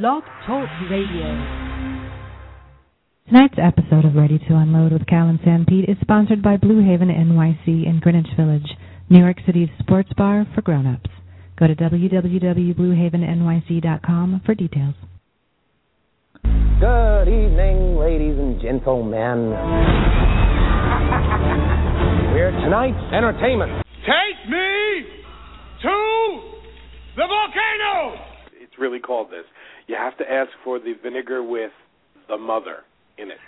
Blog Talk Radio. Tonight's episode of Ready to Unload with Cal and Sanpete is sponsored by Blue Haven NYC in Greenwich Village, New York City's sports bar for grown-ups. Go to www.bluehavennyc.com for details. Good evening, ladies and gentlemen. We're tonight's entertainment. Take me to the volcano! It's really called this. You have to ask for the vinegar with the mother in it.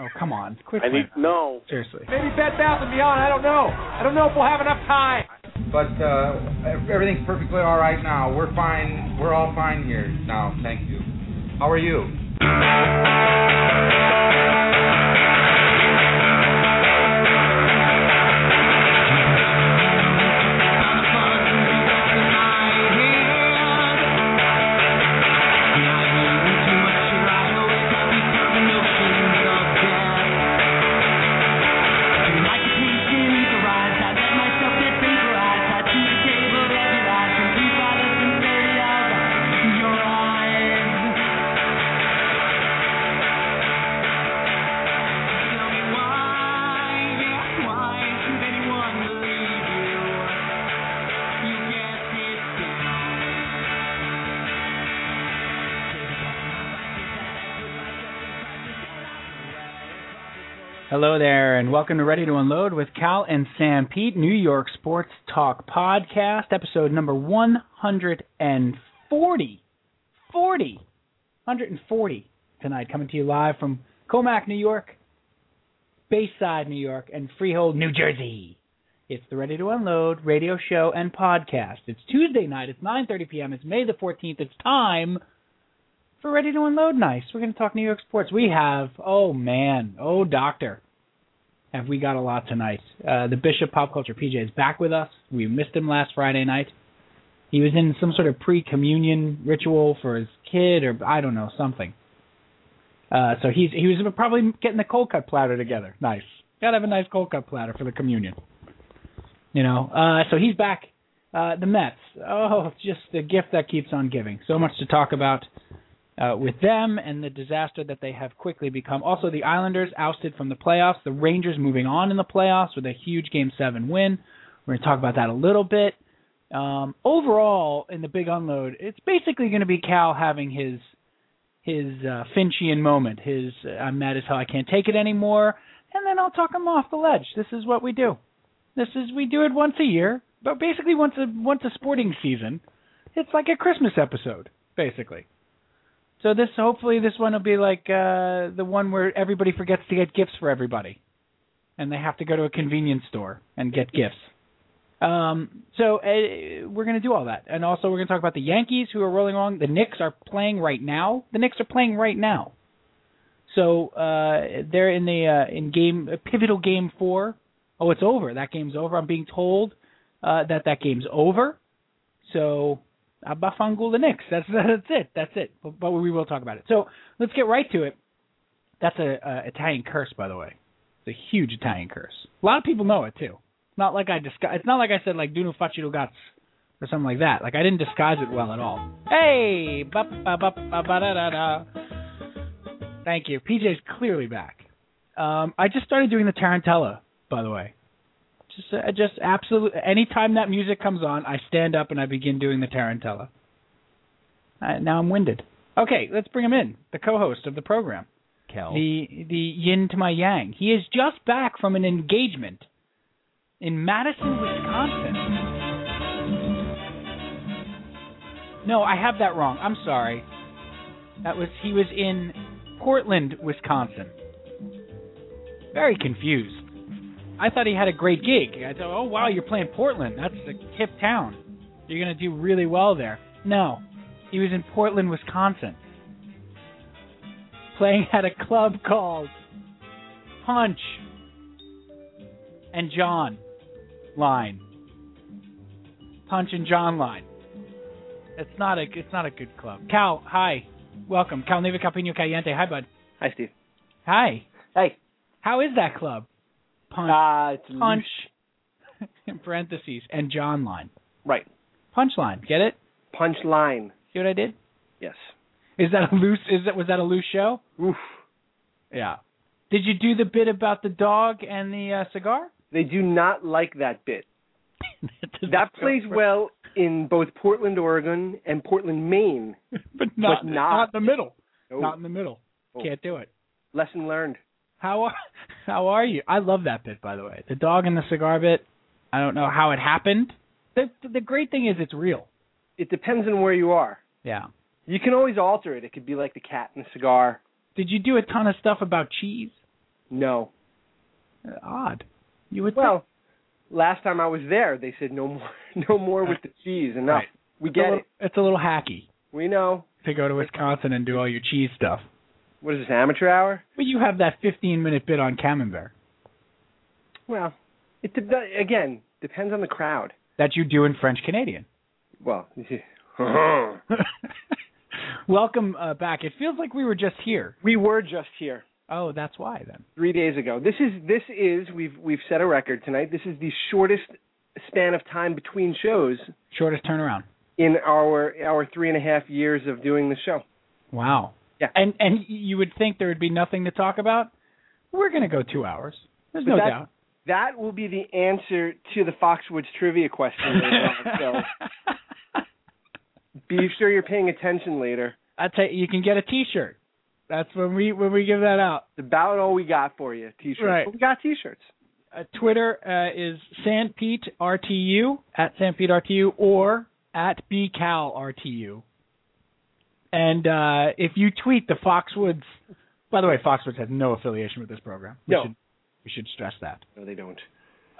Oh, come on. Quit I need no. Seriously. Maybe 10,000 beyond, I don't know. I don't know if we'll have enough time. But uh, everything's perfectly all right now. We're fine. We're all fine here now. Thank you. How are you? And welcome to Ready to Unload with Cal and Sanpete, New York Sports Talk Podcast, episode number 140. 40. 140 tonight, coming to you live from Commack, New York, Bayside, New York, and Freehold, New Jersey. It's the Ready to Unload radio show and podcast. It's Tuesday night. It's 9:30 p.m. It's May the 14th. It's time for Ready to Unload Nice. We're going to talk New York sports. We have, oh man, oh doctor, have we got a lot tonight. Uh, the Bishop Pop Culture PJ is back with us. We missed him last Friday night. He was in some sort of pre-communion ritual for his kid, or I don't know something. Uh, so he's he was probably getting the cold cut platter together. Nice. Got to have a nice cold cut platter for the communion. You know. Uh, so he's back. Uh, the Mets. Oh, just the gift that keeps on giving. So much to talk about uh, with them and the disaster that they have quickly become. Also, the Islanders ousted from the playoffs. The Rangers moving on in the playoffs with a huge Game Seven win. We're going to talk about that a little bit. Um, overall, in the big unload, it's basically going to be Cal having his his uh, Finchian moment. His uh, I'm mad as hell, I can't take it anymore, and then I'll talk him off the ledge. This is what we do. This is we do it once a year, but basically once a once a sporting season. It's like a Christmas episode, basically. So this hopefully this one will be like uh the one where everybody forgets to get gifts for everybody. And they have to go to a convenience store and get gifts. Um so uh, we're going to do all that. And also we're going to talk about the Yankees who are rolling along. The Knicks are playing right now. The Knicks are playing right now. So uh they're in the uh in game uh, pivotal game 4. Oh, it's over. That game's over. I'm being told uh that that game's over. So Abafangul the Knicks. That's that's it. That's it. But, but we will talk about it. So let's get right to it. That's a, a Italian curse, by the way. It's a huge Italian curse. A lot of people know it too. Not like I disguise. It's not like I said like "Duno facci ragazzi" or something like that. Like I didn't disguise it well at all. Hey. Thank you. PJ's clearly back. Um, I just started doing the Tarantella, by the way. Just, uh, just absolute. Anytime that music comes on, I stand up and I begin doing the Tarantella. Uh, now I'm winded. Okay, let's bring him in. The co-host of the program, Kel. the the yin to my yang. He is just back from an engagement in Madison, Wisconsin. No, I have that wrong. I'm sorry. That was he was in Portland, Wisconsin. Very confused. I thought he had a great gig. I thought, oh wow, you're playing Portland. That's a hip town. You're gonna do really well there. No, he was in Portland, Wisconsin, playing at a club called Punch and John Line. Punch and John Line. It's not a it's not a good club. Cal, hi, welcome. Cal Neva Capino Caliente. Hi, bud. Hi, Steve. Hi. Hey. How is that club? Punch. Uh, it's Punch. in parentheses and John line. Right. Punchline. Get it? Punchline. See what I did? Yes. Is that a loose? Is that was that a loose show? Oof. Yeah. Did you do the bit about the dog and the uh, cigar? They do not like that bit. Does That plays for- well in both Portland, Oregon and Portland, Maine. but not, but not- in the middle. No. Not in the middle. Oh. Can't do it. Lesson learned. How are how are you? I love that bit by the way. The dog and the cigar bit. I don't know how it happened. The the great thing is it's real. It depends on where you are. Yeah. You can always alter it. It could be like the cat and the cigar. Did you do a ton of stuff about cheese? No. Odd. You would Well, last time I was there, they said no more, no more with the cheese. Enough. Right. We think, it's a get little, it. It's a little hacky We know. to go to Wisconsin and do all your cheese stuff. What is this amateur hour? But you have that 15 minute bit on Camembert Well, it de- again depends on the crowd. that you do in French Canadian. Well, Welcome uh, back. It feels like we were just here. we were just here Oh, that's why then. three days ago. This is this is we've we've set a record tonight. This is the shortest span of time between shows Shortest turnaround. in our our three and a half years of doing the show. Wow. Yeah. And and you would think there would be nothing to talk about. We're going to go two hours. There's But no that- doubt. That will be the answer to the Foxwoods trivia question. later on, so be sure you're paying attention later. I tell you, you can get a T-shirt. That's when we when we give that out. It's about all we got for you. T-shirts. Right. But we got T-shirts. Uh, Twitter uh, is sanpetertu at sanpetertu or at bcalrtu. And uh, if you tweet the Foxwoods, by the way, Foxwoods has no affiliation with this program. We No. should we should stress that. No, they don't.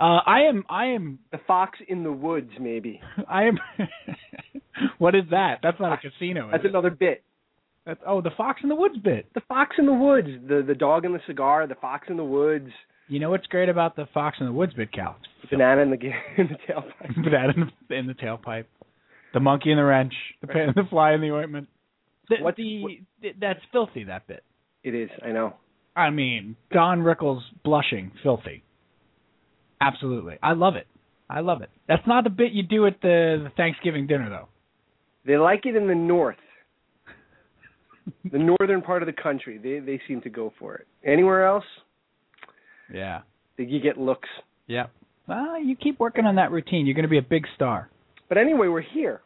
Uh, I am I am The Fox in the Woods, maybe. I am. what is that? That's not a casino. That's it? another bit. That's, oh, the Fox in the Woods bit. The Fox in the Woods, the the dog and the cigar, the Fox in the Woods, You know what's great about the Fox in the Woods bit, Cal? banana in the in the tailpipe. that in the, in the tailpipe, the monkey in the wrench, the pa- the fly in the ointment. The, What's- the, what- that's filthy. That bit. It is. I know. I mean, Don Rickles blushing, filthy. Absolutely, I love it. I love it. That's not the bit you do at the, the Thanksgiving dinner, though. They like it in the north. the northern part of the country. They they seem to go for it. Anywhere else, Yeah. you get looks. Yep. Well, you keep working on that routine. You're going to be a big star. But anyway, we're here.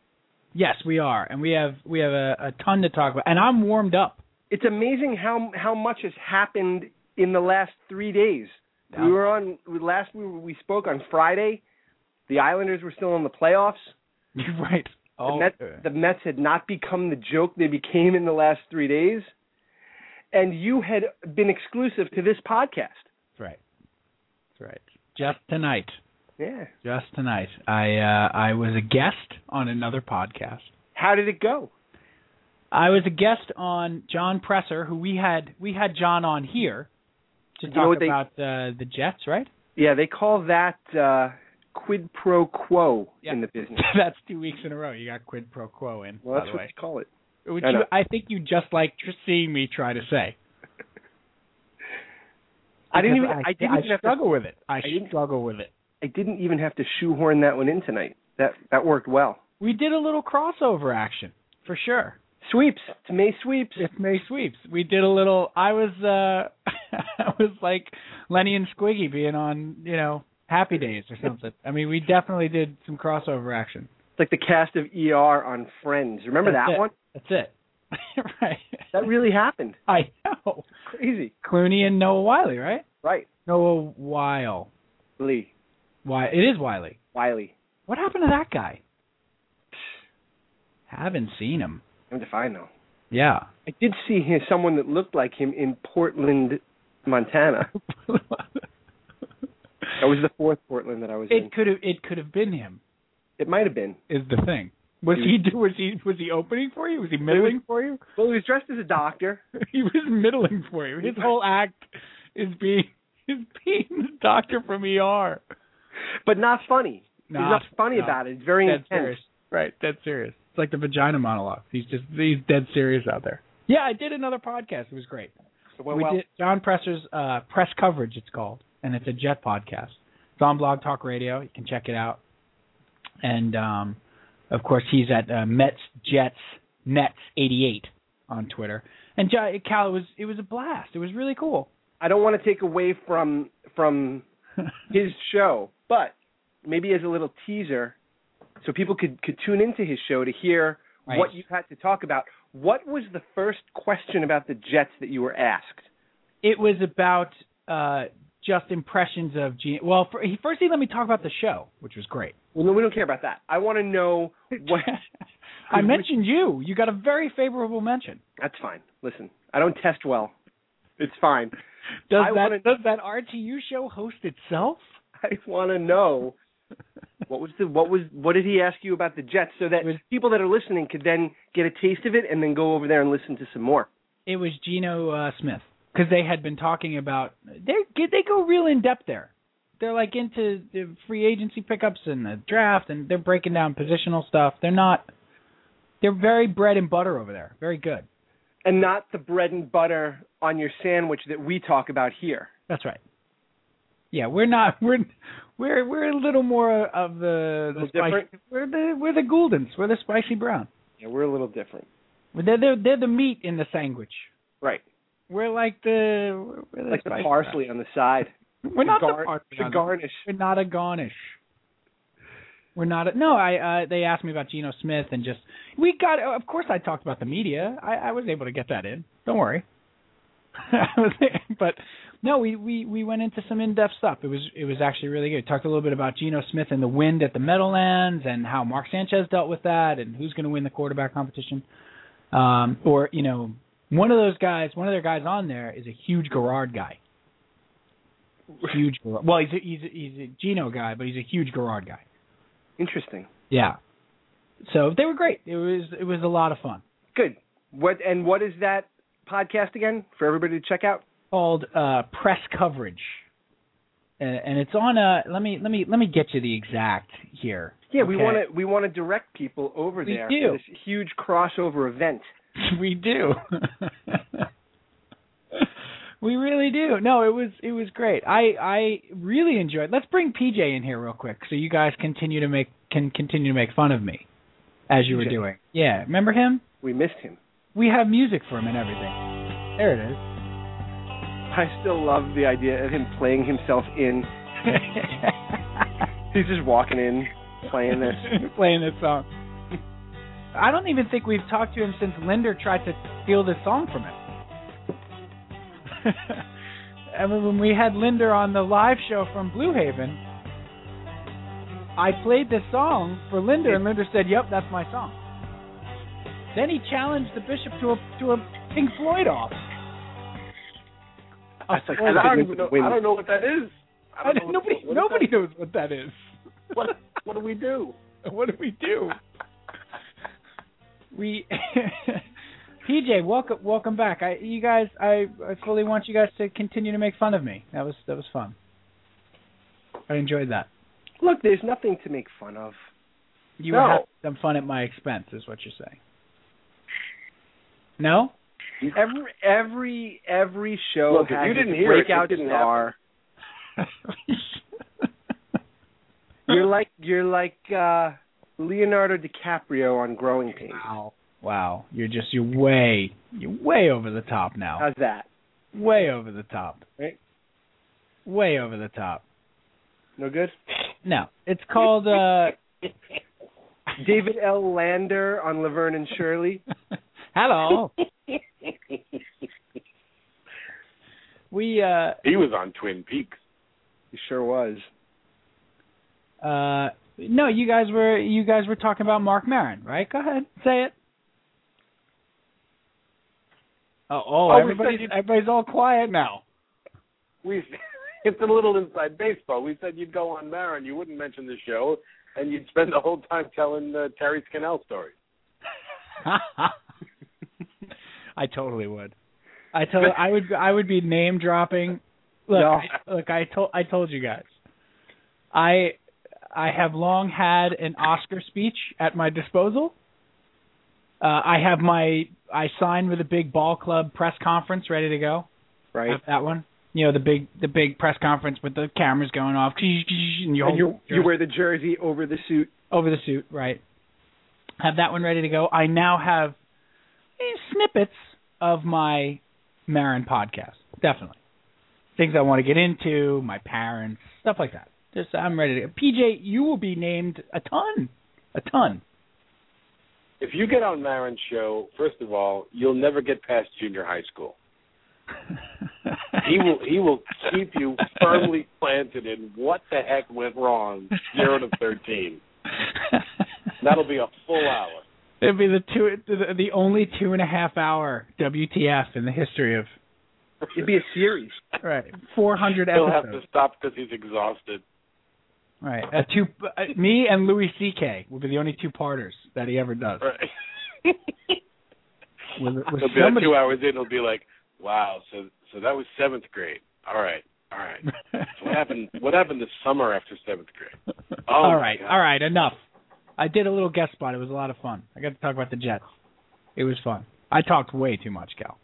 Yes, we are, and we have we have a, a ton to talk about. And I'm warmed up. It's amazing how how much has happened in the last three days. Yeah. We were on last we we spoke on Friday. The Islanders were still in the playoffs. Right. The, Oh, Mets, the Mets had not become the joke they became in the last three days, and you had been exclusive to this podcast. That's right. That's right. Just tonight. Yeah. Just tonight. I uh, I was a guest on another podcast. How did it go? I was a guest on John Presser, who we had we had John on here to You talk they- about uh, the Jets, right? Yeah, they call that uh, quid pro quo Yeah. in the business. That's two weeks in a row. You got quid pro quo in. Well, by that's what way, you call it. which I you. I think you just like tr- seeing me try to say. I didn't even. I, didn't I even have to- struggle with it. I, didn't- struggle with it. I didn't even have to shoehorn that one in tonight. That that worked well. We did a little crossover action for sure. Sweeps. It's May sweeps. It's May sweeps. We did a little. I was uh I was like Lenny and Squiggy being on you know Happy Days or something. I mean, we definitely did some crossover action. It's like the cast of ER on Friends. Remember That's that it. one? That's it. right. That really happened. I know. Crazy. Clooney and Noah Wiley, right? Right. Noah Weil. Lee. Why? It is Wiley. Wiley. What happened to that guy? Haven't seen him. I'm defined though. Yeah. I did see him, someone that looked like him in Portland, Montana. That was the fourth Portland that I was in. it could have. It could have been him. It might have been. Is the thing. Was He he? Was he? Was he opening for you? Was he middling for you? Well, he was dressed as a doctor. he was middling for you. His whole act is being is being the doctor from ER. But not funny. Not- He's not funny no. about it. It's very Dead intense. serious. Right, dead serious. It's like the vagina monologue. He's just he's dead serious out there. Yeah, I did another podcast. It was great. Well, we well, did John Presser's uh, press coverage. It's called, and it's a Jet podcast. It's on Blog Talk Radio. You can check it out. And um, of course, he's at uh, Mets Jets Nets 88 on Twitter. And Jo- Cal, it was it was a blast. It was really cool. I don't want to take away from from his show, but maybe as a little teaser, so people could could tune into his show to hear Right. what you had to talk about. What was the first question about the Jets that you were asked? It was about uh just impressions of Gene. Well, for, he, first he let me talk about the show, which was great. Well, no, we don't care about that. I want to know what. I mentioned you. You got a very favorable mention. That's fine. Listen, I don't test well. It's fine. Does I that wanna- does that RTU show host itself? I want to know what was the what was what did he ask you about the Jets so that was- people that are listening could then get a taste of it and then go over there and listen to some more. It was Geno uh, Smith because they had been talking about they they go real in depth there. They're like into the free agency pickups and the draft, and they're breaking down positional stuff. They're not. They're very bread and butter over there. Very good. And not the bread and butter on your sandwich that we talk about here. That's right. Yeah, we're not. We're we're we're a little more of the, the spicy. different? We're the we're the Gulden's. We're the spicy brown. Yeah, we're a little different. They're they're, they're the meat in the sandwich. Right. We're like the we're the Like the parsley on the side. brown. We're not Gar- the parsley. the- garnish. We're not a garnish. We're not. A, no, I. Uh, they asked me about Geno Smith and just we got. Of course, I talked about the media. I, I was able to get that in. Don't worry. I was there. but no, we we we went into some in-depth stuff. It was it was actually really good. Talked a little bit about Geno Smith and the wind at the Meadowlands and how Mark Sanchez dealt with that and who's going to win the quarterback competition. Um, or you know, one of those guys, one of their guys on there is a huge Garrard guy. Huge. Garrard. Well, he's a, he's a, he's a Geno guy, but he's a huge Garrard guy. Interesting. Yeah. So they were great. It was it was a lot of fun. Good. What and what is that podcast again for everybody to check out? Called uh, press coverage, and, and it's on. Uh, let me let me let me get you the exact here. Yeah, we want to we want to direct people over We there do. this huge crossover event. we do. we really do. No, it was it was great. I I really enjoyed. Let's bring PJ in here real quick so you guys continue to make can continue to make fun of me as you were doing. Yeah, remember him? We missed him. We have music for him and everything. There it is. I still love the idea of him playing himself in. He's just walking in, playing this. playing this song. I don't even think we've talked to him since Linder tried to steal this song from him. I mean, when we had Linder on the live show from Blue Haven, I played this song for Linder, and Linder said, "Yep, that's my song." Then he challenged the bishop to a to a Pink Floyd off. That's like I don't even know. I don't know what that is. I I don't know nobody what, what nobody knows what that is. What what do we do? What do we do? We PJ, welcome welcome back. I you guys I, I fully want you guys to continue to make fun of me. That was that was fun. I enjoyed that. Look, there's nothing to make fun of. You No. having some fun at my expense is what you're saying. No? Every every every show Look, has you didn't hear it, it breakout didn't star. You're like you're like uh Leonardo DiCaprio on Growing Pains. Wow. Wow. You're just you're way you're way over the top now. How's that? way over the top. Right. Way over the top. No good. No. It's called uh David L. Lander on Laverne and Shirley. Hello. we uh He was on Twin Peaks. He sure was. uh no, you guys were you guys were talking about Marc Maron, right? Go ahead, say it. Oh, oh, Oh, everybody's you- everybody's all quiet now. We it's a little inside baseball. We said you'd go on Maron, you wouldn't mention the show, and you'd spend the whole time telling uh, Terry Scannell stories. I totally would. I told I would I would be name dropping. Look, No. I, look, I told I told you guys. I I have long had an Oscar speech at my disposal. Uh, I have my I signed with a big ball club press conference ready to go. Right. That one. You know the big the big press conference with the cameras going off and you And you you wear the jersey over the suit. over the suit, right? Have that one ready to go. I now have snippets of my Maron podcast. Definitely. Things I want to get into, my parents, stuff like that. Just I'm ready to PJ, you will be named a ton. A ton. If you get on Maron's show, first of all, you'll never get past junior high school. he will he will keep you firmly planted in what the heck went wrong zero to thirteen. That'll be a full hour. It'd be the two the, the only two and a half hour WTF in the history of It'd be a series. right four hundred episodes. He'll have to stop because he's exhausted. Right, uh, two uh, me and Louis C.K. will be the only two parters that he ever does. Right. With, with he'll be somebody, like two hours in. He'll be like, "Wow, so so that was seventh grade. All right, all right. So what happened? What happened this summer after seventh grade? Oh, all my right, God. all right, enough. I did a little guest spot. It was a lot of fun. I got to talk about the Jets. It was fun. I talked way too much, Cal.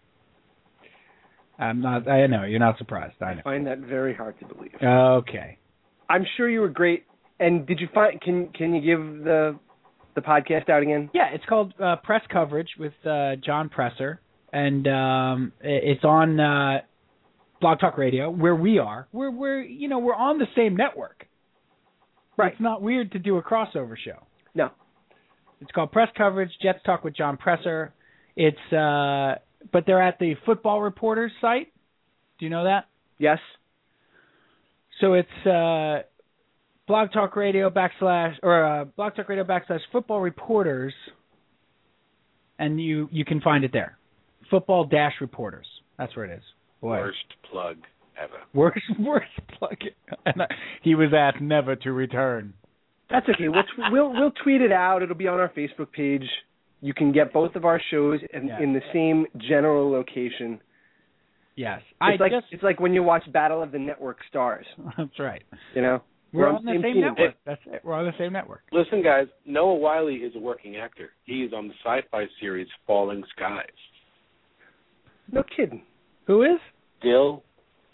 I'm not. I know you're not surprised. I I find that very hard to believe. Okay. I'm sure you were great. And did you find? Can can you give the the podcast out again? Yeah, it's called uh, Press Coverage with uh, John Presser, and um, it's on uh, Blog Talk Radio, where we are. We're we're you know we're on the same network. Right. It's not weird to do a crossover show. No. It's called Press Coverage. Jets Talk with John Presser. It's uh, but they're at the Football Reporters site. Do you know that? Yes. So it's uh, Blog Talk Radio backslash or uh, Blog Talk Radio backslash Football Reporters, and you you can find it there. Football dash Reporters. That's where it is. Boy, Worst plug ever. worst worst plug. And I, he was asked never to return. That's okay. We'll tw- we'll we'll tweet it out. It'll be on our Facebook page. You can get both of our shows in, Yeah. in the same general location. Yes, I It's like just. it's like when you watch Battle of the Network Stars. That's right. You know, We're, on the same, team. network. That's it. We're on the same network. Listen, guys, Noah Wiley is a working actor. He is on the sci-fi series Falling Skies. No kidding. Who is? Still,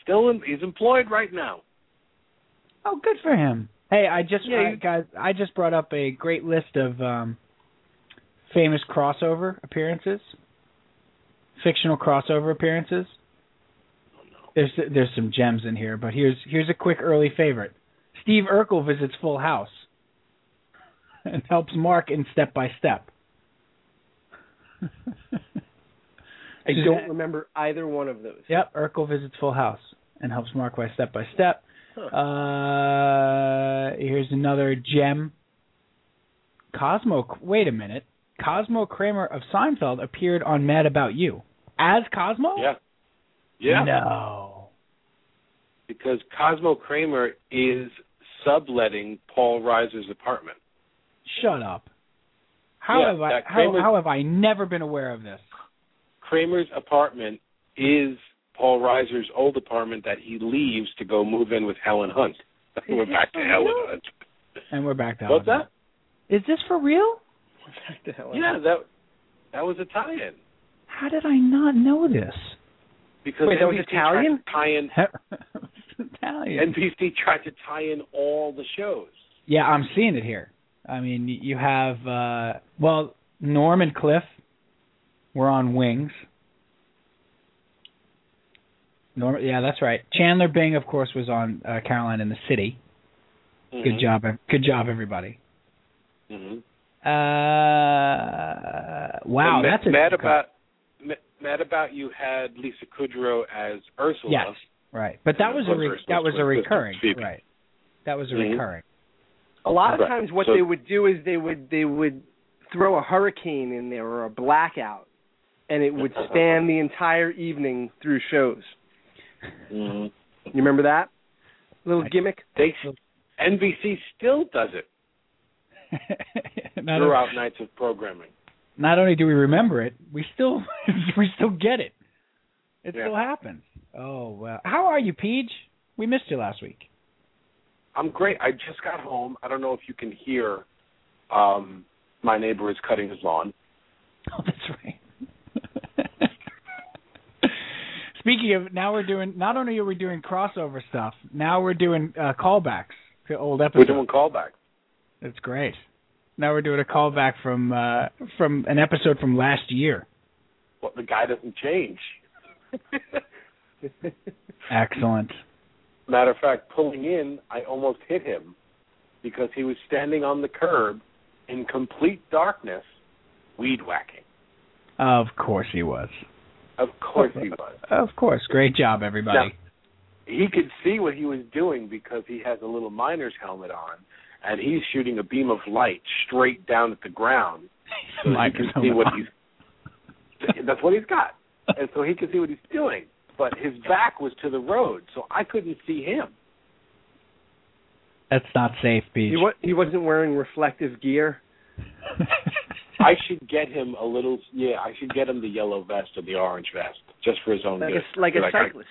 still, in, he's employed right now. Oh, good for him. Hey, I just Yeah, you- guys, I just brought up a great list of um, famous crossover appearances, fictional crossover appearances. There's there's some gems in here, but here's here's a quick early favorite. Steve Urkel visits Full House and helps Mark in Step by Step. I don't remember either one of those. Yep, Urkel visits Full House and helps Mark by Step by Step. Huh. Uh, here's another gem. Cosmo. Wait a minute. Cosmo Kramer of Seinfeld appeared on Mad About You as Cosmo. Yeah, yeah. No. Because Cosmo Kramer is subletting Paul Reiser's apartment. Shut up. How Yeah, have I? How, how have I never been aware of this? Kramer's apartment is Paul Reiser's old apartment that he leaves to go move in with Helen Hunt. We're back to Helen Hunt. And we're back to What's Helen. that? Is this for real? What the hell? Yeah, that that was a tie-in How did I not know this? because Wait, that was Italian? tried to tie in Italian. NBC tried to tie in all the shows. Yeah, I'm seeing it here. I mean, you have uh well, Norm and Cliff were on Wings. Norm, yeah, that's right. Chandler Bing, of course, was on uh, Caroline in the City. Good Mhm. job, good job, everybody. Mhm. Uh, wow, And Ma- that's a mad about Ma- mad about you had Lisa Kudrow as Ursula. yes, right. But that was a re- that was a recurring, right? That was a Mhm. recurring. A lot of Right. times, what So- they would do is they would they would throw a hurricane in there or a blackout, and it would span the entire evening through shows. Mhm. You remember that little I- gimmick? They NBC still does it not, throughout nights of programming. not only do we remember it, we still we still get it. It Yeah. still happens. Oh well. How are you, Peach? We missed you last week. I'm great. I just got home. I don't know if you can hear. Um, my neighbor is cutting his lawn. Oh, that's right. Speaking of, now we're doing. Not only are we doing crossover stuff, now we're doing uh, callbacks to old episodes. We're doing callbacks. That's great. Now we're doing a callback from uh, from an episode from last year. Well, the guy doesn't change. Excellent. Matter of fact, pulling in, I almost hit him because he was standing on the curb in complete darkness, weed whacking. Of course he was. Of course he was. Of course. Great job, everybody. Now, he could see what he was doing because he has a little miner's helmet on, and he's shooting a beam of light straight down at the ground, so that he can see what he's. That's what he's got, and so he can see what he's doing. But his back was to the road, so I couldn't see him. That's not safe, Peach. He, wa- he wasn't wearing reflective gear. I should get him a little. Yeah, I should get him the yellow vest or the orange vest, just for his own Like good. a, like a Like, I- cyclist.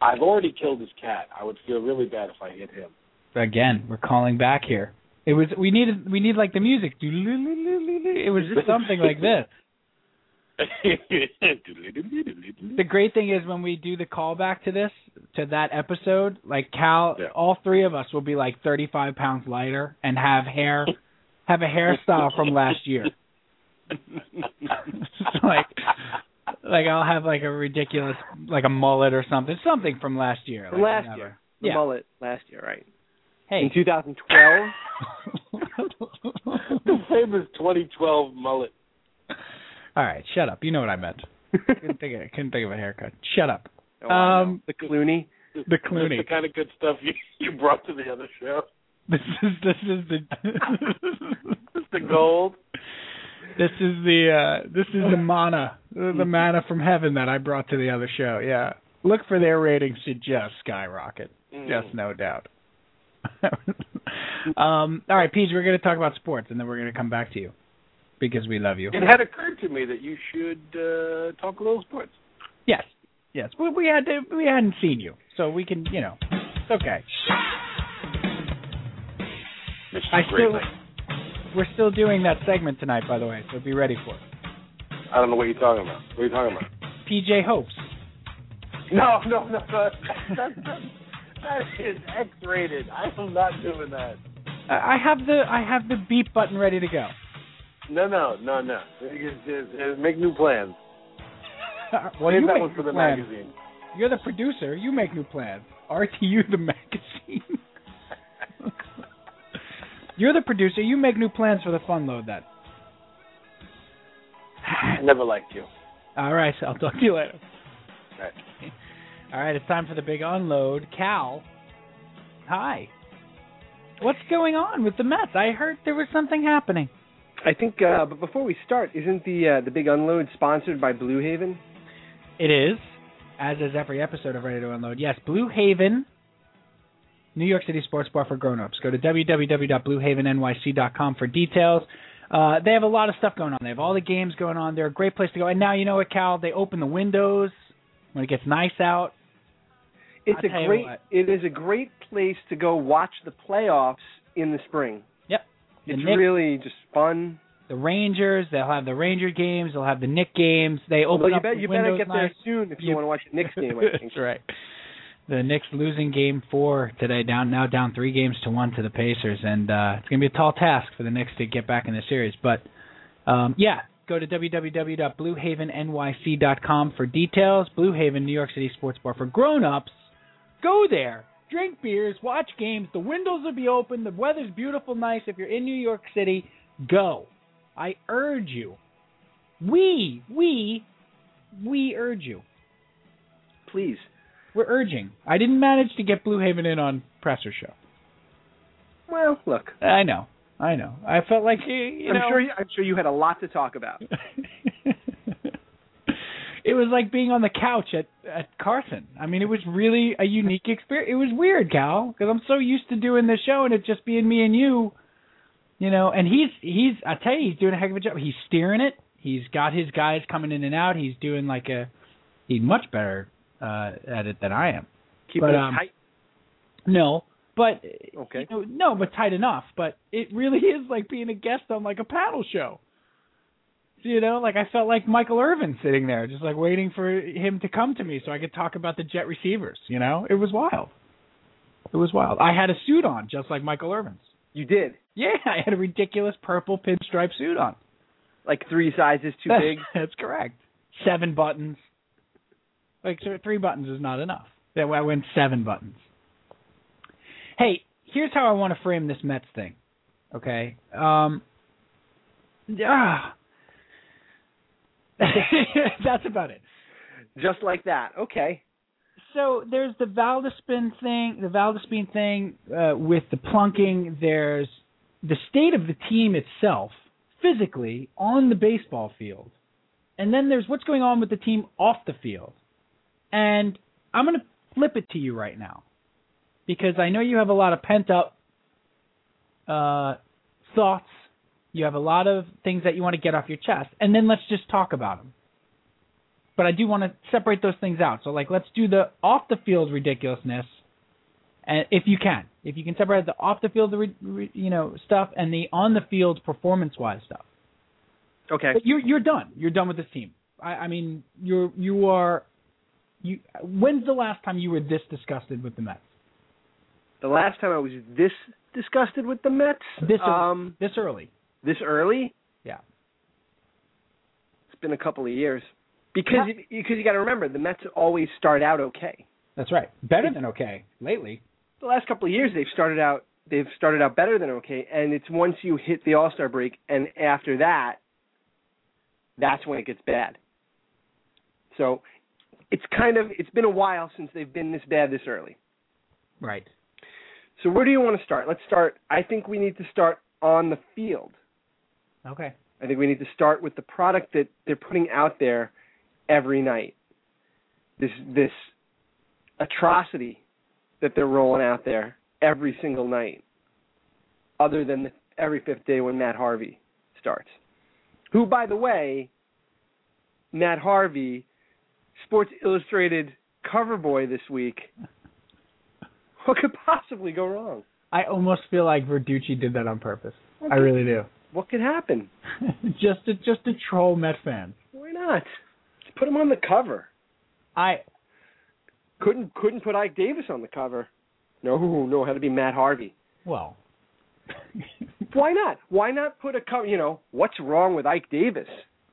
I've already killed his cat. I would feel really bad if I hit him. Again, we're calling back here. It was we needed we need like the music. It was just something like this. The great thing is when we do the callback to this to that episode, like Cal, Yeah. all three of us will be like 35 pounds lighter and have hair, have a hairstyle from last year. like, like I'll have like a ridiculous, like a mullet or something, something from last year. From like last whatever. year. The Yeah. mullet last year, right? Hey. In 2012. the famous 2012 mullet. All right, shut up. You know what I meant. couldn't think of, couldn't think of a haircut. Shut up. Oh, Um, the Clooney. The That's Clooney. the kind of good stuff you you brought to the other show. This is this is the It's the gold. this is the uh this is the mana the manna from heaven that I brought to the other show. Yeah, look for their ratings to just skyrocket, Mm. just no doubt. um, all right, Peach, we're going to talk about sports, and then we're going to come back to you because we love you. It had occurred to me that you should uh, talk a little sports. Yes, yes, we, we had to, we hadn't seen you, so we can you know it's okay. I still- We're still doing that segment tonight, by the way, so be ready for it. I don't know what you're talking about. What are you talking about? PJ Hopes. No, no, no. That, that, that, that is X-rated. I am not doing that. I have the I have the beep button ready to go. No, no, no, no. Just Make new plans. well, Save you that make one for the plans. magazine. You're the producer. You make new plans. RTU the magazine. You're the producer. You make new plans for the fun load then. I never liked you. All right, so I'll talk to you later. All right. All right, it's time for the big unload. Cal, hi. What's going on with the Mets? I heard there was something happening. I think, uh, but before we start, isn't the uh, the big unload sponsored by Blue Haven? It is, as is every episode of Ready to Unload. Yes, Blue Haven, New York City sports bar for grown-ups. Go to www.bluehavennyc.com for details. Uh, they have a lot of stuff going on. They have all the games going on. They're a great place to go. And now you know what, Cal? They open the windows when it gets nice out. It's I'll a great. It is a great place to go watch the playoffs in the spring. Yep. The It's Knicks- really just fun. the Rangers. They'll have the Ranger games. They'll have the Knick games. They open Although you up bet you better get there soon if you, You- want to watch the Knicks game. I think. That's right. The Knicks losing game four today, down now down three games to one to the Pacers, and uh, it's going to be a tall task for the Knicks to get back in the series. But um, yeah, go to www.bluehavennyc.com for details. Blue Haven, New York City sports bar for grown-ups. Go there, drink beers, watch games. The windows will be open. The weather's beautiful, nice. If you're in New York City, go. I urge you. We, we, we urge you. Please. We're urging. I didn't manage to get Blue Haven in on presser show. Well, look. I know. I know. I felt like you, you I'm know. sure. You, I'm sure you had a lot to talk about. it was like being on the couch at at Carson. I mean, it was really a unique experience. It was weird, Cal, because I'm so used to doing this show and it just being me and you. You know, and he's he's I tell you, he's doing a heck of a job. He's steering it. He's got his guys coming in and out. He's doing like a he's much better uh at it than I am. Keeping But, it um, tight. No, but Okay. you know, no, but tight enough. But it really is like being a guest on like a paddle show. You know, like I felt like Michael Irvin sitting there, just like waiting for him to come to me so I could talk about the jet receivers. You know, it was wild. It was wild. I had a suit on, just like Michael Irvin's. You did. Yeah, I had a ridiculous purple pinstripe suit on. Like three sizes too That's- big. That's correct. seven buttons. Like so three buttons is not enough. That I went seven buttons. Hey, here's how I want to frame this Mets thing. Okay. Um. Ah. That's about it. Just like that. Okay. So there's the Valdespin thing, the Valdespin thing uh, with the plunking. There's the state of the team itself, physically on the baseball field, and then there's what's going on with the team off the field. And I'm going to flip it to you right now, because I know you have a lot of pent up uh, thoughts. You have a lot of things that you want to get off your chest, and then let's just talk about them but I do want to separate those things out. So like let's do the off the field ridiculousness, and if you can, if you can separate the off the field you know stuff and the on the field performance wise stuff. Okay. But you're you're done. You're done with this team. I, I mean you're you are you. When's the last time you were this disgusted with the Mets? The last time I was this disgusted with the Mets. This um this early. This early. Yeah. It's been a couple of years. Because yeah. because you got to remember the Mets always start out okay. That's right. Better than okay lately. The last couple of years they've started out they've started out better than okay, and it's once you hit the All Star break, and after that, that's when it gets bad. So it's kind of it's been a while since they've been this bad this early. Right. So where do you want to start? Let's start. I think we need to start on the field. Okay. I think we need to start with the product that they're putting out there every night. This this atrocity that they're rolling out there every single night, other than the, every fifth day when Matt Harvey starts. Who, by the way, Matt Harvey, Sports Illustrated cover boy this week. What could possibly go wrong? I almost feel like Verducci did that on purpose. I really do. What could happen? just to just to troll Met fans. Why not? Put him on the cover. I couldn't couldn't put Ike Davis on the cover. No, no, it had to be Matt Harvey. Well, why not? Why not put a cover? You know, what's wrong with Ike Davis?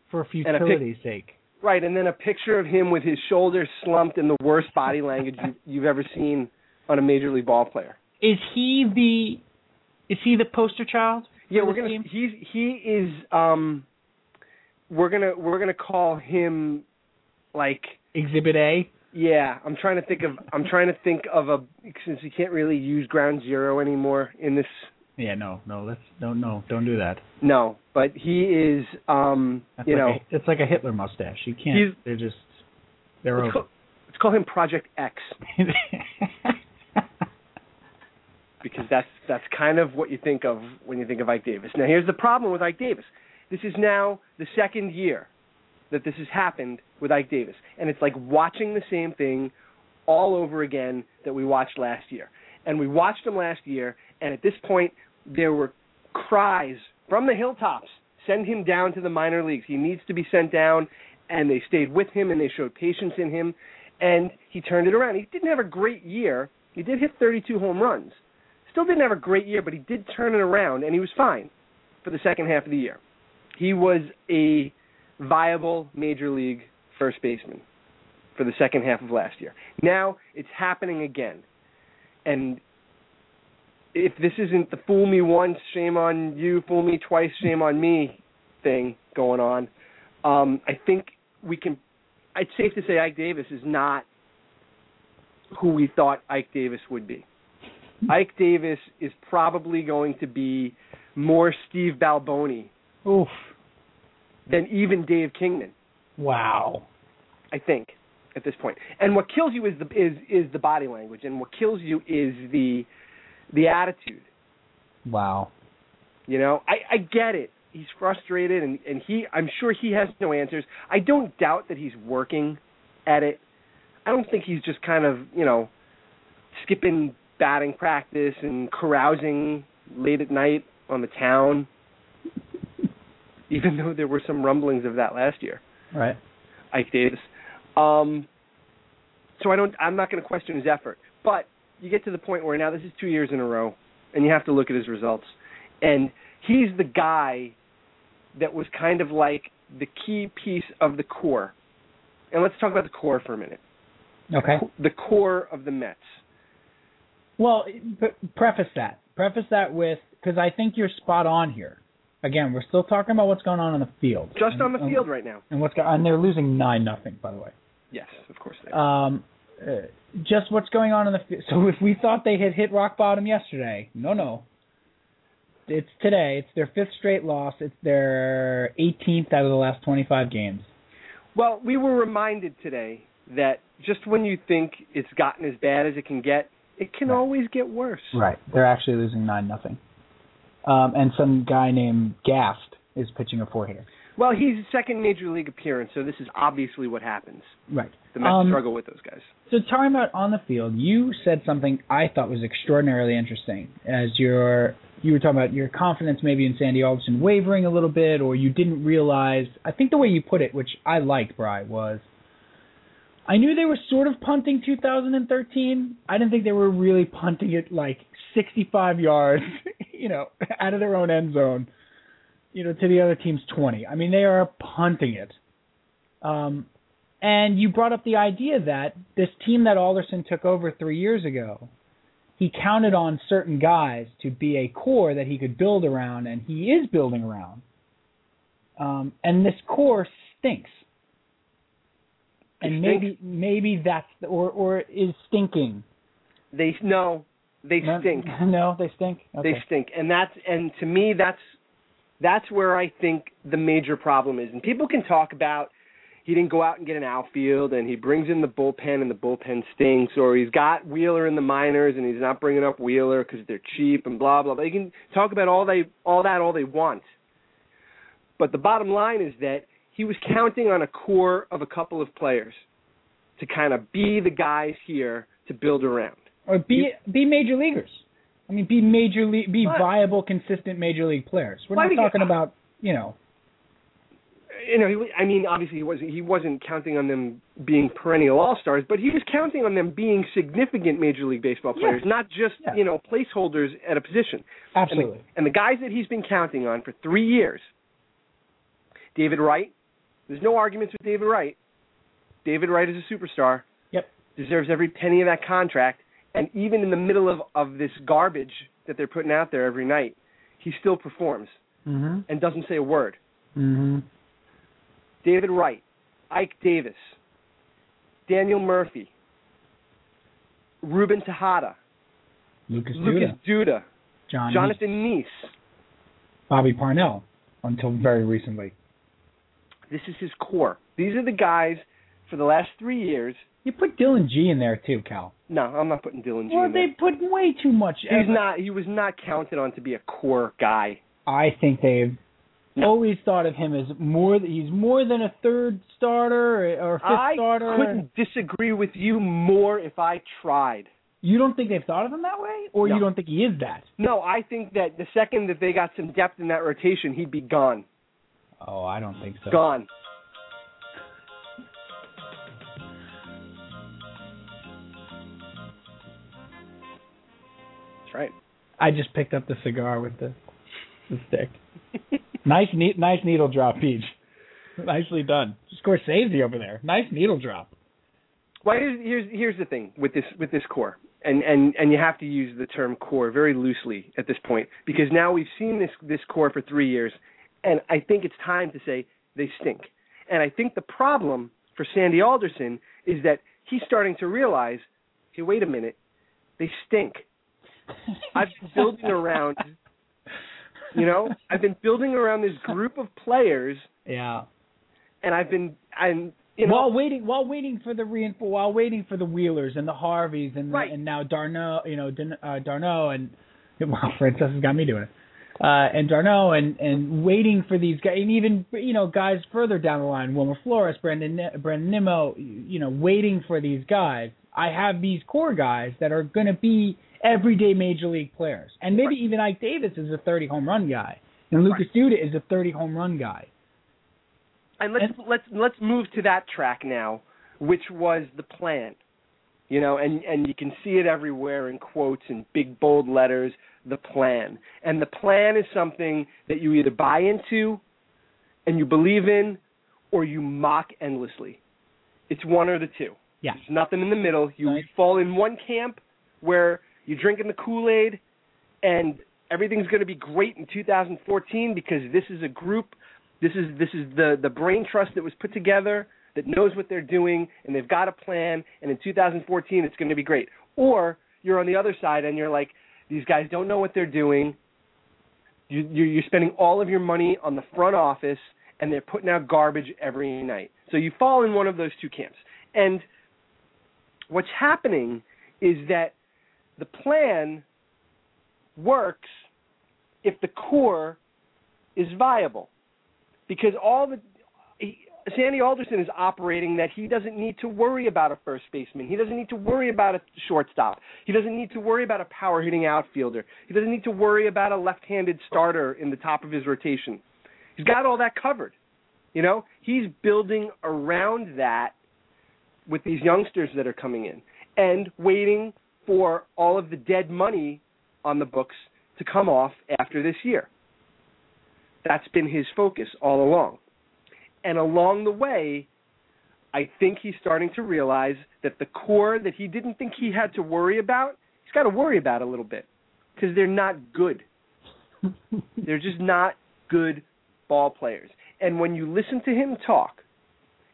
For futility's sake. Right, and then a picture of him with his shoulders slumped and the worst body language you, you've ever seen on a major league ball player. Is he the? Is he the poster child? Yeah, we're gonna. Team? He's he is. Um, we're gonna we're gonna call him like Exhibit A. Yeah, I'm trying to think of I'm trying to think of a since we can't really use Ground Zero anymore in this. Yeah, no, no, let's don't no, don't do that. No, but he is um That's you like know a, it's like a Hitler mustache. You can't. They're just they're let's over. call, let's call him Project X because that's that's kind of what you think of when you think of Ike Davis. Now here's the problem with Ike Davis. This is now the second year that this has happened with Ike Davis. And it's like watching the same thing all over again that we watched last year. And we watched him last year, and at this point, there were cries from the hilltops send him down to the minor leagues. He needs to be sent down. And they stayed with him and they showed patience in him. And he turned it around. He didn't have a great year. He did hit 32 home runs. Still didn't have a great year, but he did turn it around, and he was fine for the second half of the year. He was a viable major league first baseman for the second half of last year. Now it's happening again. And if this isn't the fool me once, shame on you, fool me twice, shame on me thing going on, um, I think we can. It's safe to say Ike Davis is not who we thought Ike Davis would be. Ike Davis is probably going to be more Steve Balboni Oof than even Dave Kingman. Wow. I think at this point. And what kills you is the is is the body language, and what kills you is the the attitude. Wow. You know, I I get it. He's frustrated, and and he I'm sure he has no answers. I don't doubt that he's working at it. I don't think he's just kind of you know skipping batting practice and carousing late at night on the town even though there were some rumblings of that last year. Right. Ike Davis. Um, so I don't. I'm not going to question his effort, but you get to the point where now this is two years in a row, and you have to look at his results, and he's the guy that was kind of like the key piece of the core and let's talk about the core for a minute. Okay. The core of the Mets. Well, preface that. Preface that with because I think you're spot on here. Again, we're still talking about what's going on on the field. Just And- on the and- field right now. And what's and they're losing nine nothing, by the way. Yes, of course they are. Um, uh, just what's going on in the field. So if we thought they had hit rock bottom yesterday, no, no. It's today. It's their fifth straight loss. It's their 18th out of the last 25 games. Well, we were reminded today that just when you think it's gotten as bad as it can get, it can Right. always get worse. Right. They're actually losing nine nothing. Um, and some guy named Gast is pitching a four hitter. Well, he's a second major league appearance, so this is obviously what happens. Right. The Mets Um, struggle with those guys. So talking about on the field, you said something I thought was extraordinarily interesting as your you were talking about your confidence maybe in Sandy Alderson wavering a little bit, or you didn't realize. I think the way you put it, which I liked, Bry, was I knew they were sort of punting 2013. I didn't think they were really punting it like 65 yards, you know, out of their own end zone, you know, to the other team's 20. I mean, they are punting it. Um, and you brought up the idea that this team that Alderson took over three years ago, he counted on certain guys to be a core that he could build around, and he is building around. Um, and this core stinks. And maybe maybe that's the, or or is stinking. They no, they No- stink. No, they stink. Okay. They stink, and that's and to me that's that's where I think the major problem is. And people can talk about he didn't go out and get an outfield, and he brings in the bullpen, and the bullpen stinks, or he's got Wheeler in the minors, and he's not bringing up Wheeler because they're cheap, and blah blah. They can talk about all they all that all they want, but the bottom line is that he was counting on a core of a couple of players to kind of be the guys here to build around. or be be major leaguers. I mean, be major league, be What? viable, consistent major league players. We're not talking about you know. you know, he, I mean, obviously he wasn't he wasn't counting on them being perennial all stars, but he was counting on them being significant Major League Baseball Yeah. players, not just Yeah. you know placeholders at a position. And Absolutely. the, and the guys that he's been counting on for three years, David Wright. There's no arguments with David Wright. David Wright is a superstar. Yep. Deserves every penny of that contract, and even in the middle of of this garbage that they're putting out there every night, he still performs Mhm. and doesn't say a word. Mhm. David Wright, Ike Davis, Daniel Murphy, Ruben Tejada, Lucas Lucas Duda, Duda, John Jonathan Niese. Bobby Parnell until very recently. This is his core. These are the guys for the last three years. You put Dillon Gee in there too, Cal. No, I'm not putting Dillon Gee. In there. Well, in they there. put way too much. He's effort. not. He was not counted on to be a core guy. I think they've No. always thought of him as more. He's more than a third starter or, or fifth I starter. I couldn't disagree with you more if I tried. You don't think they've thought of him that way, or No. you don't think he is that? No, I think that the second that they got some depth in that rotation, he'd be gone. Oh, I don't think so. Gone. That's right. I just picked up the cigar with the, the stick. nice, neat, nice needle drop, Peach. Nicely done. Scorsese over there. Nice needle drop. Well, here's here's here's the thing with this with this core, and and and you have to use the term core very loosely at this point because now we've seen this this core for three years, and I think it's time to say they stink. And I think the problem for Sandy Alderson is that he's starting to realize, hey, wait a minute, they stink. I've been building around, you know, I've been building around this group of players, Yeah. and I've been and you know while waiting, while waiting for the reinf- while waiting for the Wheelers and the Harveys and Right. and now Darno, you know, uh, Darno and wow, Francesa has got me doing it. Uh, and Darno and and waiting for these guys, and even you know guys further down the line, Wilmer Flores, Brandon Brandon Nimmo, you know, waiting for these guys. I have these core guys that are going to be everyday major league players, and maybe even Ike Davis is a 30 home run guy, and Lucas Duda is a 30 home run guy. and let's let's let's move to that track now, which was the plan. You know, and and you can see it everywhere in quotes and big bold letters, the plan. And the plan is something that you either buy into and you believe in or you mock endlessly. It's one or the two. Yeah. There's nothing in the middle. You Right. fall in one camp where you're drinking the Kool-Aid and everything's going to be great in 2014 because this is a group this is this is the the brain trust that was put together that knows what they're doing and they've got a plan and in 2014 it's going to be great. Or you're on the other side and you're like these guys don't know what they're doing. You you're spending all of your money on the front office and they're putting out garbage every night. So you fall in one of those two camps. And what's happening is that the plan works if the core is viable. Because all the he, Sandy Alderson is operating that he doesn't need to worry about a first baseman. He doesn't need to worry about a shortstop. He doesn't need to worry about a power hitting outfielder. He doesn't need to worry about a left-handed starter in the top of his rotation. He's got all that covered. You know, he's building around that with these youngsters that are coming in and waiting for all of the dead money on the books to come off after this year. That's been his focus all along. And along the way, I think he's starting to realize that the core that he didn't think he had to worry about, he's got to worry about a little bit because they're not good. they're just not good ball players. And when you listen to him talk,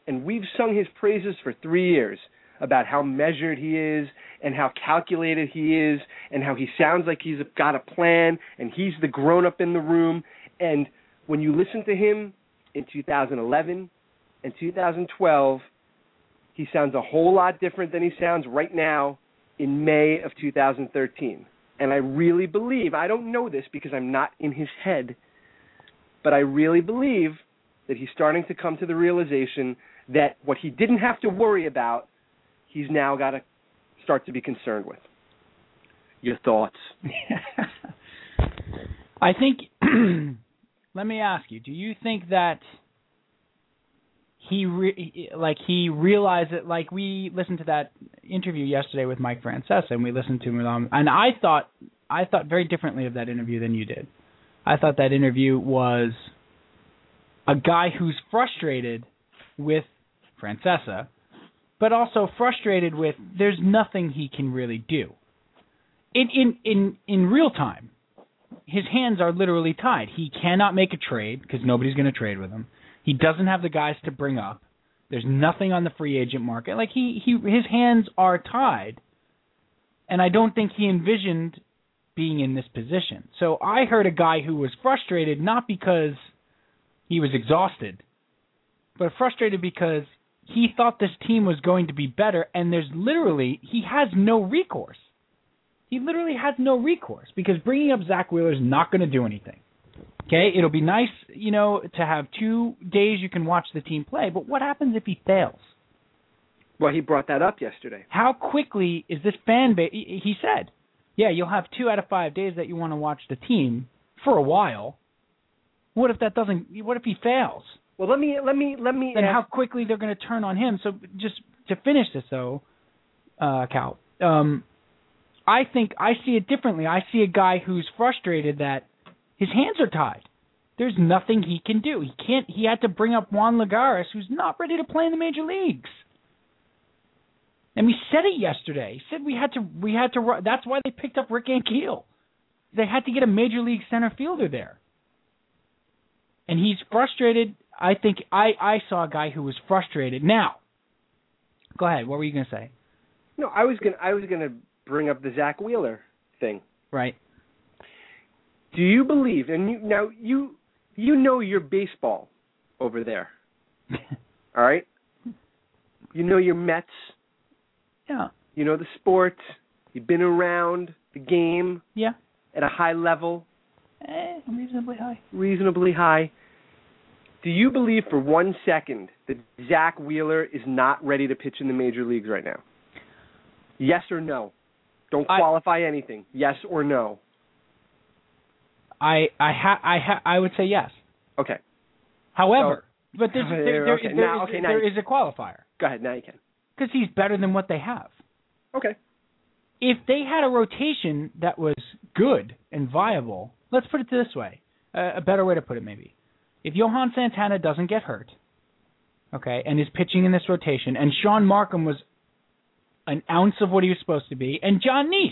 and we've sung his praises for three years about how measured he is and how calculated he is and how he sounds like he's got a plan and he's the grown up in the room. And when you listen to him in 2011 and 2012, he sounds a whole lot different than he sounds right now in May of 2013. And I really believe, I don't know this because I'm not in his head, but I really believe that he's starting to come to the realization that what he didn't have to worry about, he's now got to start to be concerned with. Your thoughts? I think. let me ask you: Do you think that he re- like he realized that like we listened to that interview yesterday with Mike Francesa and we listened to him um, and I thought I thought very differently of that interview than you did. I thought that interview was a guy who's frustrated with Francesa, but also frustrated with there's nothing he can really do. In in in in real time, his hands are literally tied. He cannot make a trade because nobody's going to trade with him. He doesn't have the guys to bring up. There's nothing on the free agent market. Like he he his hands are tied. And I don't think he envisioned being in this position. So I heard a guy who was frustrated not because he was exhausted, but frustrated because he thought this team was going to be better and there's literally he has no recourse. He literally has no recourse because bringing up Zack Wheeler is not going to do anything. Okay, it'll be nice, you know, to have two days you can watch the team play, but what happens if he fails? Well, he brought that up yesterday. How quickly is this fan base? He said, "Yeah, you'll have two out of five days that you want to watch the team for a while. What if that doesn't? What if he fails? Well, let me let me let me. Ask, how quickly they're going to turn on him? So just to finish this though, uh, Cal, um, I think I see it differently. I see a guy who's frustrated that his hands are tied. There's nothing he can do. He can't. He had to bring up Juan Lagares, who's not ready to play in the major leagues. And we said it yesterday. He said we had to. We had to. That's why they picked up Rick Ankiel. They had to get a major league center fielder there. And he's frustrated. I think I I saw a guy who was frustrated. Now, go ahead. What were you going to say? No, I was gonna I was gonna bring up the Zack Wheeler thing. Right. Do you believe? And you, now you you know your baseball over there. All right. You know your Mets. Yeah. You know the sport. You've been around the game Yeah. at a high level, Eh, reasonably high. reasonably high. Do you believe for one second that Zack Wheeler is not ready to pitch in the major leagues right now? Yes or no? Don't I- qualify anything. Yes or no? I I ha I ha I would say yes. Okay. However, but there's, there, there, Okay, there now- is- okay, now there a qualifier Go ahead. Now you can. because he's better than what they have. Okay. If they had a rotation that was good and viable, let's put it this way, uh, a better way to put it maybe. If Johan Santana doesn't get hurt, okay, and is pitching in this rotation, and Shaun Marcum was an ounce of what he was supposed to be, and John Niese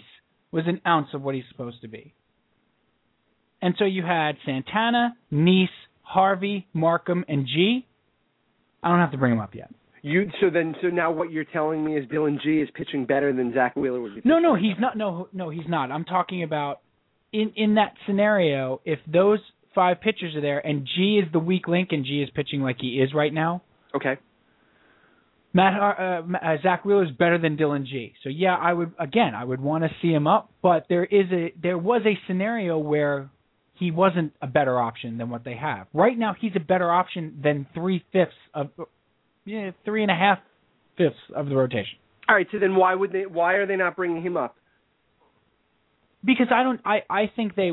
was an ounce of what he's supposed to be. And so you had Santana, Niese, Harvey, Marcum, and Gee. I don't have to bring him up yet. You so then so now what you're telling me is Dillon Gee is pitching better than Zack Wheeler would be. No, no, he's not. No, no, he's not. I'm talking about in in that scenario. If those five pitchers are there, and Gee is the weak link, and Gee is pitching like he is right now. Okay. Matt uh, uh, Zack Wheeler is better than Dillon Gee. So yeah, I would again, I would want to see him up, but there is a there was a scenario where he wasn't a better option than what they have. Right now, he's a better option than three fifths of yeah three and a half fifths of the rotation. All right. So then why would they? Why are they not bringing him up? because I don't I I think they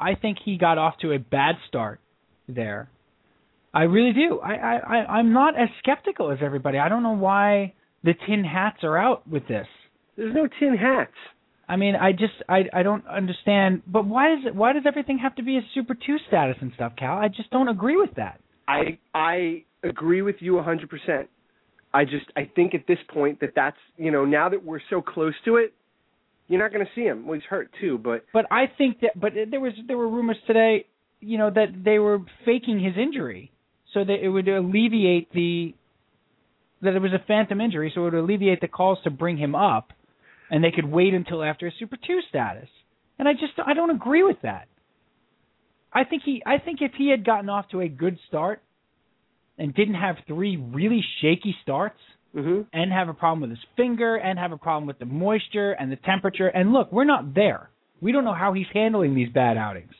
I think he got off to a bad start there. I really do. I I I- I'm not as skeptical as everybody. I don't know why the tin hats are out with this. There's no tin hats. I mean, I just I I don't understand. But why does it why does everything have to be a Super Two status and stuff, Cal? I just don't agree with that. I I agree with you 100%. I just I think at this point that that's you know now that we're so close to it, you're not going to see him. Well, he's hurt too, but But I think that but there was there were rumors today, you know, that they were faking his injury so that it would alleviate the that it was a phantom injury, so it would alleviate the calls to bring him up, and they could wait until after a Super Two status. And I just I don't agree with that. I think he I think if he had gotten off to a good start and didn't have three really shaky starts, hmm and have a problem with his finger and have a problem with the moisture and the temperature. And look, we're not there. We don't know how he's handling these bad outings.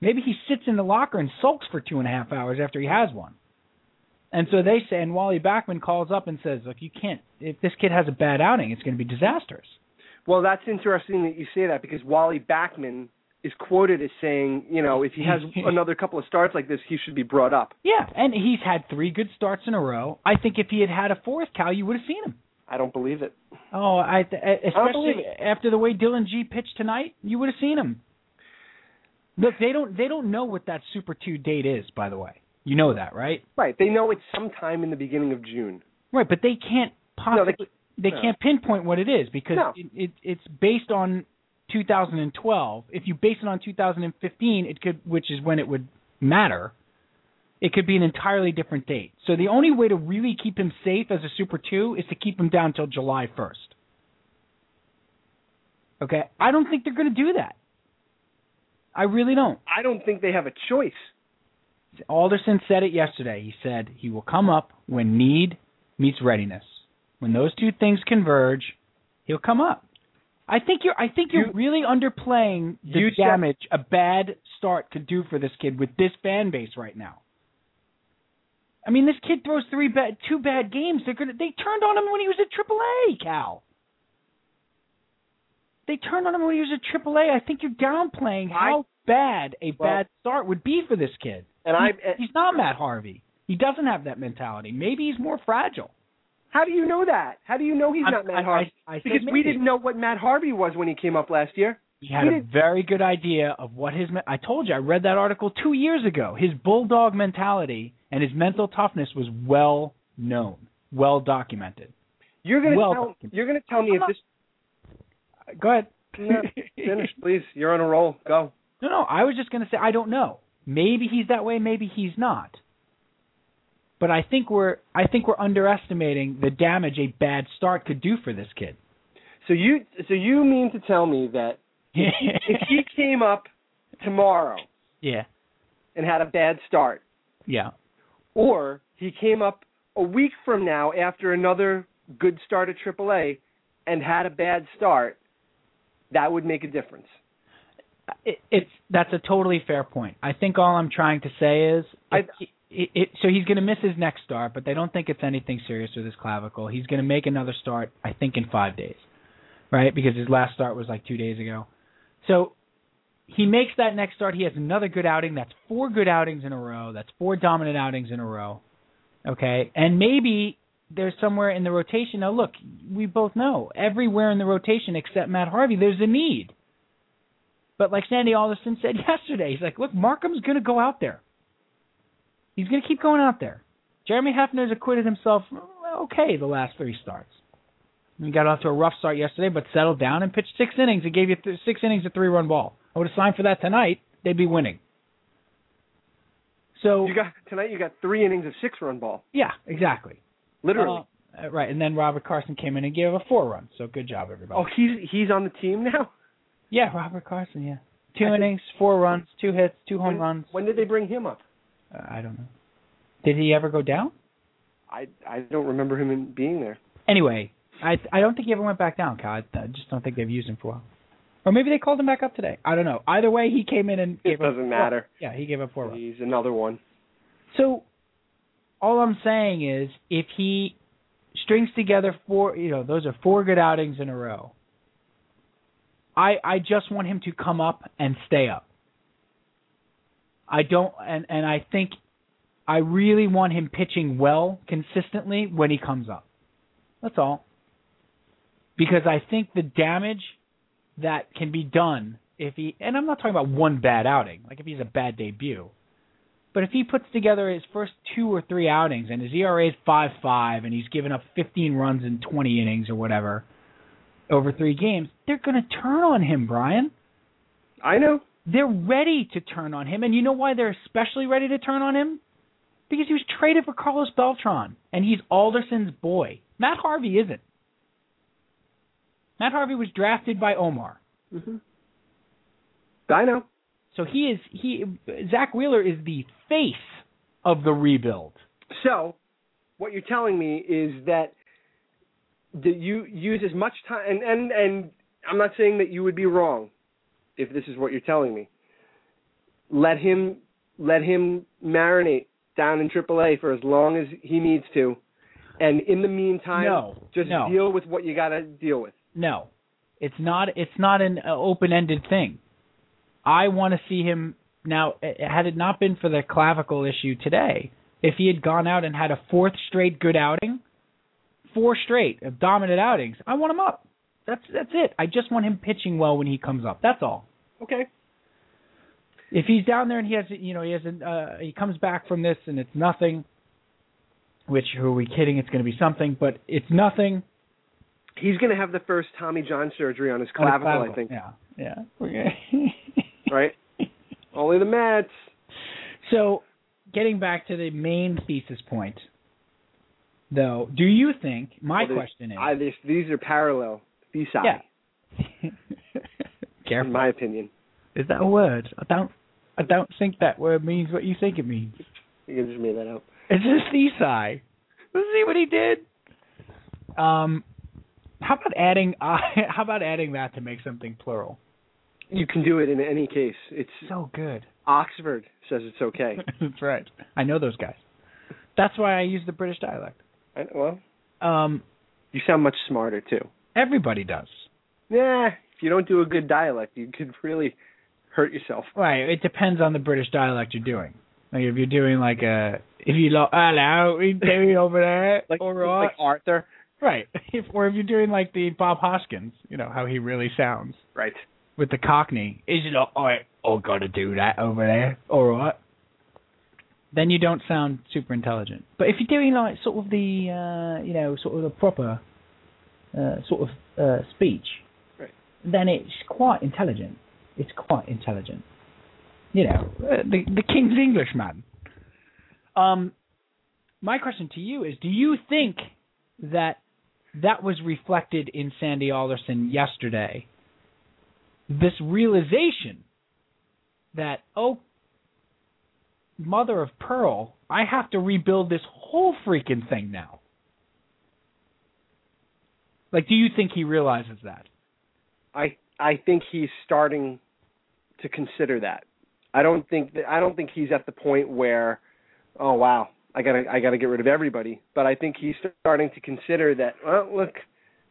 Maybe he sits in the locker and sulks for two and a half hours after he has one. And so they say, and Wally Backman calls up and says, "Look, you can't. If this kid has a bad outing, it's going to be disastrous." Well, that's interesting that you say that because Wally Backman is quoted as saying, you know, if he has another couple of starts like this, he should be brought up. Yeah, and he's had three good starts in a row. I think if he had had a fourth, Cal, you would have seen him. I don't believe it. Oh, I especially believe after the way Dillon Gee pitched tonight, you would have seen him. Look, they don't they don't know what that Super Two date is, by the way. You know that, right? Right. They know it's sometime in the beginning of June. Right, but they can't No, possibly they, they no. can't pinpoint what it is because No. it, it it's based on 2012. If you base it on 2015, it could which is when it would matter. It could be an entirely different date. So the only way to really keep him safe as a Super 2 is to keep him down till July 1st. Okay? I don't think they're going to do that. I really don't. I don't think they have a choice. Alderson said it yesterday. He said he will come up when need meets readiness. When those two things converge, he'll come up. I think you're I think you're You- really underplaying the damage a bad start could do for this kid with this fan base right now. I mean, this kid throws three bad two bad games. They're gonna they turned on him when he was at AAA, Cal. They turned on him when he was at AAA. I think you're downplaying how bad a Well- bad start would be for this kid. And I He- he's not Matt Harvey. He doesn't have that mentality. Maybe he's more fragile. How do you know that? How do you know he's I'm- not Matt I- Harvey? I- I because we didn't know what Matt Harvey was when he came up last year. He had a did- very good idea of what his. I told you, I read that article two years ago. His bulldog mentality and his mental toughness was well known, well documented. You're gonna Well, tell you're gonna tell me if this Go ahead. no, finish, please. You're on a roll. Go. No, no. I was just going to say I don't know. Maybe he's that way. Maybe he's not. But I think we're I think we're underestimating the damage a bad start could do for this kid. So you so you mean to tell me that if he came up tomorrow yeah, and had a bad start, yeah. or he came up a week from now after another good start at AAA and had a bad start, that would make a difference. it, it's that's a totally fair point. I think all I'm trying to say is, I- it, it, so he's going to miss his next start, but they don't think it's anything serious with his clavicle. He's going to make another start, I think, in five days, right? Because his last start was like two days ago. So he makes that next start. He has another good outing. That's four good outings in a row. That's four dominant outings in a row. Okay, and maybe there's somewhere in the rotation. Now, look, we both know everywhere in the rotation except Matt Harvey, there's a need. But like Sandy Alderson said yesterday, he's like, look, Marcum's going to go out there. He's going to keep going out there. Jeremy Hefner's acquitted himself okay the last three starts. He got off to a rough start yesterday, but settled down and pitched six innings. He gave you th- six innings, of three-run ball. I would have signed for that tonight. They'd be winning. So You got tonight. You got three innings of six-run ball, yeah, exactly. literally. Uh, right, and then Robert Carson came in and gave a four-run. So good job, everybody. oh, he's he's on the team now. yeah, Robert Carson. Yeah, two I think- innings, four runs, two hits, two home when, runs. When did they bring him up? I don't know. Did he ever go down? I I don't remember him being there. Anyway, I I don't think he ever went back down, Kyle. I, just don't think they've used him for a while. Or maybe they called him back up today. I don't know. Either way, he came in and It gave up doesn't matter. Yeah, he gave up four runs. He's another one. So all I'm saying is if he strings together four you know, those are four good outings in a row. I I just want him to come up and stay up. I don't and and I think I really want him pitching well consistently when he comes up. That's all. Because I think the damage that can be done if he and I'm not talking about one bad outing, like if he's a bad debut. But if he puts together his first two or three outings and his ERA is five five and he's given up fifteen runs in twenty innings or whatever over three games, they're gonna turn on him, Brian. I know. They're ready to turn on him, and you know why they're especially ready to turn on him? Because he was traded for Carlos Beltran, and he's Alderson's boy. Matt Harvey isn't. Matt Harvey was drafted by Omar. hmm I know. So he is he Zack Wheeler is the face of the rebuild. So, what you're telling me is that that you use as much time, and and and I'm not saying that you would be wrong if this is what you're telling me. Let him let him marinate down in AAA for as long as he needs to, and in the meantime, No, just no. deal with what you got to deal with. No, it's not. It's not an uh, open-ended thing. I want to see him now. uh, Had it not been for the clavicle issue today, if he had gone out and had a fourth straight good outing, four straight of dominant outings, I want him up. That's that's it. I just want him pitching well when he comes up. That's all. Okay. If he's down there and he has, you know, he has, an, uh, he comes back from this and it's nothing. Which who are we kidding? It's going to be something, but it's nothing. He's going to have the first Tommy John surgery on his On his clavicle, I think. Yeah, yeah. Okay. Right? Only the Mets. So, getting back to the main thesis point, though, do you think? My Well, question is, I, this, these are parallel thesis, yeah. in Careful. my opinion. is that a word? I don't. I don't think that word means what you think it means. You can just made that up. It's a thesis. Let's see what he did. Um, how about adding? Uh, how about adding that to make something plural? You can do it in any case. It's So good. Oxford says it's okay. That's right. I know those guys. That's why I use the British dialect. I, well, Um, you sound much smarter too. Everybody does. Yeah, if you don't do a good dialect, you could really hurt yourself. Right. It depends on the British dialect you're doing. Like if you're doing like a if you lo hello, you doing over there? Like All right. like Arthur. right. If or if you're doing like the Bob Hoskins, you know how he really sounds Right. with the Cockney. Is it all right? Oh, gotta do that over there. All right. Then you don't sound super intelligent. But if you're doing like sort of the uh, you know sort of the proper uh, sort of uh, speech, Right. then it's quite intelligent. It's quite intelligent. You know, uh, the the King's Englishman. Um, my question to you is: Do you think that that was reflected in Sandy Alderson yesterday? This realization that oh, mother of pearl, I have to rebuild this whole freaking thing now. Like, do you think he realizes that? I I think he's starting to consider that. I don't think that I don't think he's at the point where, oh wow, I gotta I gotta get rid of everybody. But I think he's starting to consider that. Well, look,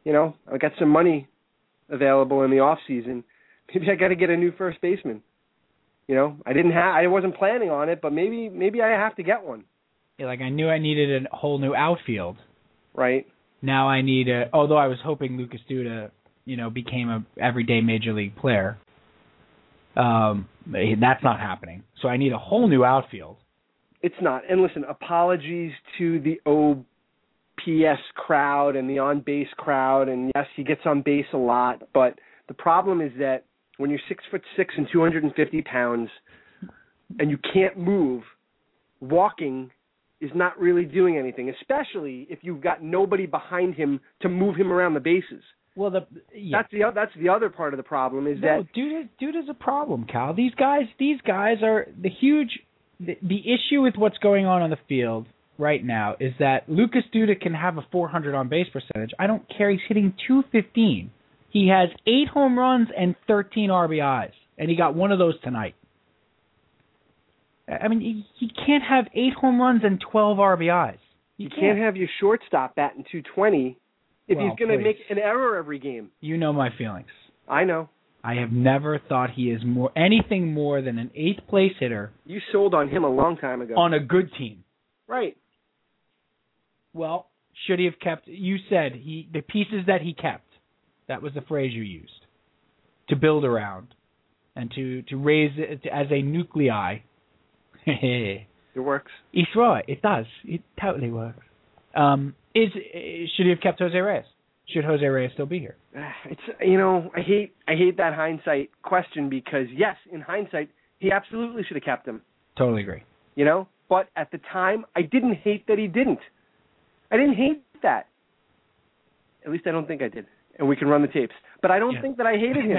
you know, I got some money available in the off season. Maybe I got to get a new first baseman. You know, I didn't have I wasn't planning on it, but maybe maybe I have to get one. Yeah, like I knew I needed a whole new outfield. Right. Now I need a. Although I was hoping Lucas Duda, you know, became a everyday major league player. Um, that's not happening. So I need a whole new outfield. It's not. And listen, apologies to the OPS crowd and the on base crowd. And yes, he gets on base a lot, but the problem is that when you're six foot six and 250 pounds, and you can't move, walking is not really doing anything, especially if you've got nobody behind him to move him around the bases. Well, the yeah. That's the that's the other part of the problem is no, that dude, dude is a problem, Cal. These guys, these guys are the huge. The, the issue with what's going on on the field right now is that Lucas Duda can have a 400 on base percentage. I don't care. He's hitting 215. He has eight home runs and 13 RBIs, and he got one of those tonight. I mean, he can't have eight home runs and 12 RBIs. You, can't. can't have your shortstop batting 220 if well, he's going to make an error every game. You know my feelings. I know. I have never thought he is more anything more than an eighth place hitter. You sold on him a long time ago. On a good team. Right. Well, should he have kept you said he the pieces that he kept. That was the phrase you used. To build around and to to raise it as a nuclei. it works. It's right. It does. It totally works. Um, is should he have kept Jose Reyes? Should Jose Reyes still be here? It's you know I hate I hate that hindsight question because yes, in hindsight he absolutely should have kept him. Totally agree. You know, but at the time I didn't hate that he didn't. I didn't hate that. At least I don't think I did. And we can run the tapes. But I don't Yeah. think that I hated him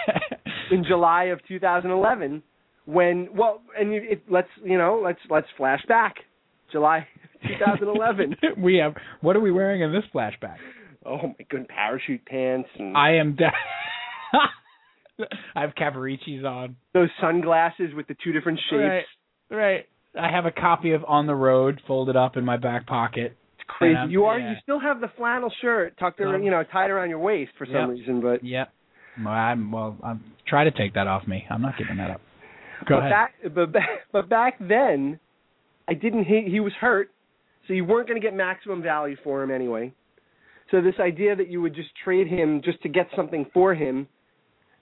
in July of 2011 when well and it, let's you know let's let's flash back July 2011. we have. What are we wearing in this flashback? oh my good parachute pants and I am. De- I have Cavariccis on. those sunglasses with the two different shapes. Right. Right. I have a copy of On the Road folded up in my back pocket. It's crazy. You are yeah. you still have the flannel shirt tucked around, Um, you know, tied around your waist for some Yep. reason, but yeah. Well, I'm well. I'm try to take that off me. I'm not giving that up. Go but ahead. back but back, but back then I didn't hate he was hurt, so you weren't going to get maximum value for him anyway. So this idea that you would just trade him just to get something for him,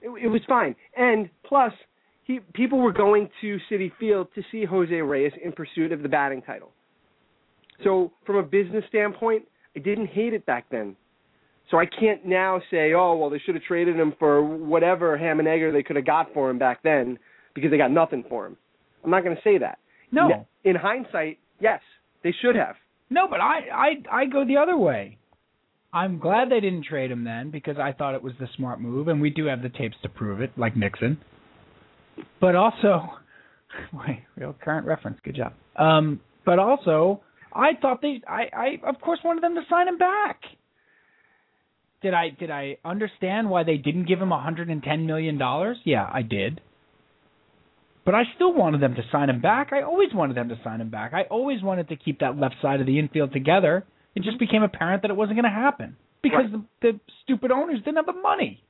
it, it was fine. And plus, he people were going to Citi Field to see Jose Reyes in pursuit of the batting title. So from a business standpoint, I didn't hate it back then. So I can't now say, oh well, they should have traded him for whatever ham and egger they could have got for him back then because they got nothing for him. I'm not going to say that. no. In hindsight, yes, they should have. No, but I, I I go the other way. I'm glad they didn't trade him then because I thought it was the smart move, and we do have the tapes to prove it, like Nixon. But also, wait, real current reference. Good job. Um, but also, I thought they, I, I of course wanted them to sign him back. Did I did I understand why they didn't give him 110 million dollars? Yeah, I did. But I still wanted them to sign him back. I always wanted them to sign him back. I always wanted to keep that left side of the infield together. It just became apparent that it wasn't going to happen because Right. the, the stupid owners didn't have the money.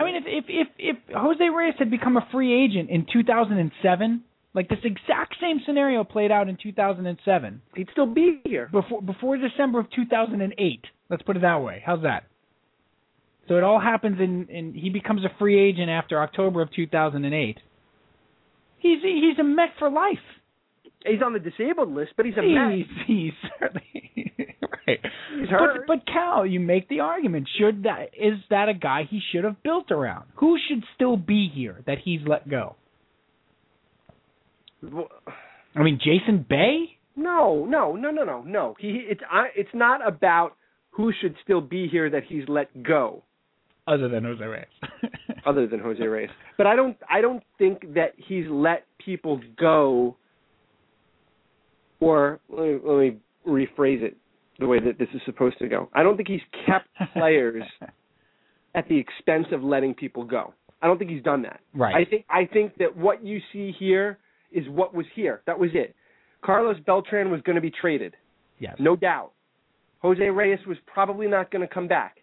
I mean, if if if if Jose Reyes had become a free agent in 2007, like this exact same scenario played out in 2007, He'd still be here. before before December of 2008. Let's put it that way. How's that? So it all happens in, in he becomes a free agent after October of 2008. He's he's a Met for life. He's on the disabled list, but he's a Met. He's, he's certainly right. He's hurt. But but Cal, you make the argument. Should that is that a guy he should have built around? Who should still be here that he's let go? Well, I mean, Jason Bay. No, no, no, no, no, no. He it's I, it's not about who should still be here that he's let go, Other than Jose Reyes. other than Jose Reyes. But I don't I don't think that he's let people go. Or let me, let me rephrase it the way that this is supposed to go. I don't think he's kept players at the expense of letting people go. I don't think he's done that. Right. I think I think that what you see here is what was here. That was it. Carlos Beltran was going to be traded, yes. no doubt. Jose Reyes was probably not going to come back.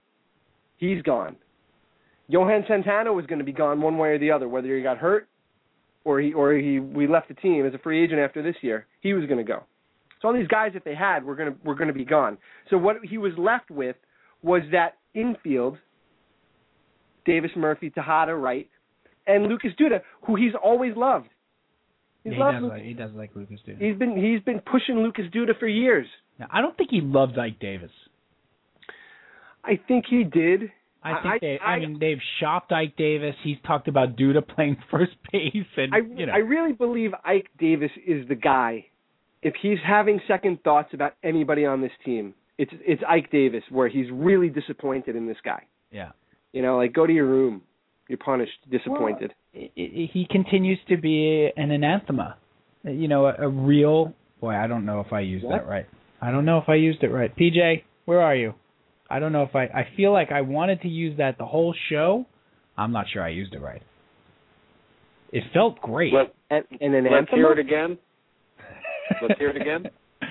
He's gone. Johan Santana was going to be gone one way or the other, whether he got hurt or he or he we left the team as a free agent after this year. He was going to go. So all these guys that they had were going to were going to be gone. So what he was left with was that infield Davis Murphy, Tejada, Wright, and Lucas Duda, who he's always loved. He he loves does Lucas. like he does like Lucas Duda. He's been he's been pushing Lucas Duda for years. Now, I don't think he loves Ike Davis. I think he did. I I- think they. I, I- mean, they've shopped Ike Davis. He's talked about Duda playing first base, and I you know. I really believe Ike Davis is the guy. If he's having second thoughts about anybody on this team, it's it's Ike Davis where he's really disappointed in this guy. yeah. You know, like go to your room. You're punished, disappointed. I- I- he continues to be an anathema. Uh, you know, a, a real boy. I don't know if I used What? that right. I don't know if I used it right. PJ, where are you? I don't know if I. I feel like I wanted to use that the whole show. I'm not sure I used it right. It felt great. Let, and, and an let's hear it again. Let's hear it again.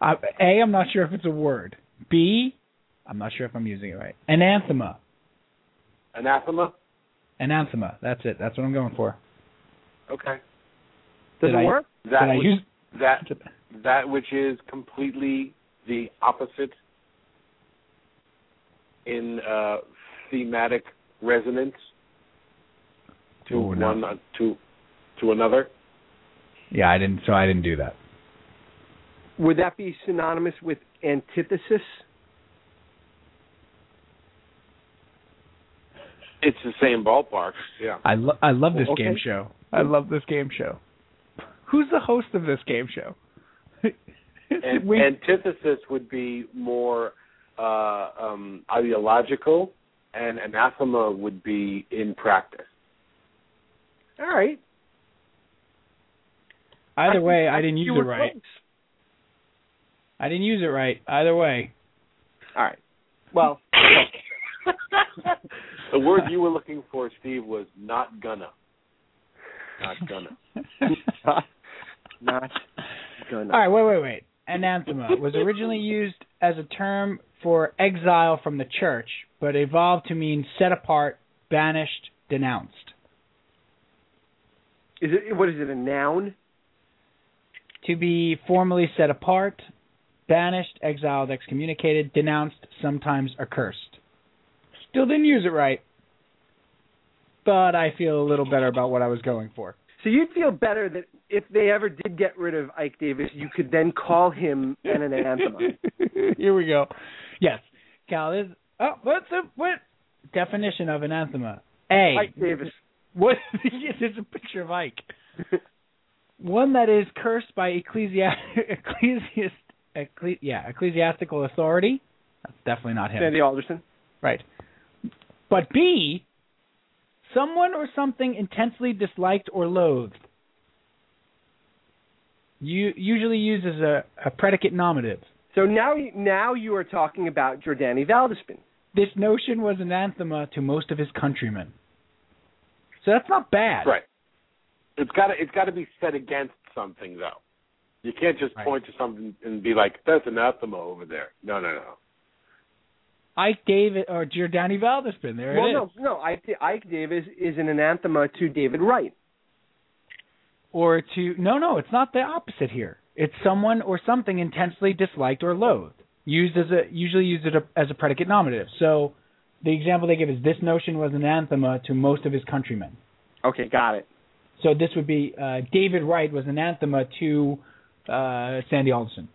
Uh, a, I'm not sure if it's a word. B, I'm not sure if I'm using it right. Anathema. Anathema. Anathema. That's it. That's what I'm going for. Okay. Does Did it I- work? That Did I use? that that which is completely the opposite in uh, thematic resonance to no. one to to another. Yeah, I didn't. So I didn't do that. Would that be synonymous with antithesis? It's the same ballpark. Yeah. I lo- I love this Okay. game show. I love this game show. Who's the host of this game show? Is it antithesis would be more uh, um, ideological, and anathema would be in practice. All right. Either way, I think didn't use it right. close. I didn't use it right. Either way. All right. Well, the word you were looking for, Steve, was not gonna. Not gonna. not gonna. All right, wait, wait, wait. Anathema was originally used as a term for exile from the church, but evolved to mean set apart, banished, denounced. Is it what is it? A noun? To be formally set apart, banished, exiled, excommunicated, denounced, sometimes accursed. Still didn't use it right, but I feel a little better about what I was going for. So you'd feel better that if they ever did get rid of Ike Davis, you could then call him an anathema. Here we go. Yes, Cal is. Oh, what's the what definition of an anathema? A. Ike Davis. What? There's a picture of Ike. One that is cursed by ecclesia, ecclesiast, ecle, yeah, ecclesiastical authority. That's definitely not him. Sandy Alderson. Right. But B, someone or something intensely disliked or loathed. You usually used as a, a predicate nominative. So now, now you are talking about Jordany Valdespin. This notion was anathema to most of his countrymen. So that's not bad. Right. It's got to it's got to be set against something though. You can't just Right. point to something and be like, "That's anathema over there." No, no, no. Ike David or Jordany Valdespin. There well, it is. Well, no, no. Ike, Ike Davis is an anathema to David Wright. Or to no, no, it's not the opposite here. It's someone or something intensely disliked or loathed. Used as a usually used it as a predicate nominative. So the example they give is this notion was an anathema to most of his countrymen. Okay, got it. So this would be uh, David Wright was an anathema to uh, Sandy Alderson.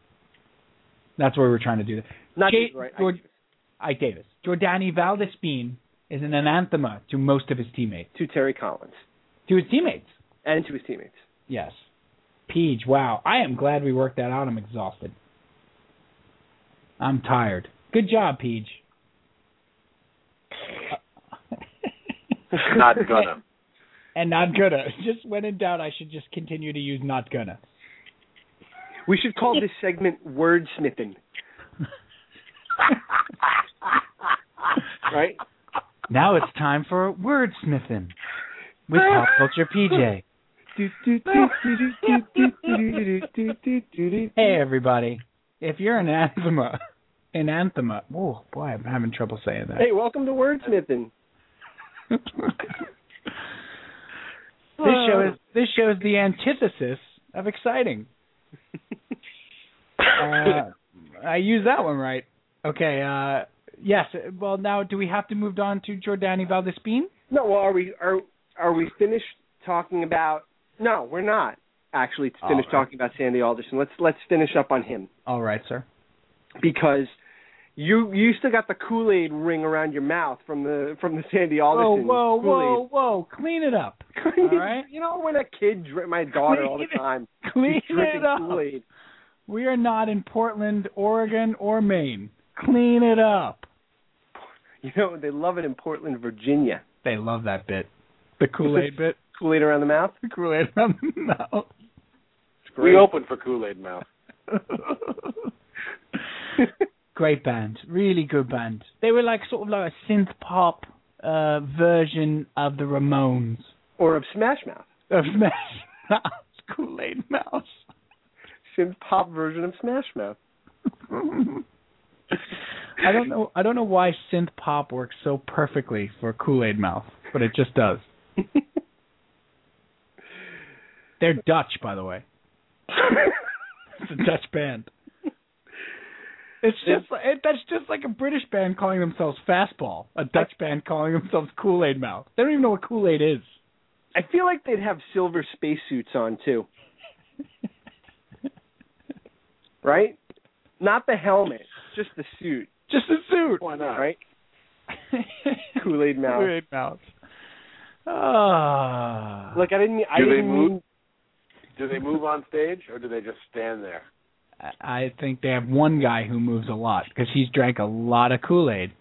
That's what we were trying to do. That. Not Jay- David Wright. Ike Davis. Jordany Valdespin is an anathema to most of his teammates. to Terry Collins To his teammates, and to his teammates. yes. Peach, wow. I am glad we worked that out. I'm exhausted. I'm tired. Good job, Peach. Not gonna. and not gonna. Just when in doubt, I should just continue to use not gonna. We should call this segment wordsmithing, right? Now it's time for wordsmithing with Pop Culture PJ. Hey everybody, if you're an anathema, an anathema. Oh boy, I'm having trouble saying that. Hey, welcome to wordsmithing. this show is this show is the antithesis of exciting. uh, I used that one right. Okay. Uh, yes. Well, now do we have to move on to Jordany Valdespin? No, well, are we are are we finished talking about? No, we're not. actually to finish right. talking about Sandy Alderson. Let's let's finish up on him All right, sir. because you you still got the Kool Aid ring around your mouth from the from the Sandy Whoa, Alderson. whoa, Kool-Aid. whoa, whoa! Clean it up. All right, you know when a kid drink my daughter all the Clean it- time. clean it up. Kool-Aid. We are not in Portland, Oregon, or Maine. Clean it up. You know they love it in Portland, Virginia. They love that bit. The Kool Aid bit. Kool Aid around the mouth. Kool Aid around the mouth. It's great. We open for Kool Aid Mouth. Great band, really good band. They were like sort of like a synth pop uh, version of the Ramones. or of Smash Mouth, Of Smash Mouth, Kool Aid Mouse. synth pop version of Smash Mouth. I don't know. I don't know why synth pop works so perfectly for Kool Aid Mouth, but it just does. They're Dutch, by the way. It's a Dutch band. It's just like, it, that's just like a British band calling themselves Fastball, a Dutch band calling themselves Kool Aid Mouth. They don't even know what Kool Aid is. I feel like they'd have silver spacesuits on too. right? Not the helmet, just the suit, Just the suit. Why not? right? Kool-Aid Mouth. Kool Aid Mouth. Ah. Look, I didn't mean. I Do they didn't move? Mean. Do they move on stage or do they just stand there? I think they have one guy who moves a lot because he's drank a lot of Kool Aid,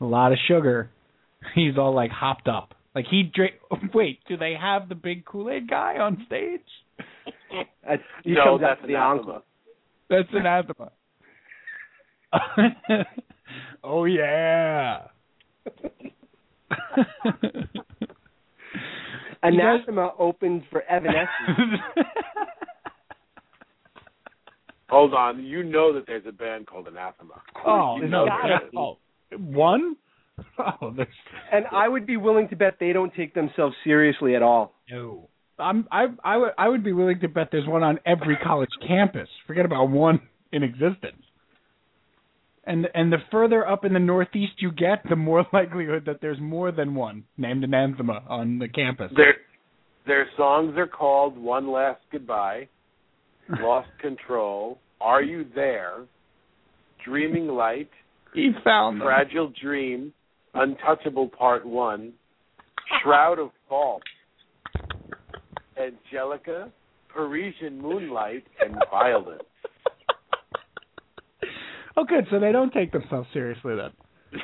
a lot of sugar. He's all like hopped up. Like he drink. Wait, do they have the big Kool Aid guy on stage? He no, that's the anathema. encore. That's anathema. oh yeah. You guys- Anathema opens for Evanescence. Hold on, you know that there's a band called Anathema. oh you no! know gotta that. be. Oh, one? Oh, there's and I would be willing to bet they don't take themselves seriously at all. no. I'm I I would I would be willing to bet there's one on every college campus. Forget about one in existence. And and the further up in the northeast you get, the more likelihood that there's more than one named Anathema on the campus. Their their songs are called One Last Goodbye, Lost Control, Are You There, Dreaming Light, He found them. Fragile Dream, Untouchable Part One, Shroud of False, Angelica, Parisian Moonlight, and Violence. Oh, good. So they don't take themselves seriously then.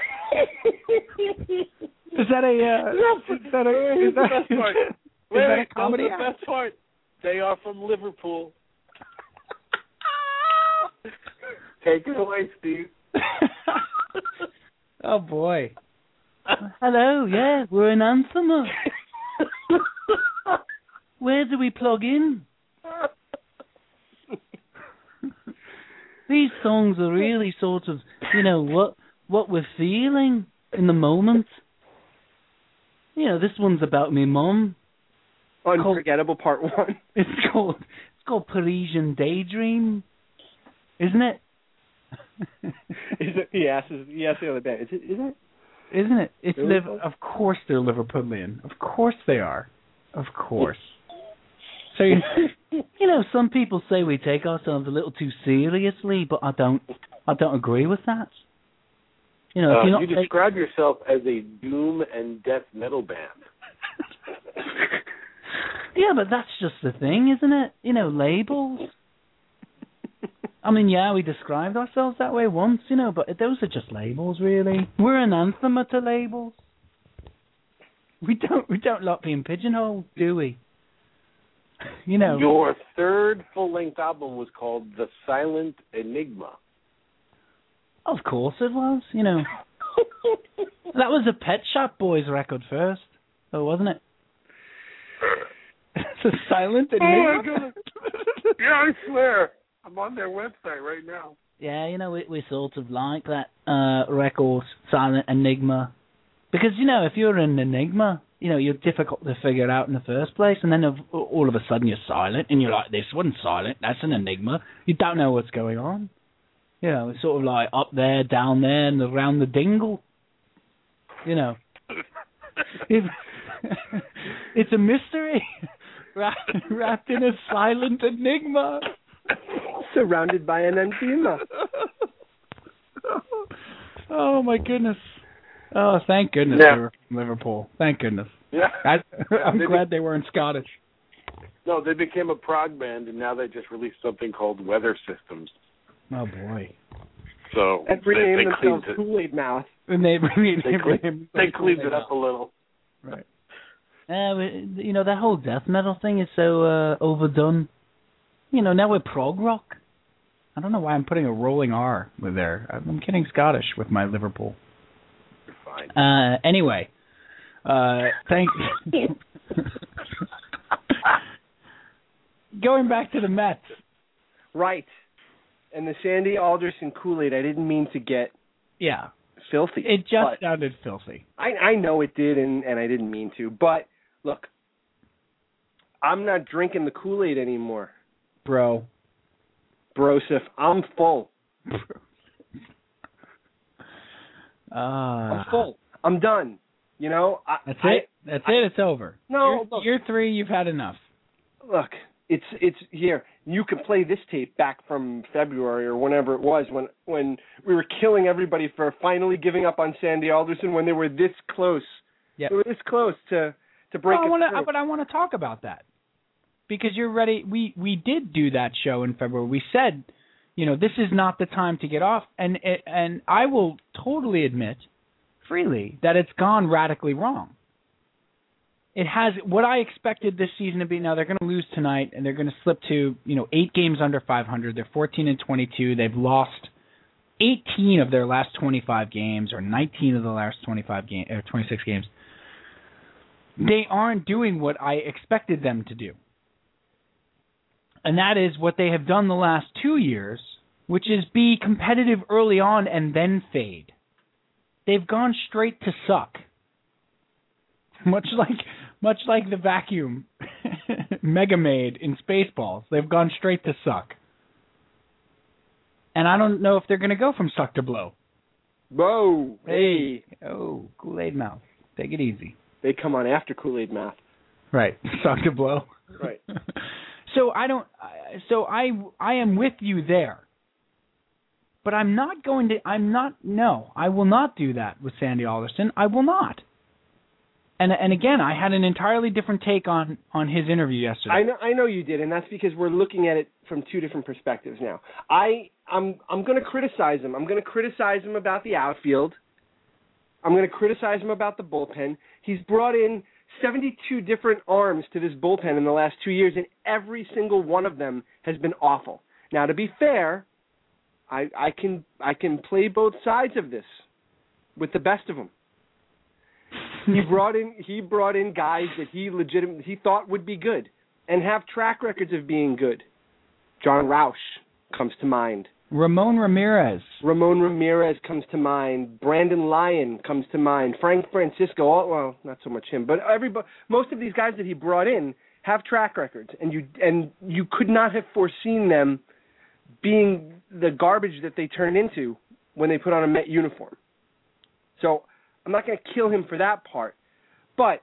Is that a uh, is that a Here's is the that, best part. is Wait, that a wait, comedy that's the best part. They are from Liverpool. Take it away, Steve. oh boy. Hello, yeah, we're in anthemer. Where do we plug in? These songs are really sort of, you know, what what we're feeling in the moment. You know, this one's about me mum. Unforgettable part one. It's called it's called Parisian Daydream, isn't it? Is it? Yes. He the other band. Is it? Is it? Isn't it? It's? Liv- of course they're Liverpudlian. Of course they are. Of course. So you, know, some people say we take ourselves a little too seriously, but I don't. I don't agree with that. You know, if Uh, you take- describe yourself as a doom and death metal band. yeah, but that's just the thing, isn't it? You know, labels. I mean, yeah, we described ourselves that way once, you know, but those are just labels, really. We're an anthema to labels. We don't, we don't like being pigeonholed, do we? You know, Your third full-length album was called The Silent Enigma. of course it was. You know, that was a Pet Shop Boys record first, oh, wasn't it? it's a silent Oh my enigma. yeah, I swear. I'm on their website right now. Yeah, you know, we, we sort of like that uh record, Silent Enigma. Because, you know, if you're an enigma, you know, you're difficult to figure out in the first place, and then all of a sudden you're silent, and you're like, this one's silent, that's an enigma. You don't know what's going on. You know, it's sort of like up there, down there, and around the dingle. You know. It's, it's a mystery. wrapped in a silent enigma. Surrounded by an enigma. oh my goodness. Oh, thank goodness Yeah. they were from Liverpool. Thank goodness. Yeah. I, I'm They glad they weren't Scottish. No, they became a prog band, and now they just released something called Weather Systems. Oh boy. So And they, renamed they themselves cleaned. Kool Aid Mouth. And they they, They, cleaned, they cleaned it up a little. Right. Uh, you know, that whole death metal thing is so uh, overdone. You know, now we're prog rock. I don't know why I'm putting a rolling R with there. I'm getting Scottish with my Liverpool. Fine. Uh, anyway, uh, thank. Going back to the Mets. Right. And the Sandy Alderson Kool Aid, I didn't mean to get Yeah, filthy. it just sounded filthy. I, I know it did, and, and I didn't mean to. But look, I'm not drinking the Kool Aid anymore, Bro. Broseph. I'm full. Uh, I'm full. I'm done. You know, I, That's I, it. That's it. It's over. No, year, look. three, you've had enough. look, it's it's here. You can play this tape back from February or whenever it was when when we were killing everybody for finally giving up on Sandy Alderson when they were this close. Yeah, They were this close to to break Well, I wanna, but I want to talk about that because you're ready. We we did do that show in February. We said, you know, this is not the time to get off, and and I will totally admit freely that it's gone radically wrong. It has what I expected this season to be. Now they're going to lose tonight, and they're going to slip to you know eight games under 500. They're 14 and 22. They've lost 18 of their last 25 games, or 19 of the last 25 game or 26 games they aren't doing what I expected them to do. And that is what they have done the last two years, which is be competitive early on and then fade. They've gone straight to suck. Much like much like the vacuum Mega Maid in Spaceballs. They've gone straight to suck. And I don't know if they're gonna go from suck to blow. Whoa, hey, Oh, Kool-Aid mouth. Take it easy. they come on after Kool Aid Mouth. Right. Suck to blow. Right. So I don't. Uh, so I I am with you there. But I'm not going to. I'm not. No, I will not do that with Sandy Alderson. I will not. And and again, I had an entirely different take on on his interview yesterday. I know I know you did, and that's because we're looking at it from two different perspectives now. I I'm I'm going to criticize him. I'm going to criticize him about the outfield. I'm going to criticize him about the bullpen. He's brought in 72 different arms to this bullpen in the last 2 years and every single one of them has been awful. Now to be fair, I I can I can play both sides of this with the best of them. he brought in he brought in guys that he legitimate he thought would be good and have track records of being good. Jon Rauch comes to mind. Ramon Ramirez. Ramon Ramirez comes to mind. Brandon Lyon comes to mind. Frank Francisco. All, well, not so much him, but everybody. Most of these guys that he brought in have track records, and you and you could not have foreseen them being the garbage that they turned into when they put on a Met uniform. So I'm not going to kill him for that part, but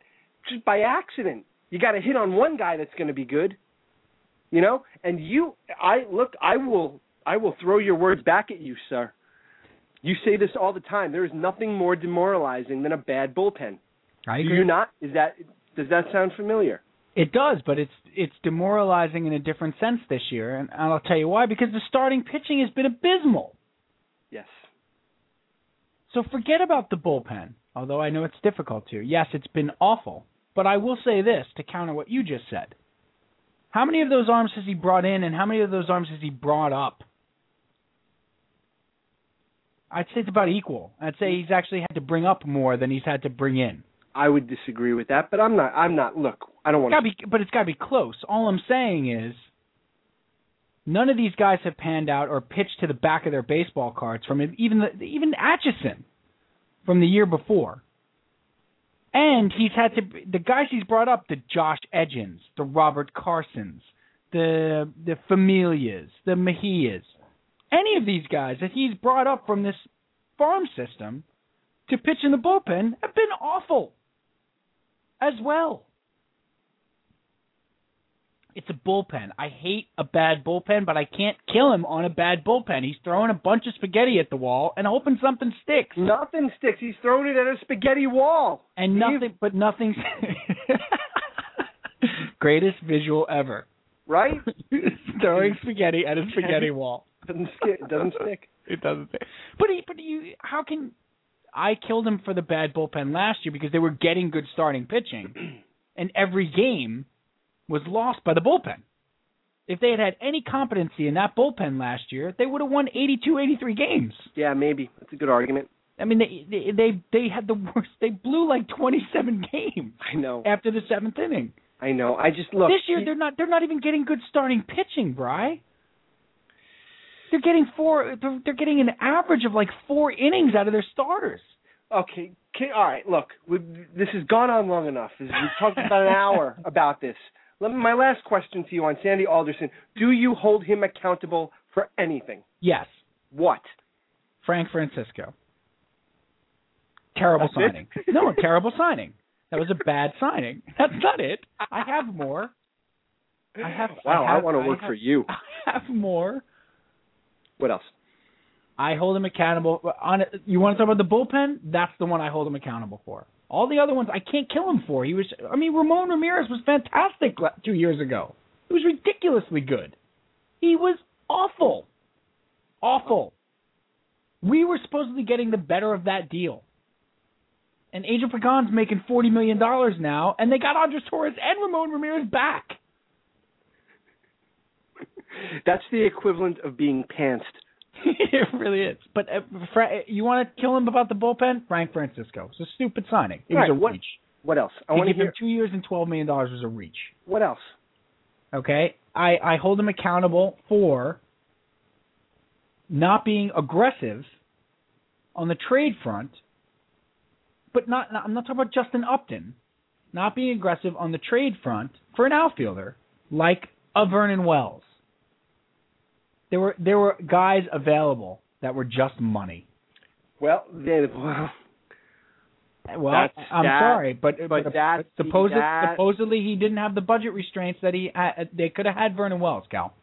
just by accident, you got to hit on one guy that's going to be good, you know. And you, I look, I will, I will throw your words back at you, sir. You say this all the time. There is nothing more demoralizing than a bad bullpen. I Do you not? Is that does that sound familiar? It does, but it's it's demoralizing in a different sense this year, and I'll tell you why. Because the starting pitching has been abysmal. Yes. So forget about the bullpen, although I know it's difficult to. Yes, it's been awful. But I will say this to counter what you just said. How many of those arms has he brought in, and how many of those arms has he brought up? I'd say it's about equal. I'd say he's actually had to bring up more than he's had to bring in. I would disagree with that, but I'm not. I'm not. Look, I don't want be, but it's got to be close. All I'm saying is, none of these guys have panned out or pitched to the back of their baseball cards from. Even the, even Atchison from the year before. And he's had to the guys he's brought up, the Josh Edgins, the Robert Carsons, the the Familias, the Mejias, any of these guys that he's brought up from this farm system to pitch in the bullpen have been awful as well. It's a bullpen. I hate a bad bullpen, but I can't kill him on a bad bullpen. He's throwing a bunch of spaghetti at the wall and hoping something sticks. Nothing sticks. He's throwing it at a spaghetti wall. And nothing, but nothing's. Greatest visual ever. Right? Throwing spaghetti at a spaghetti wall. Doesn't stick. It doesn't stick. It doesn't. Stick. But he, but you, how can I killed him for the bad bullpen last year because they were getting good starting pitching, and every game was lost by the bullpen. If they had had any competency in that bullpen last year, they would have won 82, 83 games. Yeah, maybe. That's a good argument. I mean, they they they, they had the worst. They blew like 27 games I know. after the seventh inning. I know. I just look. this year he- they're not they're not even getting good starting pitching, Bry. They're getting four. They're, they're getting an average of like four innings out of their starters. Okay. Can, all right. Look, this has gone on long enough. We've talked about an hour about this. Let me, my last question to you on Sandy Alderson: Do you hold him accountable for anything? Yes, What? Frank Francisco. Terrible That's signing. no, terrible signing. That was a bad signing. That's not it. I have more. I have. Wow, I, I, want to work have, for you. I have more. What else? I hold him accountable on. You want to talk about the bullpen? That's the one I hold him accountable for. All the other ones I can't kill him for. He was. I mean, Ramon Ramirez was fantastic two years ago. He was ridiculously good. He was awful, awful. We were supposedly getting the better of that deal. And Angel Pagan's making forty million dollars now, and they got Andres Torres and Ramon Ramirez back. That's the equivalent of being pantsed. it really is. But uh, Fra- you want to kill him about the bullpen? Frank Francisco. It's a stupid signing. It was a what- reach. What else? I want to give him hear. two years and twelve million dollars was a reach. What else? Okay, I I hold him accountable for not being aggressive on the trade front, but not, not I'm not talking about Justin Upton, not being aggressive on the trade front for an outfielder like a Vernon Wells. There were there were guys available that were just money. Well, they, well, Well, That's- I'm that- sorry, but but but, that's- supposedly, that- supposedly he didn't have the budget restraints that he had, they could have had Vernon Wells, Cal.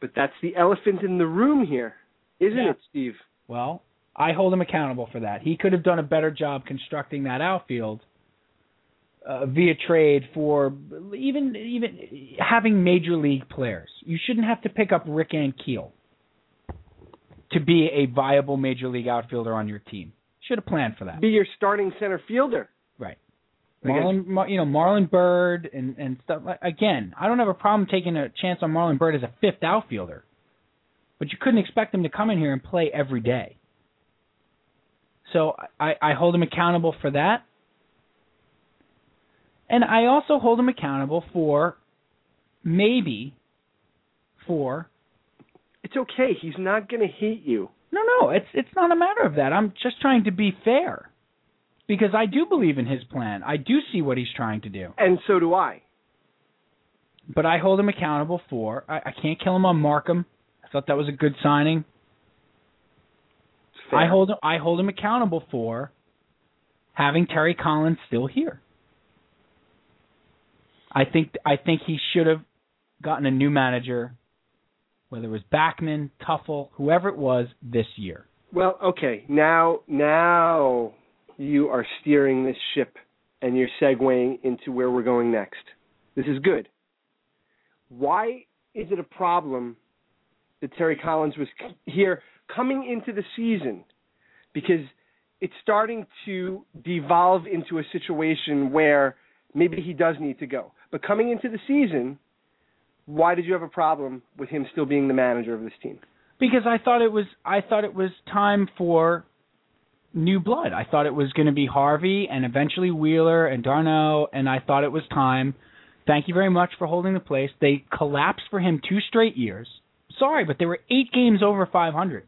but that's the elephant in the room here, isn't Yeah. it, Steve? Well, I hold him accountable for that. He could have done a better job constructing that outfield uh, via trade for even even having major league players. You shouldn't have to pick up Rick Ankiel to be a viable major league outfielder on your team. Should have planned for that. Be your starting center fielder. Right. Marlon, Mar, you know, Marlon Byrd and and stuff. like- Again, I don't have a problem taking a chance on Marlon Byrd as a fifth outfielder, but you couldn't expect him to come in here and play every day. So I, I hold him accountable for that, and I also hold him accountable for maybe for It's okay. He's not going to hate you. no, no, it's it's not a matter of that. I'm just trying to be fair. Because I do believe in his plan. I do see what he's trying to do. And so do I. but I hold him accountable for. I, I can't kill him on Marcum. I thought that was a good signing. I hold. I hold him accountable for having Terry Collins still here. I think I think he should have gotten a new manager, whether it was Backman, Teufel, whoever it was, this year. Well, okay. Now, now you are steering this ship, and you're segueing into where we're going next. This is good. Why is it a problem that Terry Collins was here coming into the season? Because it's starting to devolve into a situation where maybe he does need to go. But coming into the season, why did you have a problem with him still being the manager of this team? because I thought it was I thought it was time for new blood. I thought it was going to be Harvey and eventually Wheeler and d'Arnaud, and I thought it was time. Thank you very much for holding the place. They collapsed for him two straight years. Sorry, but they were eight games over 500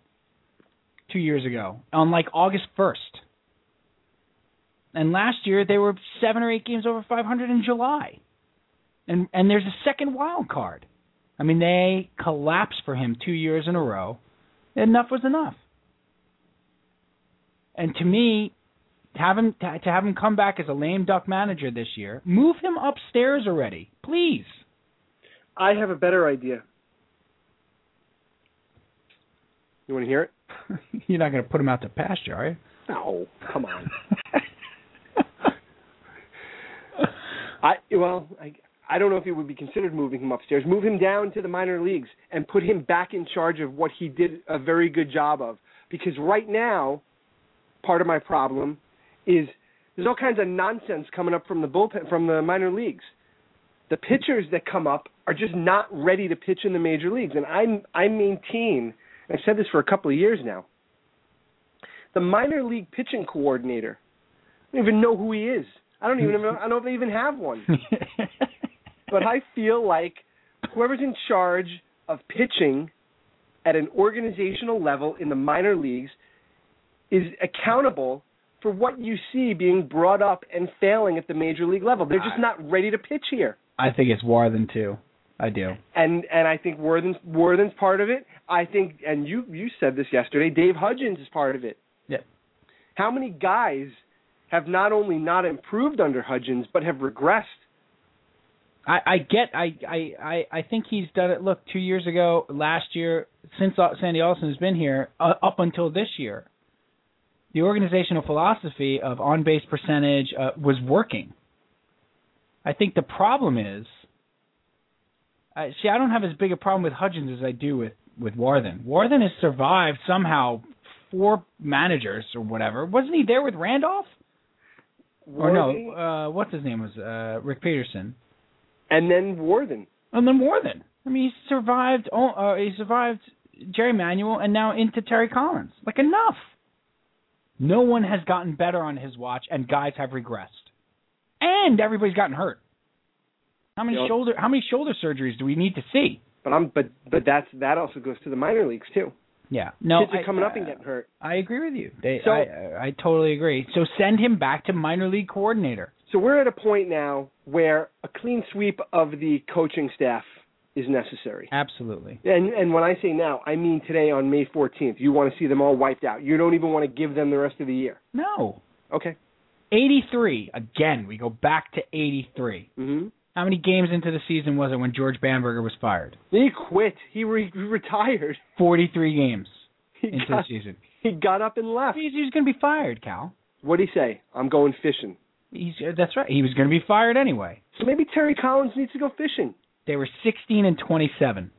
two years ago on like August 1st. And last year they were seven or eight games over 500 in July. And and there's a second wild card. I mean, they collapsed for him two years in a row. Enough was enough. And to me, to have him to, to have him come back as a lame duck manager this year, move him upstairs already, please. I have a better idea. You want to hear it? You're not going to put him out to pasture, are you? No, come on. I well, I I don't know if it would be considered moving him upstairs. Move him down to the minor leagues and put him back in charge of what he did a very good job of. Because right now, part of my problem is there's all kinds of nonsense coming up from the bullpen from the minor leagues. The pitchers that come up are just not ready to pitch in the major leagues, and I I maintain I've said this for a couple of years now. The minor league pitching coordinator, I don't even know who he is. I don't even know. I don't know if they even have one. but I feel like whoever's in charge of pitching at an organizational level in the minor leagues is accountable for what you see being brought up and failing at the major league level. They're just not ready to pitch here. I think it's Warthen too. I do. And and I think Warthen's Warthen's part of it. I think and you you said this yesterday, Dave Hudgens is part of it. Yep. How many guys have not only not improved under Hudgens but have regressed? I, I get I, I I think he's done it. Look, two years ago, last year, since Sandy Alderson has been here, uh, up until this year, the organizational philosophy of on base percentage uh, was working. I think the problem is, uh, see, I don't have as big a problem with Hudgens as I do with with Warthen. Warthen has survived somehow four managers or whatever. Wasn't he there with Randolph? Or no, uh, what's his name was uh, Rick Peterson. And then Warthen. And then Warthen. I mean, he survived. Uh, he survived Jerry Manuel, and now into Terry Collins. Like enough. No one has gotten better on his watch, and guys have regressed. And everybody's gotten hurt. How many You know- shoulder How many shoulder surgeries do we need to see? But I'm but but that's that also goes to the minor leagues too. Yeah, no, Kids are I- coming up uh, and getting hurt. I agree with you. They, So- I, I totally agree. So send him back to minor league coordinator. So we're at a point now where a clean sweep of the coaching staff is necessary. Absolutely. And and when I say now, I mean today on May 14th. You want to see them all wiped out. You don't even want to give them the rest of the year. No. Okay. 83. Again, we go back to 83. Mm-hmm. How many games into the season was it when George Bamberger was fired? He quit. He, re- retired. 43 games He into got, the season. he got up and left. He's, he's going to be fired, Cal. What would he say? I'm going fishing. He's uh, that's right. He was going to be fired anyway. So maybe Terry Collins needs to go fishing. They were 16 and 27.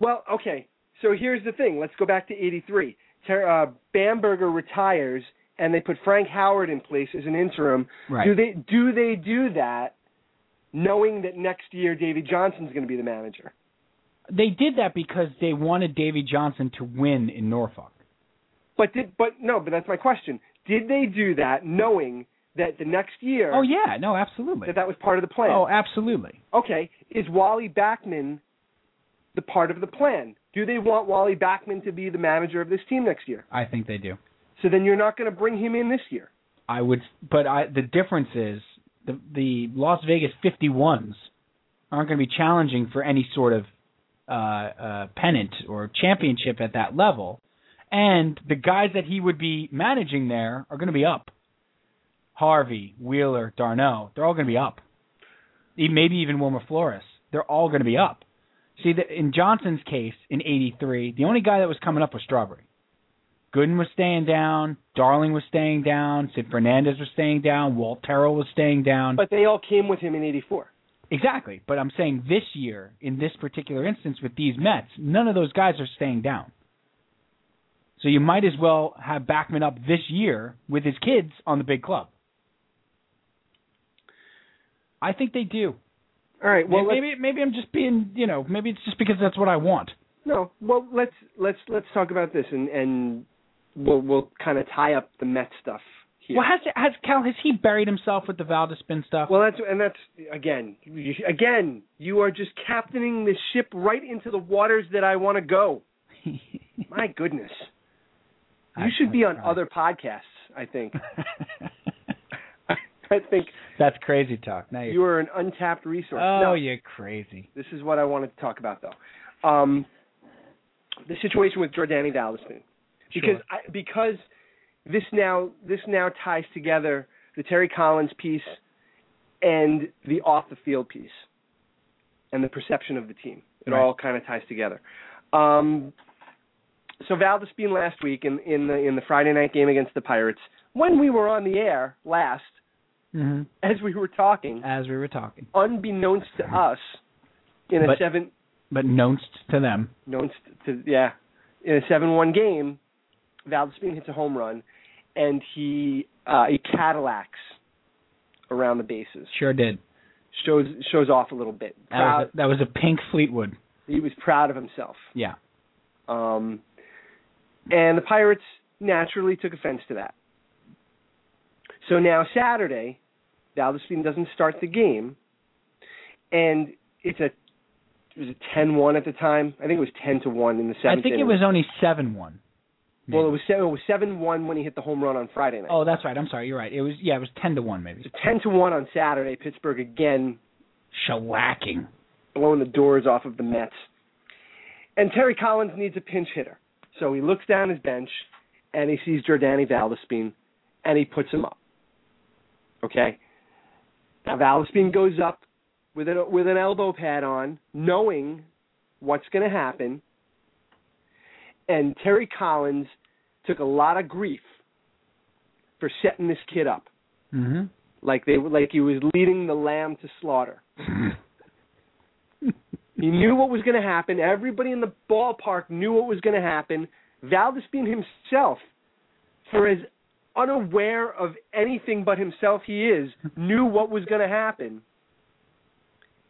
Well, okay. So here's the thing. Let's go back to '83. Ter- uh, Bamberger retires, and they put Frank Howard in place as an interim. Right. Do they do they do that, knowing that next year Davey Johnson's going to be the manager? They did that because they wanted Davey Johnson to win in Norfolk. But did but no, but that's my question. Did they do that knowing that the next year? Oh yeah, no, absolutely. That that was part of the plan. Oh, absolutely. Okay, is Wally Backman the part of the plan? Do they want Wally Backman to be the manager of this team next year? I think they do. So then you're not going to bring him in this year. I would, but I the difference is the the Las Vegas 51s aren't going to be challenging for any sort of uh, uh, pennant or championship at that level, and the guys that he would be managing there are going to be up. Harvey, Wheeler, d'Arnaud, they're all going to be up. Maybe even Wilmer Flores, they're all going to be up. See, the, in Johnson's case in '83, the only guy that was coming up was Strawberry. Gooden was staying down. Darling was staying down. Sid Fernandez was staying down. Walt Terrell was staying down. But they all came with him in '84. exactly. But I'm saying this year, in this particular instance with these Mets, none of those guys are staying down. So you might as well have Backman up this year with his kids on the big club. I think they do. All right. Well, maybe maybe I'm just being, you know, maybe it's just because that's what I want. no. Well, let's let's let's talk about this, and and we'll we'll kind of tie up the Met stuff here. Well, has has Cal has he buried himself with the Valdespin stuff? Well, that's and that's again, you, again, you are just captaining the ship right into the waters that I want to go. My goodness, you I- should be on other podcasts. I think. I think That's crazy talk. Now you are an untapped resource. Oh, No, you're crazy. This is what I wanted to talk about, though. Um, the situation with Jordany Valdespin, because Sure. I, because this now this now ties together the Terry Collins piece and the off the field piece. and the perception of the team. It Right. all kind of ties together. Um, so Valdespin last week in in the in the Friday night game against the Pirates, when we were on the air last, hmm as we were talking, As we were talking, unbeknownst to us, in a But- seven but knownst to them. Knownst to yeah, in a seven-one game, Valdespin hits a home run, and he uh, he Cadillacs around the bases. Sure did. Shows shows off a little bit. That was a, that was a pink Fleetwood. he was proud of himself. Yeah. Um, and the Pirates naturally took offense to that. So now Saturday, Despine doesn't start the game, and it's a it was ten one at the time. I think it was ten to one in the seventh. I think it was only seven one. Well, it was seven. It was seven one when he hit the home run on Friday night. Oh, that's right. I'm sorry. You're right. It was yeah. It was ten to one maybe. So ten to one on Saturday. Pittsburgh again Shellacking. blowing the doors off of the Mets. And Terry Collins needs a pinch hitter. So he looks down his bench and he sees Jordany Valdespin, and he puts him up. Okay? Now Valdespin goes up with an with an elbow pad on, knowing what's going to happen. And Terry Collins took a lot of grief for setting this kid up, Mm-hmm. like they were like he was leading the lamb to slaughter. He knew what was going to happen. Everybody in the ballpark knew what was going to happen. Valdespin himself, for as unaware of anything but himself he is, knew what was going to happen.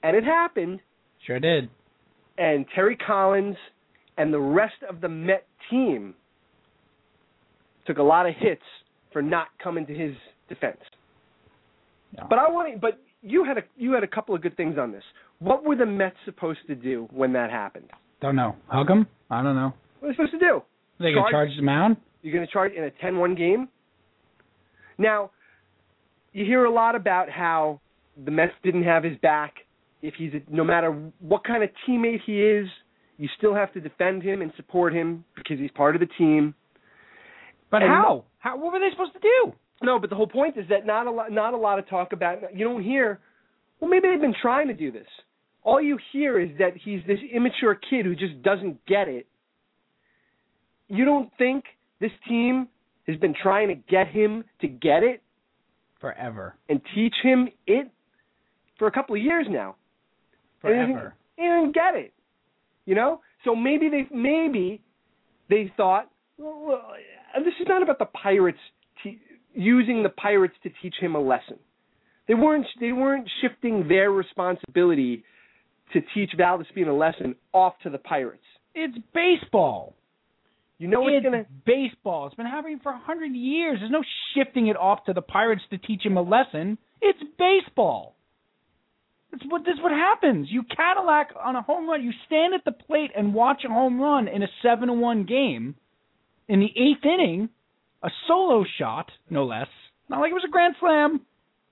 And it happened. Sure did. And Terry Collins and the rest of the Met team took a lot of hits for not coming to his defense. No. But I want to, but you had a you had a couple of good things on this. What were the Mets supposed to do when that happened? Don't know. Hug him? I don't know. What are they supposed to do? They gonna Charge- charge the mound? You're going to charge in a 10-1 game? Now, you hear a lot about how the Mets didn't have his back. If he's a, no matter what kind of teammate he is, you still have to defend him and support him because he's part of the team. But And- how? How? What were they supposed to do? No, but the whole point is that not a lot, not a lot of talk about. You don't hear. Well, maybe they've been trying to do this. All you hear is that he's this immature kid who just doesn't get it. You don't think this team has been trying to get him to get it Forever. and teach him it for a couple of years now? And he Forever. Didn't get it. You know? So maybe they maybe they thought, well, well, uh, this is not about the pirates te- using the pirates to teach him a lesson. They weren't they weren't shifting their responsibility to teach Valdespin a lesson off to the pirates. It's baseball. You know it's it's gonna baseball. It's been happening for a hundred years. There's no shifting it off to the Pirates to teach him a lesson. It's baseball. That's what this is what happens. You Cadillac on a home run. You stand at the plate and watch a home run in a seven to one game. In the eighth inning, a solo shot, no less. Not like it was a grand slam.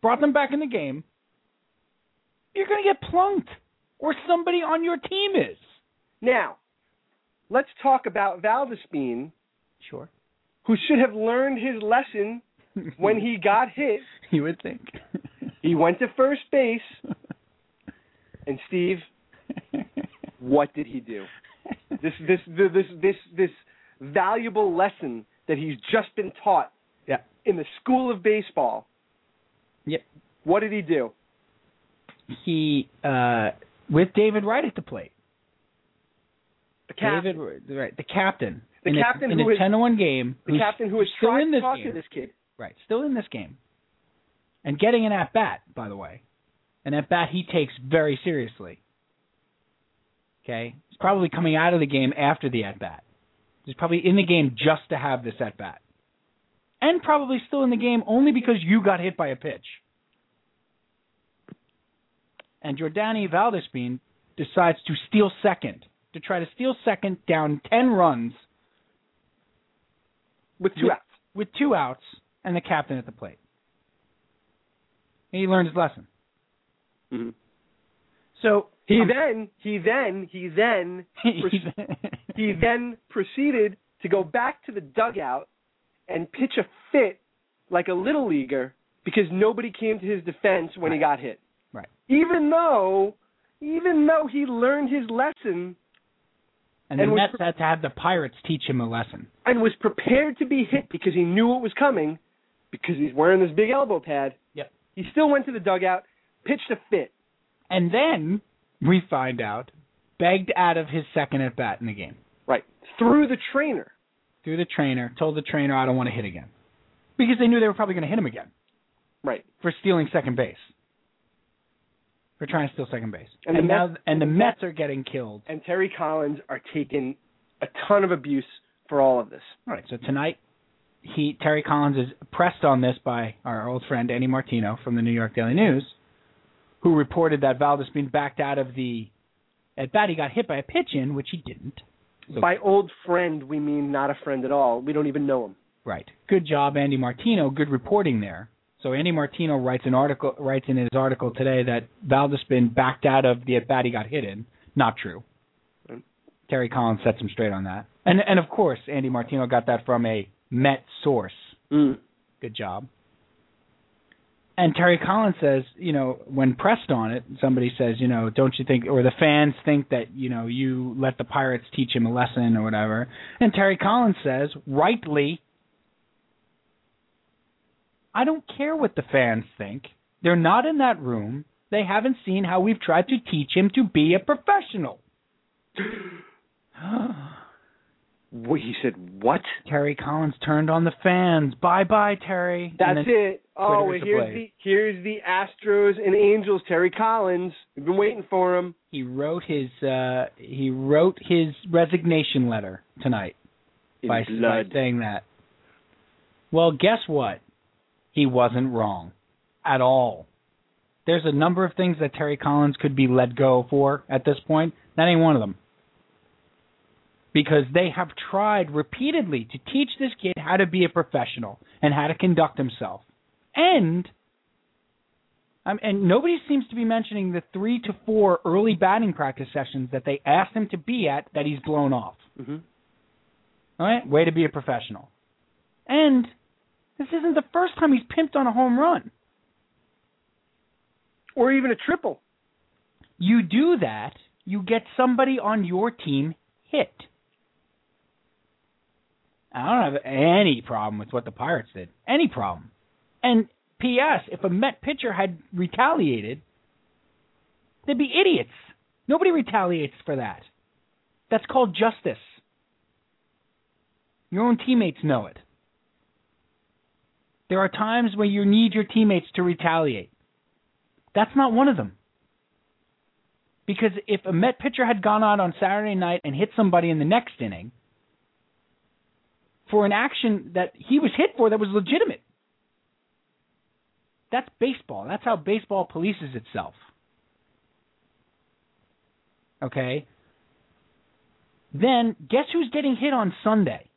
Brought them back in the game. You're gonna get plunked, or somebody on your team is. now. Let's talk about Valdespin, Sure. who should have learned his lesson when he got hit. you would think. He went to first base, and Steve, what did he do? This this this this this valuable lesson that he's just been taught Yeah. in the school of baseball. Yep. What did he do? he uh with David Wright at the plate. David Wright, the captain. The in captain a, in who a is- ten to one game. the captain who has still tried in to this talk game. to this kid. Right, still in this game. And getting an at bat, by the way. An at bat he takes very seriously. Okay? He's probably coming out of the game after the at bat. He's probably in the game just to have this at bat. And probably still in the game only because you got hit by a pitch. And Jordany Valdespin decides to steal second, to try to steal second down 10 runs with two With- outs. with two outs and the captain at the plate. And he learned his lesson. Mm-hmm. So He um, then he then he then he then proceeded to go back to the dugout and pitch a fit like a little leaguer because nobody came to his defense when he got hit. Right. Even though even though he learned his lesson And, And the Mets pre- had to have the Pirates teach him a lesson. and was prepared to be hit because he knew it was coming, because he's wearing this big elbow pad. Yep. He still went to the dugout, pitched a fit. And then we find out begged out of his second at bat in the game. Right. Through the trainer. Through the trainer, told the trainer I don't want to hit again. Because they knew they were probably going to hit him again Right. for stealing second base. For trying to steal second base. And And, the now Mets- and the Mets are getting killed. And Terry Collins are taking a ton of abuse for all of this. All right, so tonight he Terry Collins is pressed on this by our old friend Andy Martino from the New York Daily News, who reported that Valdespin backed out of the at bat. He got hit by a pitch in, which he didn't. So- By old friend, we mean not a friend at all. We don't even know him. Right. Good job, Andy Martino. Good reporting there. So Andy Martino writes an article writes in his article today that Valdespin backed out of the at bat he got hit in. Not true. Right. Terry Collins sets him straight on that. And and of course Andy Martino got that from a Met source. Mm. Good job. And Terry Collins says, you know, when pressed on it, somebody says, you know, don't you think, or the fans think that, you know, you let the Pirates teach him a lesson or whatever. And Terry Collins says, rightly, I don't care what the fans think. They're not in that room. They haven't seen how we've tried to teach him to be a professional. What, he said, what? Terry Collins turned on the fans. Bye bye, Terry. That's it. Oh, Twitter's here's ablaze. the here's the Astros and Angels. Terry Collins. We've been waiting for him. he wrote his uh he wrote his resignation letter tonight In by, by saying that. Well, guess what? He wasn't wrong at all. There's a number of things that Terry Collins could be let go for at this point. That ain't one of them. Because they have tried repeatedly to teach this kid how to be a professional and how to conduct himself. And um, and nobody seems to be mentioning the three to four early batting practice sessions that they asked him to be at that he's blown off. hmm All right, way to be a professional. And this isn't the first time he's pimped on a home run. Or even a triple. You do that, you get somebody on your team hit. I don't have any problem with what the Pirates did. Any problem. And P.S. If a Met pitcher had retaliated, they'd be idiots. Nobody retaliates for that. That's called justice. Your own teammates know it. There are times where you need your teammates to retaliate. That's not one of them. Because if a Met pitcher had gone out on Saturday night and hit somebody in the next inning for an action that he was hit for that was legitimate, that's baseball. That's how baseball polices itself. Okay? Then guess who's getting hit on Sunday?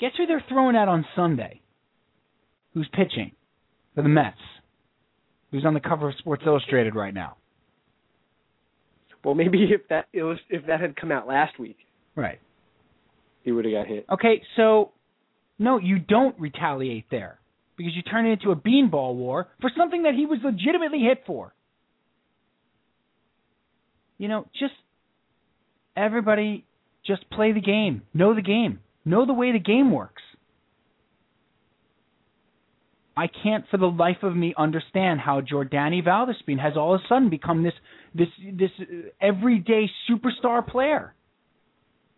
Guess who they're throwing at on Sunday? Who's pitching for the Mets? Who's on the cover of Sports Illustrated right now? Well, maybe if that if that had come out last week, Right. he would have got hit. Okay, so no, you don't retaliate there because you turn it into a beanball war for something that he was legitimately hit for. You know, just everybody just play the game, know the game, know the way the game works. I can't for the life of me understand how Jordany Valdespin has all of a sudden become this this this everyday superstar player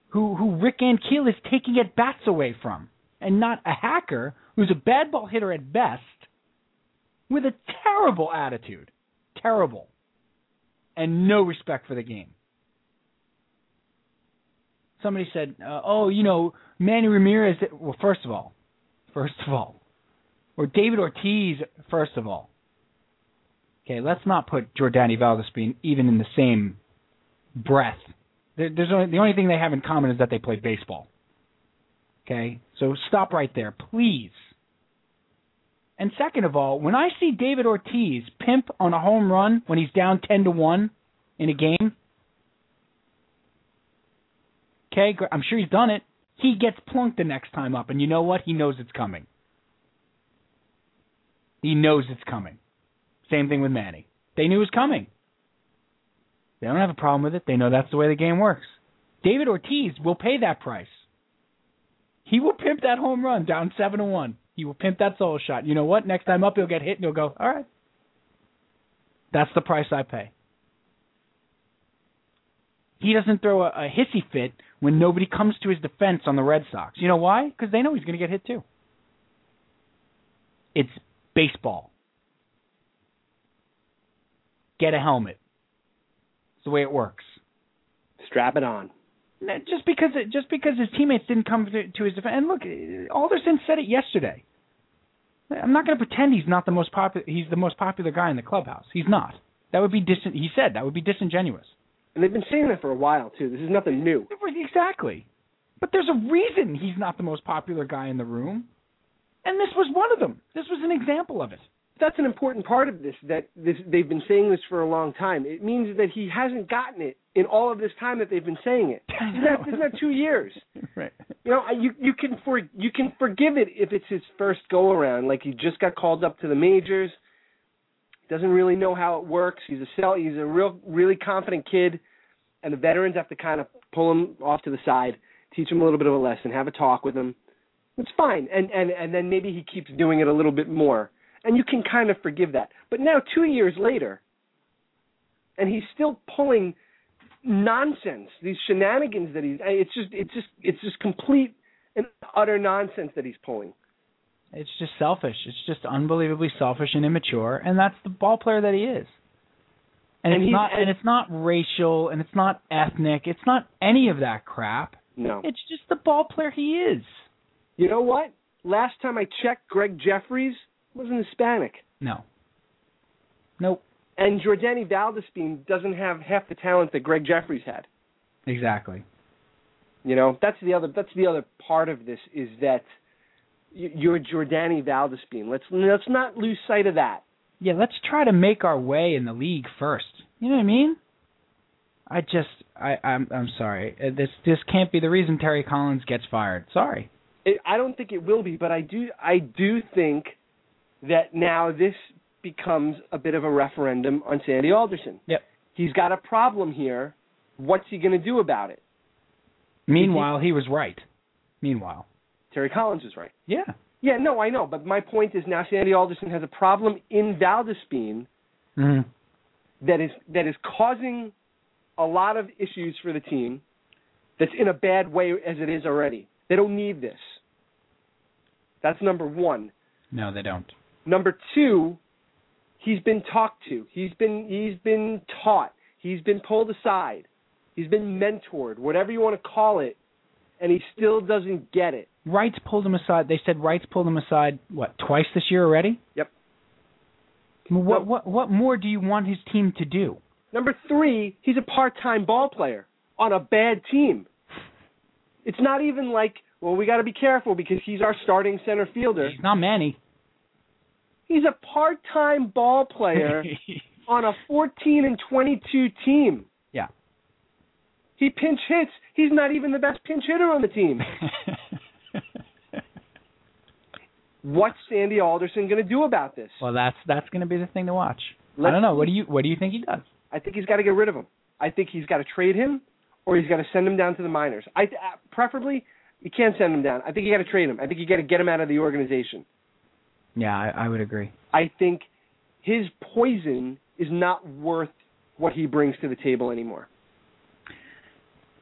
who who Rick Ankiel is taking at bats away from, and not a hacker who's a bad ball hitter at best, with a terrible attitude, terrible, and no respect for the game. Somebody said, uh, "Oh, you know, Manny Ramirez." Well, first of all, first of all, or David Ortiz. First of all, okay, let's not put Jordany Valdespin even in the same breath there- there's only, the only thing they have in common is that they play baseball. Okay, so stop right there, please. And second of all, when I see David Ortiz pimp on a home run when he's down ten to one in a game, okay, I'm sure he's done it. He gets plunked the next time up, and you know what? He knows it's coming. He knows it's coming. Same thing with Manny. They knew it was coming. They don't have a problem with it. They know that's the way the game works. David Ortiz will pay that price. He will pimp that home run down seven to one. He will pimp that solo shot. You know what? Next time up, he'll get hit and he'll go, all right. That's the price I pay. He doesn't throw a, a hissy fit when nobody comes to his defense on the Red Sox. You know why? Because they know he's going to get hit too. It's baseball. Get a helmet. It's the way it works. Strap it on. Just because it, just because his teammates didn't come to, to his defense. And look, Alderson said it yesterday. I'm not going to pretend he's not the most popular. He's the most popular guy in the clubhouse. He's not. That would be dis. He said that would be disingenuous. And they've been saying that for a while too. This is nothing new. Exactly. But there's a reason he's not the most popular guy in the room. And this was one of them. This was an example of it. That's an important part of this. That this they've been saying this for a long time. It means that he hasn't gotten it in all of this time that they've been saying it. Isn't that, isn't that two years? right. You know, you you can for you can forgive it if it's his first go around. Like he just got called up to the majors, doesn't really know how it works. He's a sell. He's a real really confident kid, and the veterans have to kind of pull him off to the side, teach him a little bit of a lesson, have a talk with him. It's fine, and and and then maybe he keeps doing it a little bit more, and you can kind of forgive that. But now two years later, and he's still pulling nonsense, these shenanigans that he's it's just it's just it's just complete and utter nonsense that he's pulling. It's just selfish. It's just unbelievably selfish and immature, and that's the ball player that he is. And, And it's not and- and it's not racial and it's not ethnic. It's not any of that crap. No. It's just the ball player he is. You know what? Last time I checked, Gregg Jefferies wasn't Hispanic. No. Nope. And Jordany Valdespin doesn't have half the talent that Gregg Jefferies had. Exactly. You know, that's the other that's the other part of this is that you're Jordany Valdespin. Let's let's not lose sight of that. Yeah, let's try to make our way in the league first. You know what I mean? I just I I'm I'm sorry. Uh, This this can't be the reason Terry Collins gets fired. Sorry. It, I don't think it will be, but I do I do think that now this becomes a bit of a referendum on Sandy Alderson. Yep. He's got a problem here. What's he going to do about it? Meanwhile, he was right. Meanwhile. Terry Collins is right. Yeah. Yeah, no, I know, but my point is now Sandy Alderson has a problem in Valdespin hmm that is that is causing a lot of issues for the team. That's in a bad way as it is already. They don't need this. That's number one. No, they don't. Number two, he's been talked to. He's been he's been taught. He's been pulled aside. He's been mentored, whatever you want to call it, and he still doesn't get it. Wrights pulled him aside. They said Wrights pulled him aside what twice this year already. Yep. What what what more do you want his team to do? Number three, he's a part-time ball player on a bad team. It's not even like, well, we got to be careful because he's our starting center fielder. He's not Manny. He's a part-time ball player on a 14 and 22 team. He pinch hits. He's not even the best pinch hitter on the team. What's Sandy Alderson going to do about this? well, that's that's going to be the thing to watch. I Let's don't know. What do you what do you think he does? I think he's got to get rid of him. I think he's got to trade him, or he's got to send him down to the minors. I uh, preferably you can't send him down. I think you got to trade him. I think you got to get him out of the organization. Yeah, I, I would agree. I think his poison is not worth what he brings to the table anymore.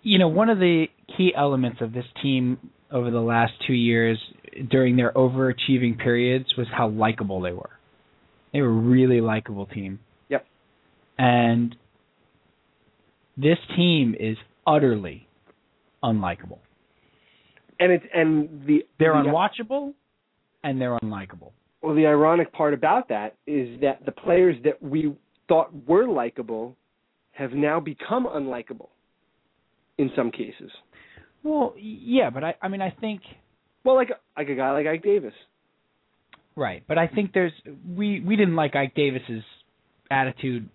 You know, one of the key elements of this team over the last two years during their overachieving periods was how likable they were. They were a really likable team. Yep. And this team is utterly unlikable. And it's and the They're the, unwatchable and they're unlikable. Well, the ironic part about that is that the players that we thought were likable have now become unlikable in some cases. Well, yeah, but I I mean I think Well, like like a guy like Ike Davis. right, but I think there's we we didn't like Ike Davis's attitude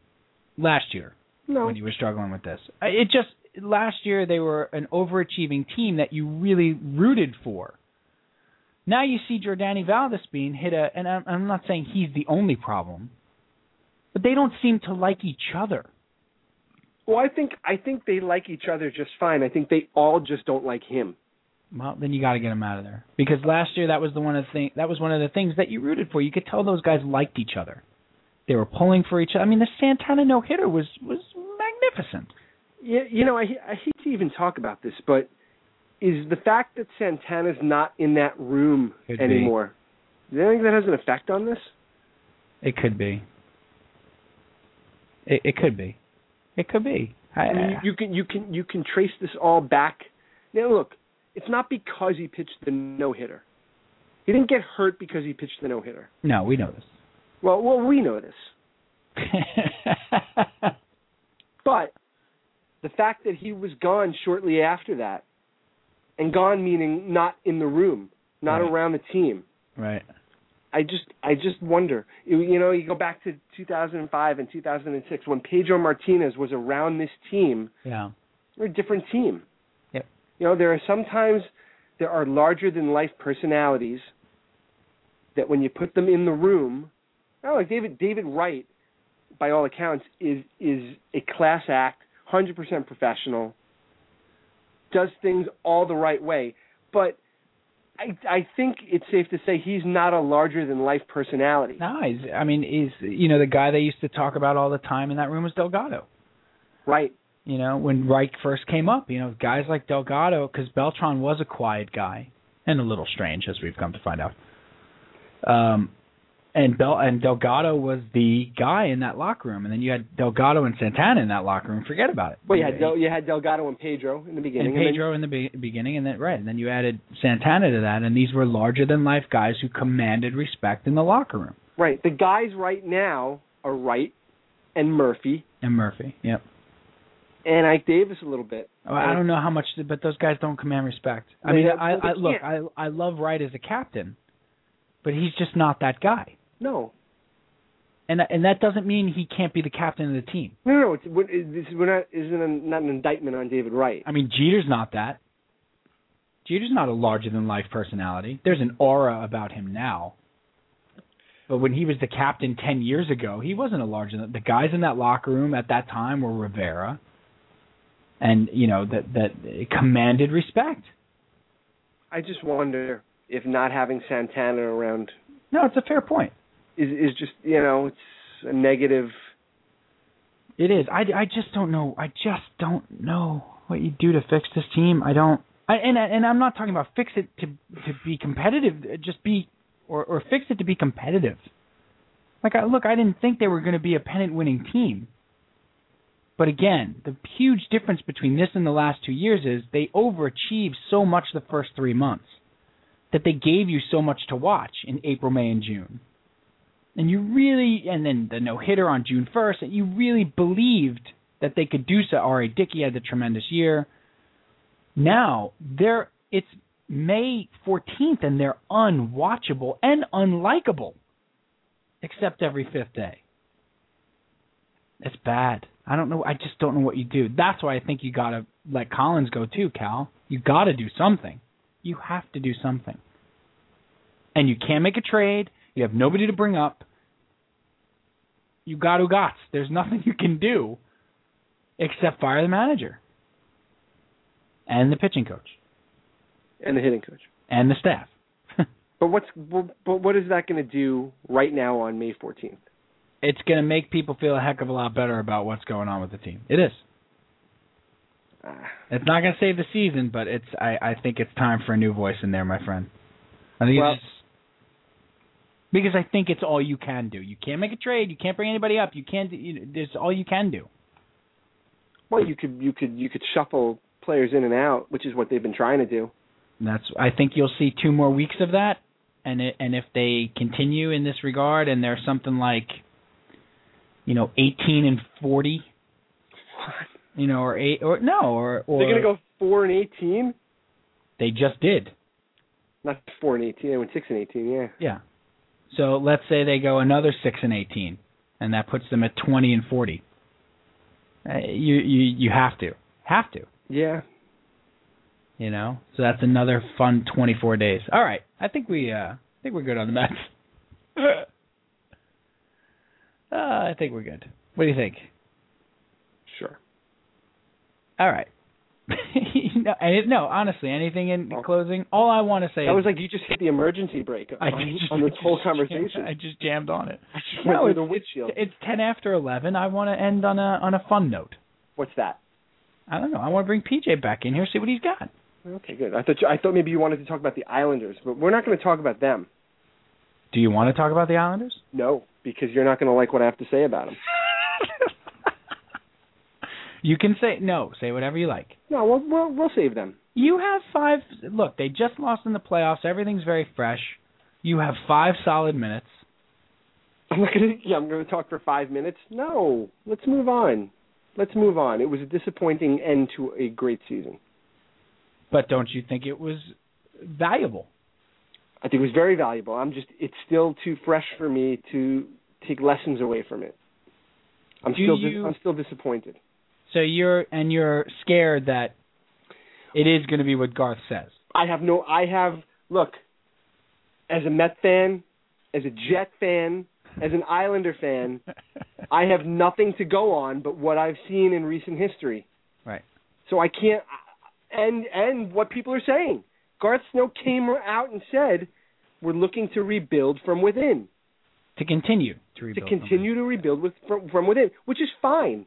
last year No. when he was struggling with this. It just last year they were an overachieving team that you really rooted for. Now you see Jordany Valdes being hit a, and I'm, I'm not saying he's the only problem, but they don't seem to like each other. Well, I think I think they like each other just fine. I think they all just don't like him. Well, then you got to get him out of there because last year that was the one of the thing that was one of the things that you rooted for. You could tell those guys liked each other. They were pulling for each other. I mean, the Santana no hitter was was magnificent. Yeah, you know, I I hate to even talk about this, but is the fact that Santana's not in that room Could be. anymore? Do you think that has an effect on this? It could be. It, it could be. It could be. I, I mean, you, you can you can you can trace this all back. Now look, it's not because he pitched the no hitter. He didn't get hurt because he pitched the no hitter. no, we know this. Well, well, we know this, but the fact that he was gone shortly after that, and gone meaning not in the room, not Right. around the team. right. I just I just wonder. You, know, you go back to 2005 and 2006 when Pedro Martinez was around this team. Yeah. We're a different team. Yep. You know, there are sometimes there are larger than life personalities that when you put them in the room, oh, like David David Wright, by all accounts, is is a class act, hundred percent professional, does things all the right way. But I I think it's safe to say he's not a larger than life personality. No, he's. I mean, he's. You know, the guy they used to talk about all the time in that room was Delgado. Right. You know, when Wright first came up, you know, guys like Delgado, because Beltran was a quiet guy and a little strange, as we've come to find out. Um, and Bel and Delgado was the guy in that locker room, and then you had Delgado and Santana in that locker room. Forget about it. Well, you had Del, you had Delgado and Pedro in the beginning, and then- Pedro in the be- beginning, and then right, and then you added Santana to that, and these were larger than life guys who commanded respect in the locker room. right. The guys right now are Wright and Murphy And Murphy, yep. and Ike Davis a little bit. Well, I don't know how much, but those guys don't command respect. I mean, I, I look, I. I love Wright as a captain, but he's just not that guy, No, and and that doesn't mean he can't be the captain of the team. no, no. It's, this is we're not isn't not an indictment on David Wright. I mean, Jeter's not that. Jeter's not a larger than life personality. There's an aura about him now. But when he was the captain 10 years ago, he wasn't a larger than the guys in that locker room at that time were Rivera and you know that that commanded respect. I just wonder if not having Santana around No, it's a fair point. Is is just you know it's a negative. It is. I, I just don't know. I just don't know what you do to fix this team. I don't. I, and and I'm not talking about fix it to to be competitive. Just be or or fix it to be competitive. Like I look, I didn't think they were going to be a pennant winning team. But again, the huge difference between this and the last two years is they overachieved so much the first three months that they gave you so much to watch in April, May, and June and you really and then the no hitter on June first, and you really believed that they could do so. R.A. Dickey had the tremendous year. Now they're it's May fourteenth, and they're unwatchable and unlikable, except every fifth day. It's bad. I don't know. I just don't know what you do. That's why I think you gotta let Collins go too, Cal. You gotta do something. You have to do something. And you can't make a trade. You have nobody to bring up. You got who got. There's nothing you can do except fire the manager and the pitching coach and the hitting coach. and the staff. But what's but but what is that going to do right now on May 14th? It's going to make people feel a heck of a lot better about what's going on with the team. It is. Ah, It's not going to save the season, but it's. I, I think it's time for a new voice in there, my friend. I think Well- it's because I think it's all you can do. You can't make a trade. You can't bring anybody up. You can't. You, it's all you can do. well, you could you could you could shuffle players in and out, which is what they've been trying to do. And that's. I think you'll see two more weeks of that, and it, and if they continue in this regard, and there's something like, you know, 18 and 40, you know, or eight or no, or or They're going to go four and 18, They just did. not four and 18. They went six and 18. Yeah. Yeah. So let's say they go another six and eighteen, and that puts them at twenty and forty. Uh, you you you have to have to Yeah. you know. So that's another fun twenty four days. All right, I think we uh I think we're good on the Mets. uh, I think we're good. What do you think? Sure. All right. no, and it, no, honestly, anything in Well, closing? All I want to say I was like you just hit the emergency brake on, just, on this whole just conversation. I just jammed on it. I just No, went through it's, the windshield. it's ten after eleven. I want to end on a on a fun note. What's that? I don't know. I want to bring PJ back in here, see what he's got. Okay, good. I thought you, I thought maybe you wanted to talk about the Islanders, but we're not going to talk about them. Do you want to talk about the Islanders? No, because you're not going to like what I have to say about them. you can say no. Say whatever you like. No, we'll we'll, we'll save them. You have five. Look, they just lost in the playoffs. Everything's very fresh. You have five solid minutes. I'm not going to. Yeah, I'm going to talk for five minutes. No, let's move on. Let's move on. It was a disappointing end to a great season. But don't you think it was valuable? I think it was very valuable. I'm just. It's still too fresh for me to take lessons away from it. I'm Do still. you- I'm still disappointed. So you're and you're scared that it is going to be what Garth says. I have no. I have. Look, as a Met fan, as a Jet fan, as an Islander fan, I have nothing to go on but what I've seen in recent history. Right. So I can't. And and what people are saying. Garth Snow came out and said, "We're looking to rebuild from within." to continue to rebuild. To continue to rebuild with from, from within, which is fine,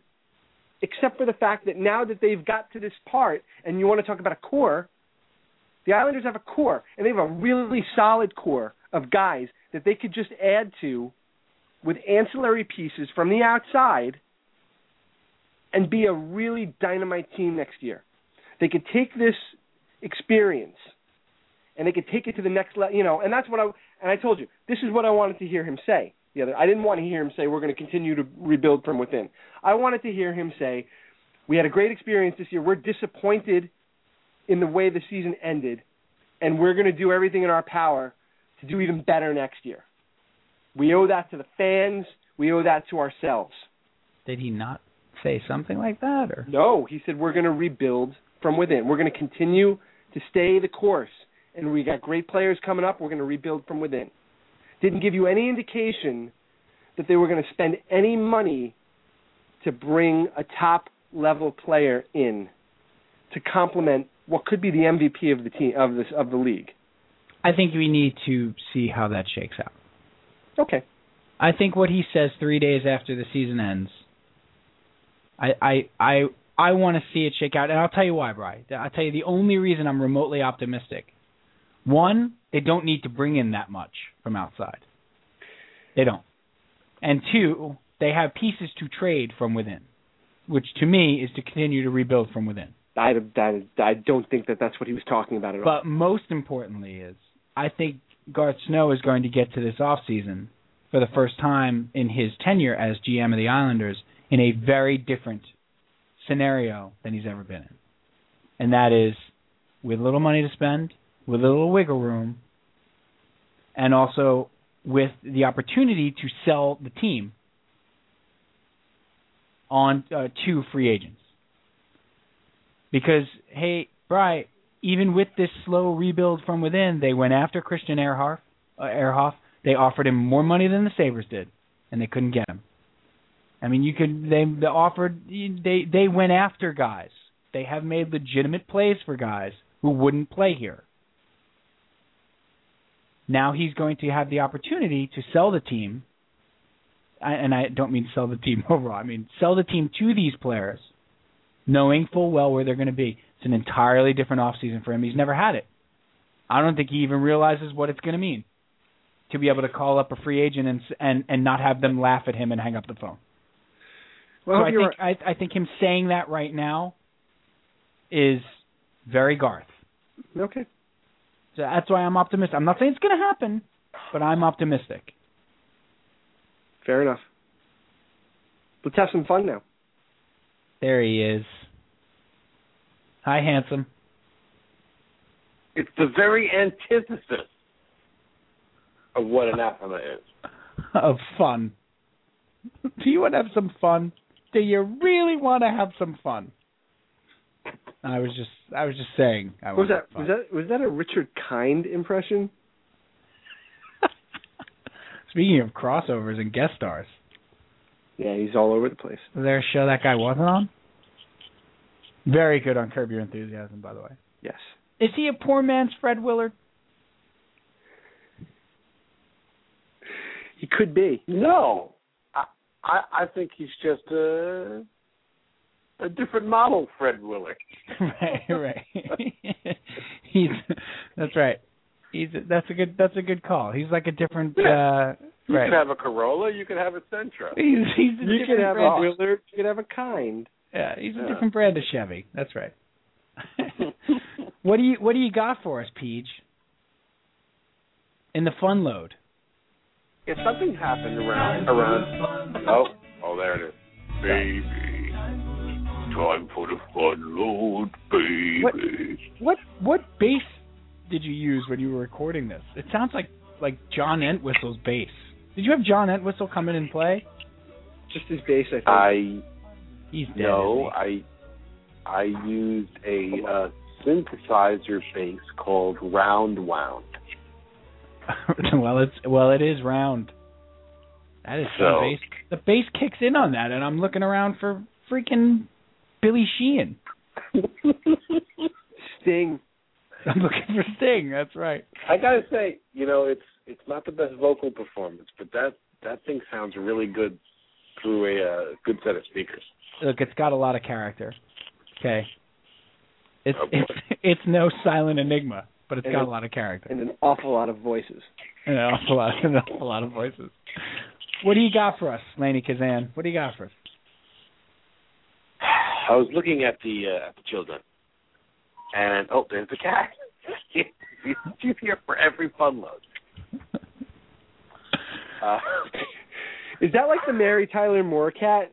except for the fact that now that they've got to this part, and you want to talk about a core, the Islanders have a core, and they have a really solid core of guys that they could just add to with ancillary pieces from the outside and be a really dynamite team next year. They could take this experience and they could take it to the next level, you know, and that's what I and I told you, this is what I wanted to hear him say. The other I didn't want to hear him say we're going to continue to rebuild from within. I wanted to hear him say we had a great experience this year. We're disappointed in the way the season ended and we're going to do everything in our power to do even better next year. We owe that to the fans. We owe that to ourselves. Did he not say something like that or No, he said we're going to rebuild from within. We're going to continue to stay the course, and we got great players coming up. We're going to rebuild from within. Didn't give you any indication that they were going to spend any money to bring a top level player in to complement what could be the MVP of the team of this of the league. I think we need to see how that shakes out. Okay. I think what he says 3 days after the season ends I I I I want to see it shake out and I'll tell you why, Bry. I'll tell you the only reason I'm remotely optimistic. One, they don't need to bring in that much from outside. They don't. And two, they have pieces to trade from within, which to me is to continue to rebuild from within. I, I, I don't think that that's what he was talking about at all. But most importantly is I think Garth Snow is going to get to this off season for the first time in his tenure as GM of the Islanders in a very different scenario than he's ever been in. And that is with little money to spend, with a little wiggle room, and also with the opportunity to sell the team on uh, to free agents. Because hey, Bry, even with this slow rebuild from within, they went after Christian Ehrhoff. Uh, Ehrhoff. They offered him more money than the Sabres did, and they couldn't get him. I mean, you could they they offered they they went after guys. They have made legitimate plays for guys who wouldn't play here. Now he's going to have the opportunity to sell the team, and I don't mean sell the team overall. I mean sell the team to these players, knowing full well where they're going to be. It's an entirely different offseason for him. He's never had it. I don't think he even realizes what it's going to mean to be able to call up a free agent and and and not have them laugh at him and hang up the phone. well, so I think I, I think him saying that right now is very Garth. okay. So that's why I'm optimistic. I'm not saying it's going to happen, but I'm optimistic. Fair enough. Let's have some fun now. There he is. Hi, handsome. It's the very antithesis of what anathema is. Of fun. Do you want to have some fun? Do you really want to have some fun? I was just I was just saying. I was that? Was that? Was that a Richard Kind impression? Speaking of crossovers and guest stars, Yeah, he's all over the place. was there a show that guy wasn't on? Very good on Curb Your Enthusiasm, by the way. Yes. Is he a poor man's Fred Willard? He could be. No, I I, I think he's just a a different model, Fred Willard. right, right. he's that's right. He's that's a good that's a good call. He's like a different uh You right. could have a Corolla. You could have a Sentra. He's he's a You different could have brand. a Willard. You could have a kind. Yeah, he's a different brand of Chevy. That's right. what do you what do you got for us, Peach? In the fun load. If something happened around around oh oh there it is, baby. Time for the fun load, baby. What? What what bass did you use when you were recording this? It sounds like like John Entwistle's bass. Did you have John Entwistle come in and play? Just his bass, I think. I He's dead. no, I I used a uh, synthesizer bass called Round Wound. well, it's well, it is round. That is So- some bass. The bass kicks in on that, and I'm looking around for freaking Billy Sheehan. Sting. I'm looking for Sting. That's right. I gotta say, you know, it's it's not the best vocal performance, but that that thing sounds really good through a uh, good set of speakers. Look, it's got a lot of character. Okay. It's Oh, it's it's no silent enigma, but it's And got it- a lot of character. And an awful lot of voices. And an awful lot, an awful lot of voices. What do you got for us, Lainie Kazan? What do you got for us? I was looking at the uh, at the children, and oh, there's the cat. She's here for every fun load. Uh, Is that like the Mary Tyler Moore cat?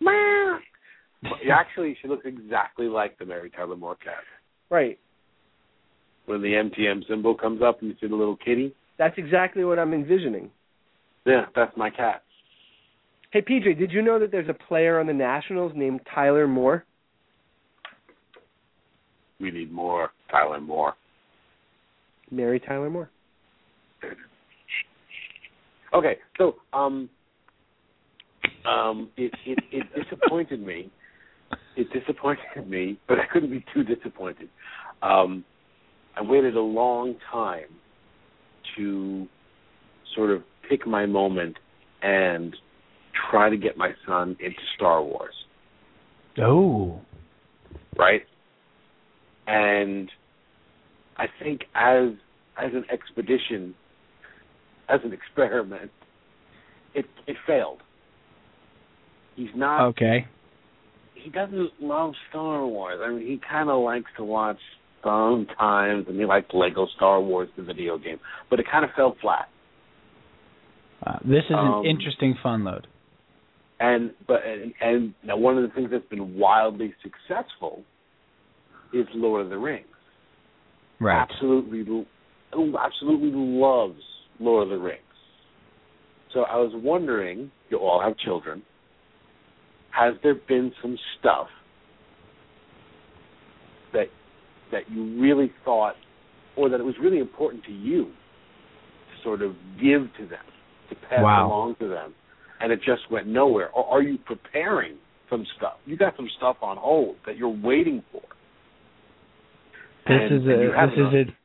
meow. Actually, she looks exactly like the Mary Tyler Moore cat. Right. When the MTM symbol comes up and you see the little kitty, That's exactly what I'm envisioning. yeah, that's my cat. Hey PJ, did you know that there's a player on the Nationals named Tyler Moore? We need more Tyler Moore. Mary Tyler Moore. Okay, so um, um, it it, it disappointed me. It disappointed me, but I couldn't be too disappointed. Um, I waited a long time to sort of pick my moment and try to get my son into Star Wars, Oh. right? And I think as as an expedition, as an experiment, it it failed. He's not Okay. he doesn't love Star Wars. I mean, he kind of likes to watch sometimes, and he likes Lego Star Wars, the video game, but it kind of fell flat. Uh, this is Um, an interesting fun load. And but and, and now one of the things that's been wildly successful is Lord of the Rings. Right. Absolutely, l- absolutely loves Lord of the Rings. So I was wondering, you all have children. Has there been some stuff that that you really thought, or that it was really important to you to sort of give to them, to pass Wow. along to them, and it just went nowhere? Or are you preparing some stuff? You got some stuff on hold that you're waiting for. This And- is a haven't this is a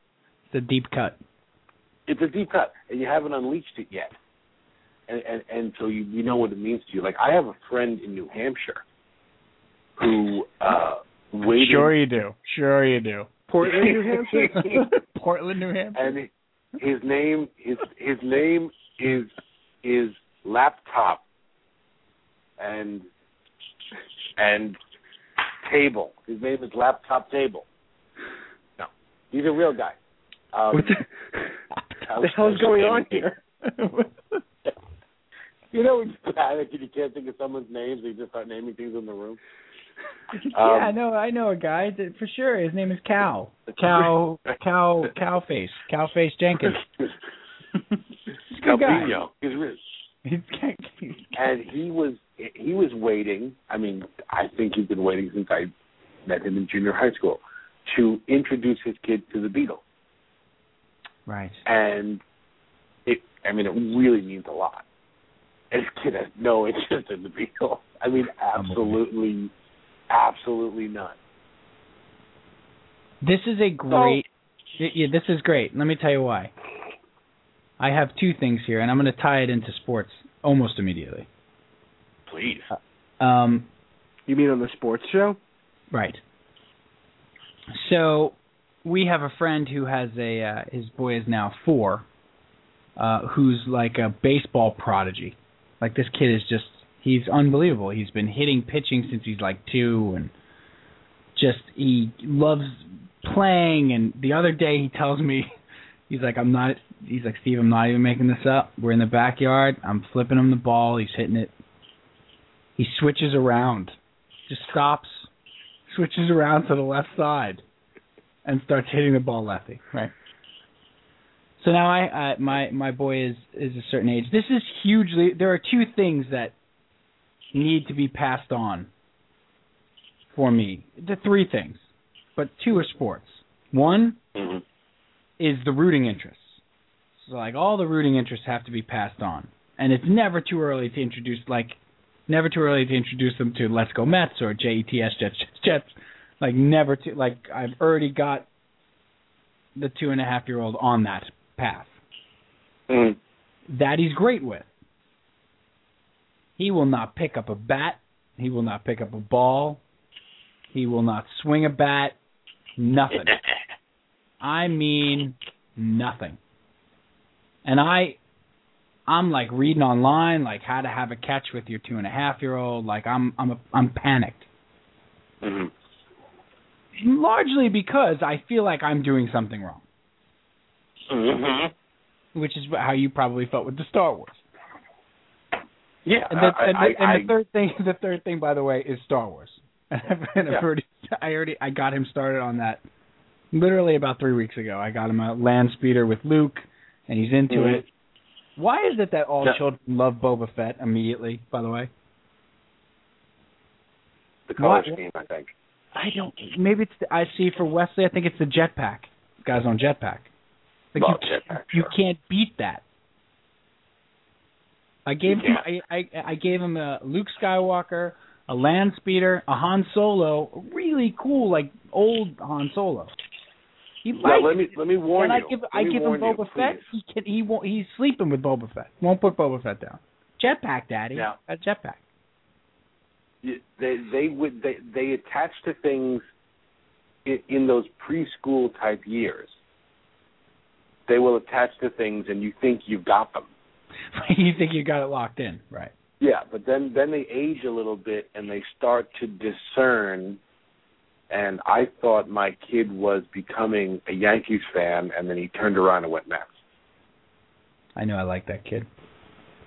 the deep cut. it's a deep cut, and you haven't unleashed it yet. And and, and so you you know what it means to you. Like I have a friend in New Hampshire who uh waited Sure you do. Sure you do. Portland, New Hampshire. Portland, New Hampshire. and his name his his name is is laptop and and table. His name is laptop table. No, he's a real guy. Um, what the, the hell's going on here? You know you panic and you can't think of someone's names, you just start naming things in the room. yeah, I know. I know a guy that for sure. His name is Cal. Cow. Cow. Cowface. Cowface Jenkins. He's a good guy. He's rich. And he was he was waiting. I mean, I think he's been waiting since I met him in junior high school to introduce his kid to the Beatles. right. And it, I mean, it really means a lot. And his kid has no interest in the Beatles. I mean, absolutely, Absolutely none. This is a great. Yeah, this is great. Let me tell you why. I have two things here, and I'm going to tie it into sports almost immediately. Please. Um, You mean on the sports show? Right. So we have a friend who has a uh, his boy is now four, uh, who's like a baseball prodigy. Like this kid is just he's unbelievable. He's been hitting pitching since he's like two, and just he loves playing. And the other day he tells me he's like I'm not. He's like Steve, I'm not even making this up. We're in the backyard. I'm flipping him the ball. He's hitting it. He switches around, just stops, switches around to the left side, and starts hitting the ball lefty. Right. So now I, I my my boy is is a certain age. This is hugely. There are two things that need to be passed on for me. The three things, but two are sports. One hmm is the rooting interests. So like all the rooting interests have to be passed on, and it's never too early to introduce like never too early to introduce them to Let's Go Mets or JETS Jets Jets Jets. Like never to like I've already got the two and a half year old on that path. Mm. That he's great with. He will not pick up a bat. He will not pick up a ball. He will not swing a bat. Nothing. I mean nothing. And I I'm like reading online like how to have a catch with your two and a half year old. Like I'm I'm a, I'm panicked. hmm Largely because I feel like I'm doing something wrong. Mm-hmm. Which is how you probably felt with the Star Wars. Yeah. And the, I, and, the, I, and I, the third thing the third thing by the way is Star Wars. And I've Yeah. already I already I got him started on that literally about three weeks ago. I got him a land speeder with Luke and he's into Mhm. it. Why is it that all Yeah. children love Boba Fett immediately, by the way? the color scheme, I think. I don't maybe it's the, I see for Wesley I think it's the jetpack. Guys on jetpack. Like you, jetpack, you sure. can't beat that. I gave him. I, I I gave him a Luke Skywalker, a land speeder, a Han Solo, really cool like old Han Solo. He Now, let me let me warn and you. I give I give him warn you, Boba Fett. please. He can he won't he's sleeping with Boba Fett. Won't put Boba Fett down. Jetpack, Daddy. Yeah. A jetpack. They they would they they attach to things in, in those preschool type years. They will attach to things, and you think you've got them. you think you got it locked in, right? Yeah, but then then they age a little bit and they start to discern. And I thought my kid was becoming a Yankees fan, and then he turned around and went Mets. I know I like that kid.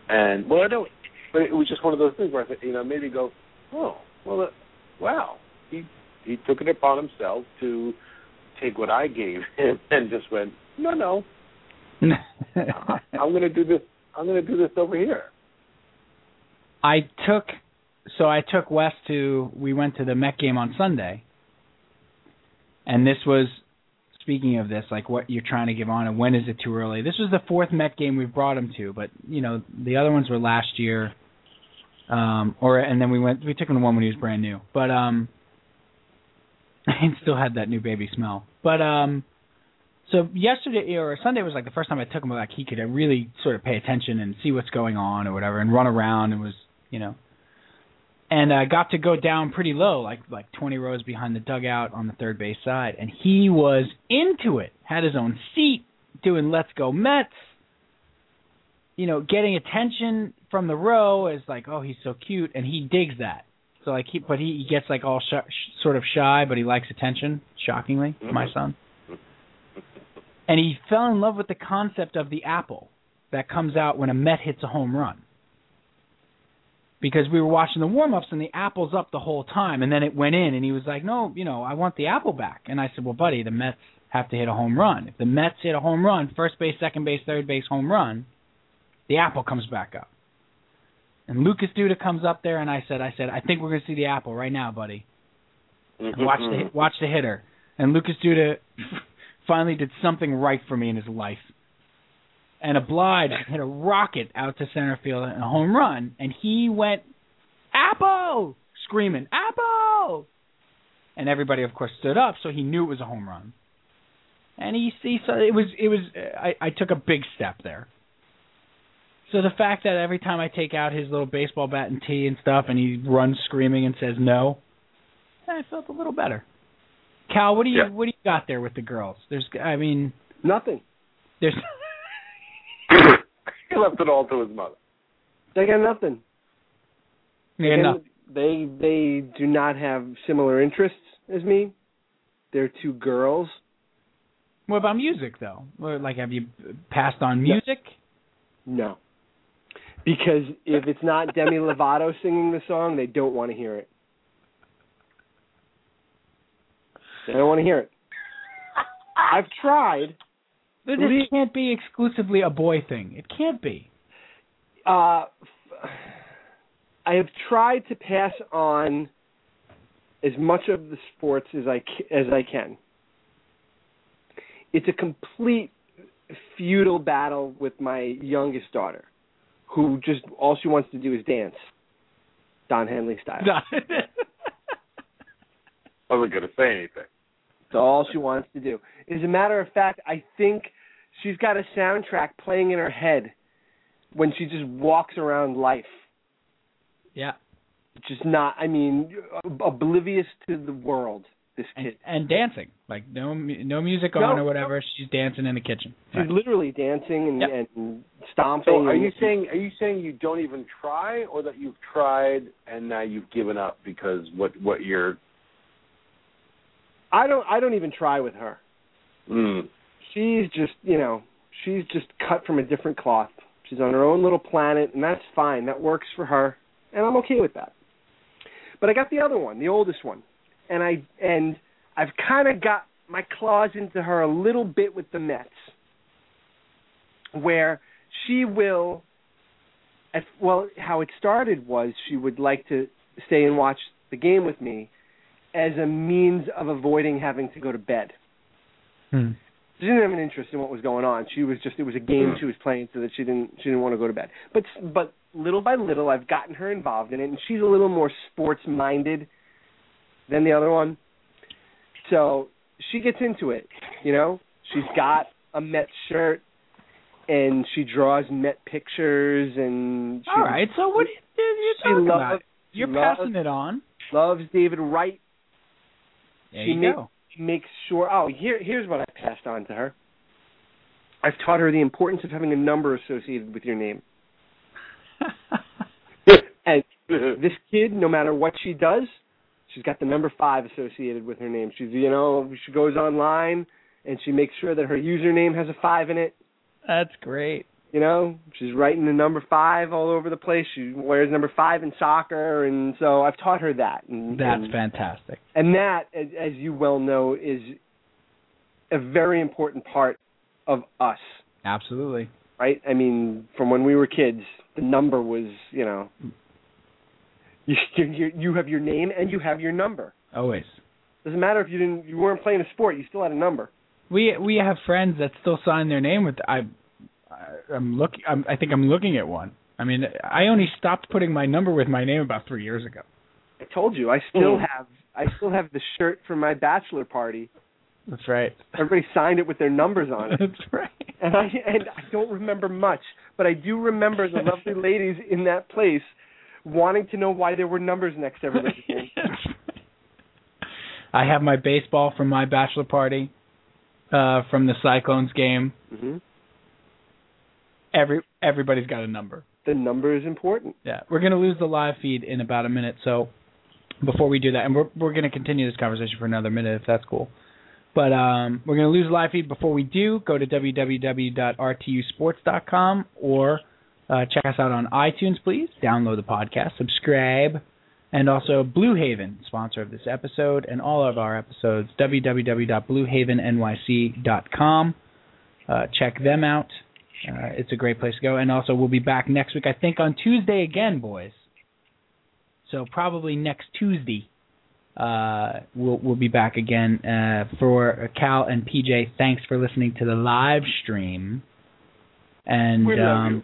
And well, I don't. But it was just one of those things where I thought, you know, maybe go, oh, well, uh, wow, he he took it upon himself to take what I gave him and just went, no, no, I- I'm going to do this. I'm going to do this over here. I took so I took Wes to we went to the Met game on Sunday. And this was speaking of this, like what you're trying to give on and when is it too early. This was the fourth Met game we've brought him to, but you know, the other ones were last year. Um or and then we went we took him to one when he was brand new. But um and still had that new baby smell. But um so yesterday or Sunday was like the first time I took him like he could really sort of pay attention and see what's going on or whatever and run around and was you know and I got to go down pretty low like like 20 rows behind the dugout on the third base side. And he was into it had his own seat doing let's go Mets you know getting attention from the row is like oh he's so cute. And he digs that. So like he but he, he gets like all sh- sort of shy but he likes attention shockingly my son. And he fell in love with the concept of the apple that comes out when a Met hits a home run. Because we were watching the warm ups and the apple's up the whole time and then it went in and he was like, No, you know, I want the apple back and I said, Well buddy, the Mets have to hit a home run. If the Mets hit a home run, first base, second base, third base, home run, the apple comes back up. And Lucas Duda comes up there and I said, I said, I think we're gonna see the apple right now, buddy. And mm-hmm, watch the mm-hmm. watch the hitter. And Lucas Duda finally did something right for me in his life. And obliged hit a rocket out to center field and a home run, and he went Apple screaming Apple, and everybody of course stood up, so he knew it was a home run. And he he saw it was it was I I took a big step there. So the fact that every time I take out his little baseball bat and tee and stuff, and he runs screaming and says no, I felt a little better. Cal, what do you Yeah. what do you got there with the girls? There's I mean Nothing. there's he left it all to his mother. They got nothing. yeah, Again, no. They they do not have similar interests as me. They're two girls. What about music though? Like have you passed on music? No. Because if it's not Demi Lovato singing the song, they don't want to hear it. They don't want to hear it. I've tried. This Believe- can't be exclusively a boy thing. It can't be. Uh, f- I have tried to pass on as much of the sports as I as I can. It's a complete feudal battle with my youngest daughter, who just all she wants to do is dance, Don Henley style. I wasn't going to say anything. That's all she wants to do. As a matter of fact, I think she's got a soundtrack playing in her head when she just walks around life. yeah. Just not, I mean, oblivious to the world. This And, kid. and dancing, like no mu- no music No, on or whatever. She's dancing in the kitchen. She's Right. literally dancing and, Yep. and stomping. So are and- you saying are you saying you don't even try, or that you've tried and now you've given up because what what you're I don't. I don't even try with her. mm, She's just, you know, she's just cut from a different cloth. She's on her own little planet, and that's fine. That works for her, and I'm okay with that. But I got the other one, the oldest one, and I and I've kind of got my claws into her a little bit with the Mets, where she will. At, well, how it started was she would like to stay and watch the game with me as a means of avoiding having to go to bed Hmm. She didn't have an interest in what was going on. She was just it was a game she was playing so that she didn't she didn't want to go to bed. But but little by little I've gotten her involved in it and she's a little more sports minded than the other one. So she gets into it, you know? She's got a Met shirt and she draws Met pictures and she All right. So what are you, talking loves about? You're loves, passing it on. loves David Wright. There she you makes go. Makes sure. Oh, here here's what I passed on to her. I've taught her the importance of having a number associated with your name. and this kid, no matter what she does, she's got the number five associated with her name. She's you know she goes online and she makes sure that her username has a five in it. That's great. You know, she's writing the number five all over the place. She wears number five in soccer, and so I've taught her that. And, That's and, fantastic. and that, as, as you well know, is a very important part of us, Absolutely. right? I mean, from when we were kids, the number was, you know, you you, you have your name and you have your number. Always. Doesn't matter if you didn't, you weren't playing a sport, you still had a number. We we have friends that still sign their name with I. I I'm looking. I'm, I think I'm looking at one. I mean, I only stopped putting my number with my name about three years ago. I told you, I still Hmm. have, I still have the shirt from my bachelor party. That's right. Everybody signed it with their numbers on it. That's right. and I and I don't remember much, but I do remember the lovely ladies in that place wanting to know why there were numbers next to everybody's name. I have my baseball from my bachelor party, uh, from the Cyclones game. hmm Every everybody's got a number. The number is important. Yeah, we're gonna lose the live feed in about a minute. So before we do that, and we're we're gonna continue this conversation for another minute if that's cool. But um, we're gonna lose the live feed before we do. Go to www.rtusports.com or uh, check us out on iTunes, please. Download the podcast, subscribe, and also Blue Haven, sponsor of this episode and all of our episodes. www.bluehavennyc.com. Uh, check them out. Uh, it's a great place to go. And also, we'll be back next week, I think, on Tuesday again, boys. So probably next Tuesday, uh, we'll we'll be back again. Uh, for Cal and PJ, thanks for listening to the live stream. And We um,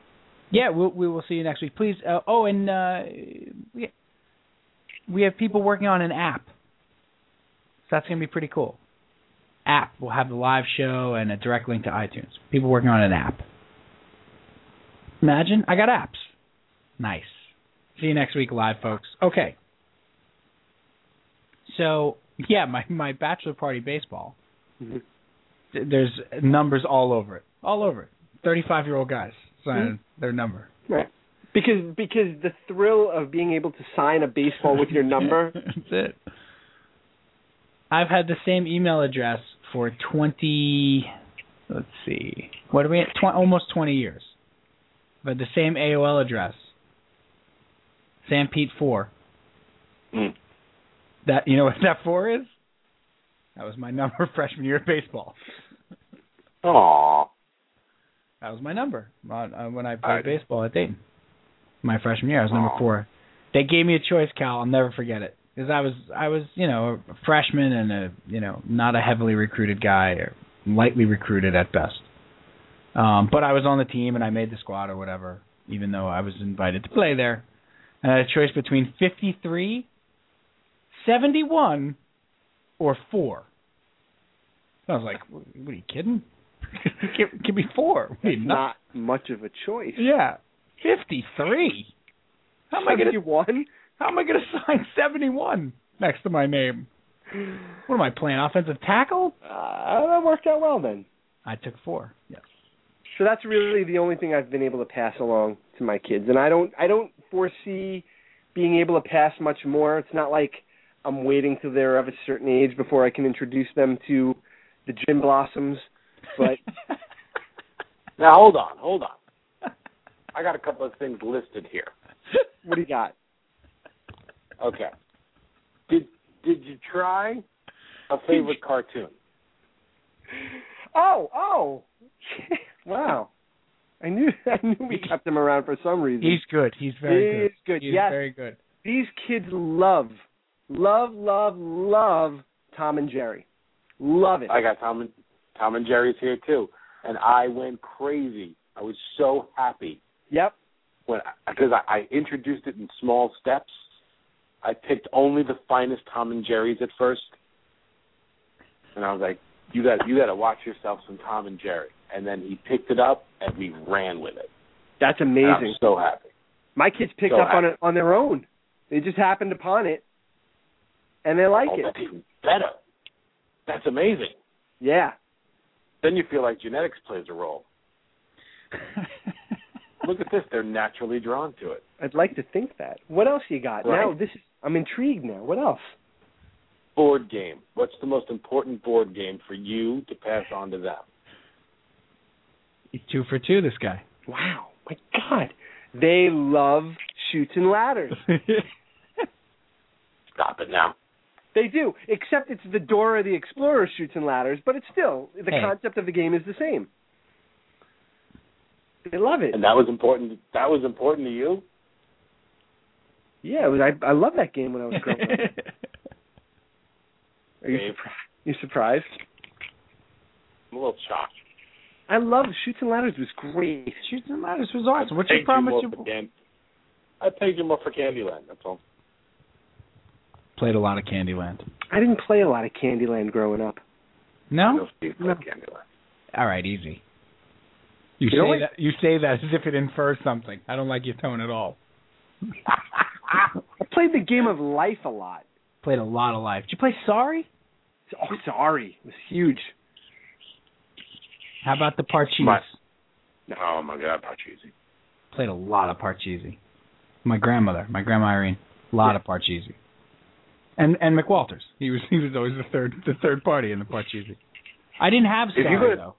yeah, we'll, we will see you next week. Please. Uh, oh, and uh, we we have people working on an app. So that's gonna be pretty cool. App will have the live show and a direct link to iTunes. People working on an app. Imagine I got apps. Nice. See you next week live, folks. Okay. So yeah, my my bachelor party baseball. Mhm. There's numbers all over it, all over it. Thirty-five year old guys signing their number. Right. Because because the thrill of being able to sign a baseball with your number. That's it. I've had the same email address for twenty. Let's see. What are we? At? Tw- almost twenty years. But the same AOL address. Sanpete four. Mm. That you know what that four is? That was my number freshman year of baseball. Aw. That was my number uh, when I played I- baseball at Dayton. My freshman year, I was number four. They gave me a choice, Cal. I'll never forget it because I was I was you know a freshman and a you know not a heavily recruited guy or lightly recruited at best. Um, but I was on the team and I made the squad or whatever, even though I was invited to play there. And I had a choice between 53, 71, or four. I was like, "What are you kidding? give, give me four. What do That's not much of a choice. Yeah, fifty-three. How am I gonna? one? How am I gonna sign seventy-one next to my name? What am I playing? Offensive tackle? Uh, that worked out well then. I took four. Yes. So that's really the only thing I've been able to pass along to my kids, and I don't I don't foresee being able to pass much more. It's not like I'm waiting till they're of a certain age before I can introduce them to the gin blossoms. But Now hold on, hold on. I got a couple of things listed here. what do you got? Okay. Did did you try a favorite cartoon? Oh, oh, wow! I knew I knew we kept him around for some reason. He's good. He's very He's good. good, He's yes. very good. These kids love, love, love, love Tom and Jerry. Love it. I got Tom and Tom and Jerry's here too, and I went crazy. I was so happy Yep. when because I, I introduced it in small steps. I picked only the finest Tom and Jerry's at first, and I was like, "You got you got to watch yourself some Tom and Jerry." And then he picked it up and we ran with it. That's And amazing. I'm so happy. My kids picked So up on it on their own. They just happened upon it, and they like oh, it. that's even better. That's amazing. Yeah. Then you feel like genetics plays a role. Look at this; they're naturally drawn to it. I'd like to think that. What else you got? Right. Now this is I'm intrigued now. What else? Board game. What's the most important board game for you to pass on to them? He's two for two. This guy. Wow. My God. They love Chutes and Ladders. Stop it now. They do, except it's the Dora the Explorer Chutes and Ladders, but it's still the Hey. concept of the game is the same. They love it. And that was important. That was important to you. Yeah, it was, I I love that game when I was growing up. Are you Dave. surprised? You surprised? I'm a little shocked. I love Chutes and Ladders. Was great. Chutes and Ladders was awesome. What's I your paid promise? You You more for Can- I paid you more for Candyland. That's all. played a lot of Candyland. I didn't play a lot of Candyland growing up. No. No, No. Candyland. All right, easy. You, You say what? that you say that as if it infers something. I don't like your tone at all. I played the game of life a lot. Played a lot of life. Did you play Sorry? Oh, sorry, it was huge. How about the Parcheesi? My- Oh my God, Parcheesi. Played a lot of Parcheesi. My grandmother, my grandma Irene, a lot Yeah. of Parcheesi. And and McWalters. He was he was always the third the third party in the Parcheesi. I didn't have If you Sorry go to- though.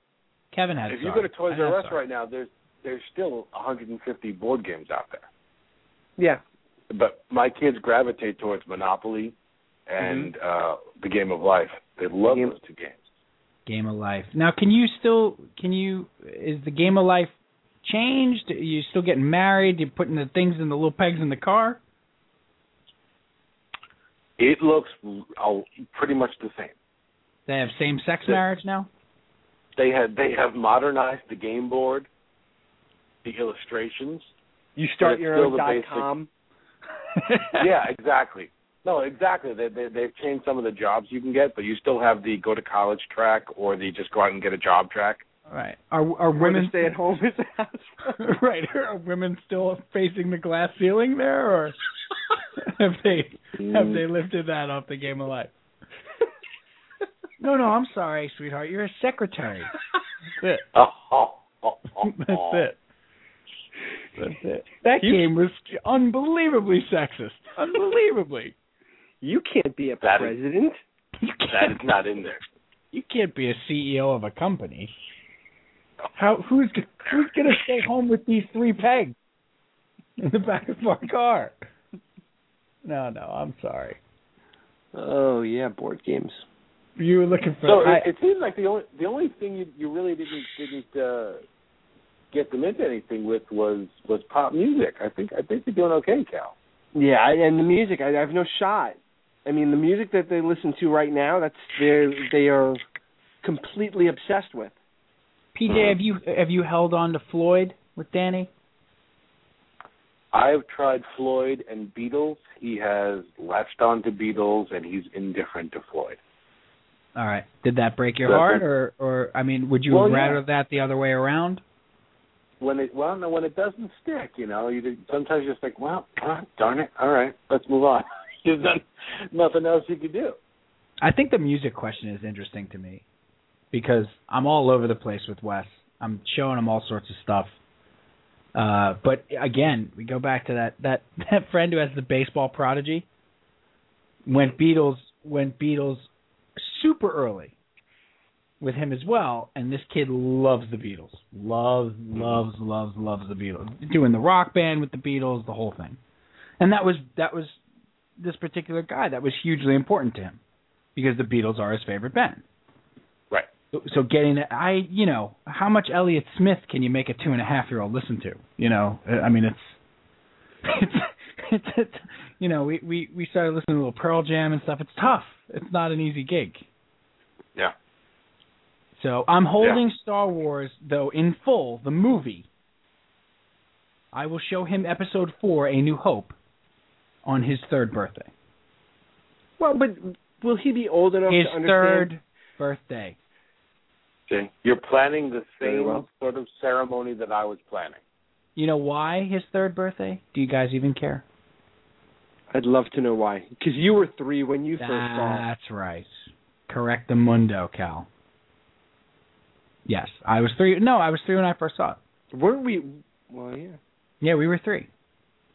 Kevin had If you go to Toys I R had Us Sorry. right now, there's there's still 150 board games out there. Yeah, But my kids gravitate towards Monopoly and Mm-hmm. uh the Game of Life. They love Game- those two games. Game of Life. Now, can you still can you is the Game of Life changed? Are you still getting married? You're putting the things in the little pegs in the car? It looks oh, pretty much the same. They have same sex Yeah. marriage now. They had they have modernized the game board, the illustrations. you start your own the dot com. yeah, exactly. No, exactly. They, they they've changed some of the jobs you can get, but you still have the go to college track or the just go out and get a job track. Right. Are are women stay at home is a right? Are women still facing the glass ceiling there, or have they have they lifted that off the game of life? No, no, I'm sorry, sweetheart. You're a secretary. That's it. That's it. That's it. That game was unbelievably sexist. Unbelievably. You can't be a That is- president. You can't, is not in there. you can't be a CEO of a company. How who's who's gonna stay home with these three pegs in the back of our car? No, no, I'm sorry. Oh yeah, board games. You were looking for. So I, it, it seems like the only the only thing you you really didn't didn't uh, get them into anything with was was pop music. I think I think you're doing okay, Cal. Yeah, and the music, I, I have no shot. I mean, the music that they listen to right now, that's they they are completely obsessed with. PJ, have you have you held on to Floyd with Danny? I've tried Floyd and Beatles. He has latched on to Beatles, and he's indifferent to Floyd. All right. Did that break your That's heart, or or I mean, would you Well, have yeah. rather that the other way around? When it well, no, when it doesn't stick, you know, you sometimes you're just like, well, ah, darn it, all right, let's move on. There's not, nothing else you could do. I think the music question is interesting to me because I'm all over the place with Wes. I'm showing him all sorts of stuff. Uh, but again, we go back to that that that friend who has the baseball prodigy. Went Beatles went Beatles super early with him as well, and this kid loves the Beatles. Loves, loves, loves, loves the Beatles. Doing the rock band with the Beatles, the whole thing. And that was that was this particular guy that was hugely important to him because the Beatles are his favorite band. Right. So, so getting that, I, you know, how much Elliott Smith can you make a two and a half year old listen to? You know, I mean, it's, it's, it's, it's you know, we we we started listening to a little Pearl Jam and stuff. It's tough. It's not an easy gig. Yeah. So I'm holding Star Wars though in full, the movie. I will show him Episode Four, A New Hope, on his third birthday. Well, but will he be old enough His to understand? third birthday. See, you're planning the same well. sort of ceremony that I was planning. You know why his third birthday? Do you guys even care? I'd love to know why. Because you were three when you first saw. it. That's right. Correct the mundo, Cal. Yes, I was three. No, I was three when I first saw it. Weren't we? Well, yeah, Yeah, we were three.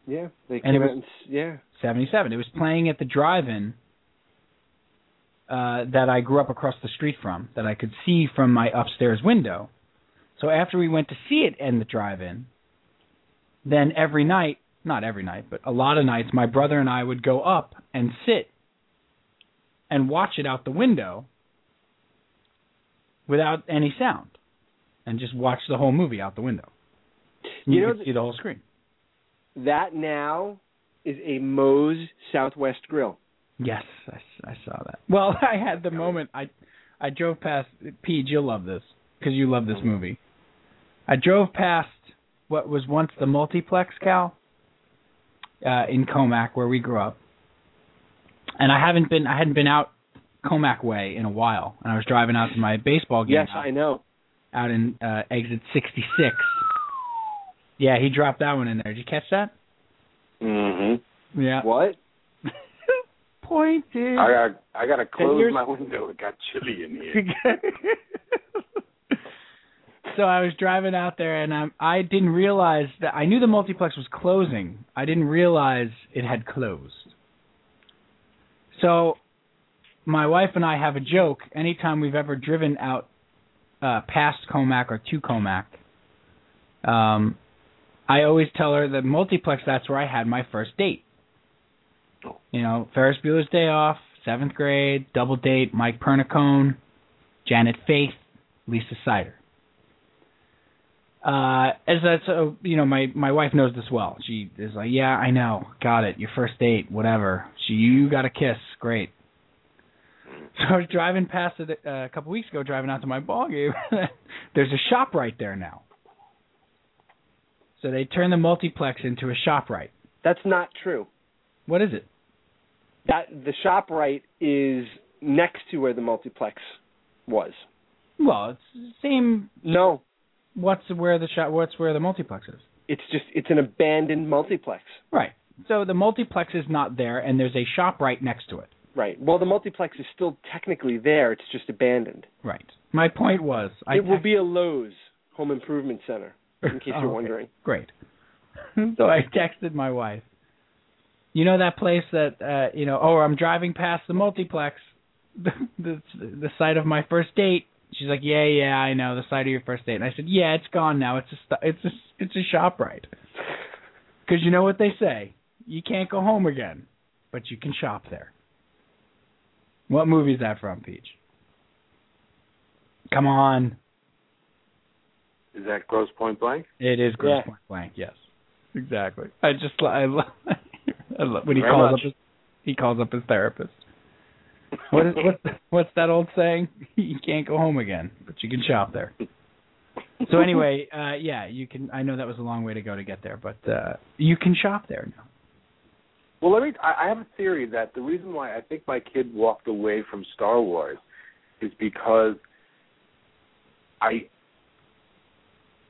Yeah. They And it came was- out. S- yeah. 77. It was playing at the drive-in uh, that I grew up across the street from, that I could see from my upstairs window. So after we went to see it in the drive-in, then every night, not every night, but a lot of nights, my brother and I would go up and sit and watch it out the window without any sound, and just watch the whole movie out the window. You You, know see the whole screen. That now is a Moe's Southwest Grill. Yes, I, I saw that. Well, I had the moment I I drove past Pete. You'll love this because you love this movie. I drove past what was once the multiplex, Cal, uh, in Commack, where we grew up, and I haven't been I hadn't been out Commack way in a while, and I was driving out to my baseball game Yes, out, I know. out in uh, exit 66. Yeah, he dropped that one in there. Did you catch that? Mm-hmm. Yeah. What? Pointed. I got I got to close my window. It got chilly in here. so I was driving out there, and I I didn't realize that I knew the multiplex was closing. I didn't realize it had closed. So my wife and I have a joke anytime we've ever driven out uh past Commack or to Commack. Um I always tell her that multiplex that's where I had my first date. You know, Ferris Bueller's Day Off, seventh grade, double date, Mike Pernicone, Janet Faith, Lisa Sider. Uh, as that's so, you know, my my wife knows this well. She is like, yeah, I know, got it. Your first date, whatever. She, you got a kiss, great. So I was driving past it uh, a couple weeks ago, driving out to my ball game. There's a shop right there now. So they turned the multiplex into a ShopRite. That's not true. What is it? that the ShopRite is next to where the multiplex was. Well, it's the same. No, What's where the shop? What's where the multiplex is? it's just it's an abandoned multiplex. Right. So the multiplex is not there, and there's a ShopRite next to it. Right. Well, the multiplex is still technically there. It's just abandoned. Right. My point was, I it will be a Lowe's home improvement center, in case Oh, you're okay. wondering. Great. so I texted my wife. You know that place that uh you know, oh, I'm driving past the multiplex, the the, the site of my first date. She's like, "Yeah, yeah, I know, the site of your first date." And I said, "Yeah, it's gone now. It's a it's a it's a ShopRite." Cuz you know what they say, you can't go home again, but you can shop there. What movie is that from, Peach? Come on. Is that Grosse Pointe Blank? It is Grosse Yeah. Pointe Blank. Yes, exactly. I just I love, I love when he Very calls much. up his he calls up his therapist. What is what's what's that old saying? You can't go home again, but you can shop there. So anyway, uh yeah, you can. I know that was a long way to go to get there, but uh you can shop there now. Well, let me. I I have a theory that the reason why I think my kid walked away from Star Wars is because I.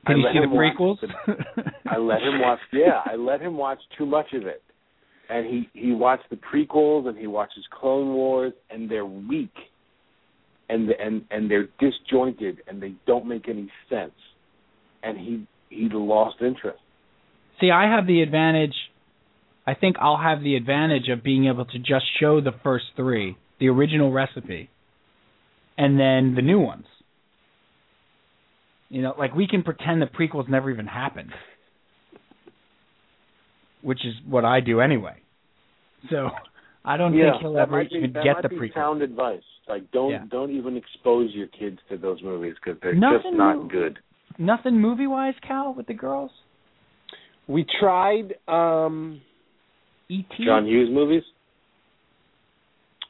I you see the prequels? the- I let him watch. Yeah, I let him watch too much of it, and he he watched the prequels and he watches Clone Wars, and they're weak, and and and they're disjointed and they don't make any sense, and he he lost interest. See, I have the advantage. I think I'll have the advantage of being able to just show the first three, the original recipe, and then the new ones. You know, like we can pretend the prequels never even happened, which is what I do anyway. So I don't yeah, think he'll ever might be, even that get might the be prequels. sound advice. Like don't Yeah. don't even expose your kids to those movies because they're Nothing just not good. Nothing movie wise, Cal, with the girls. We tried. um E.T. John Hughes movies.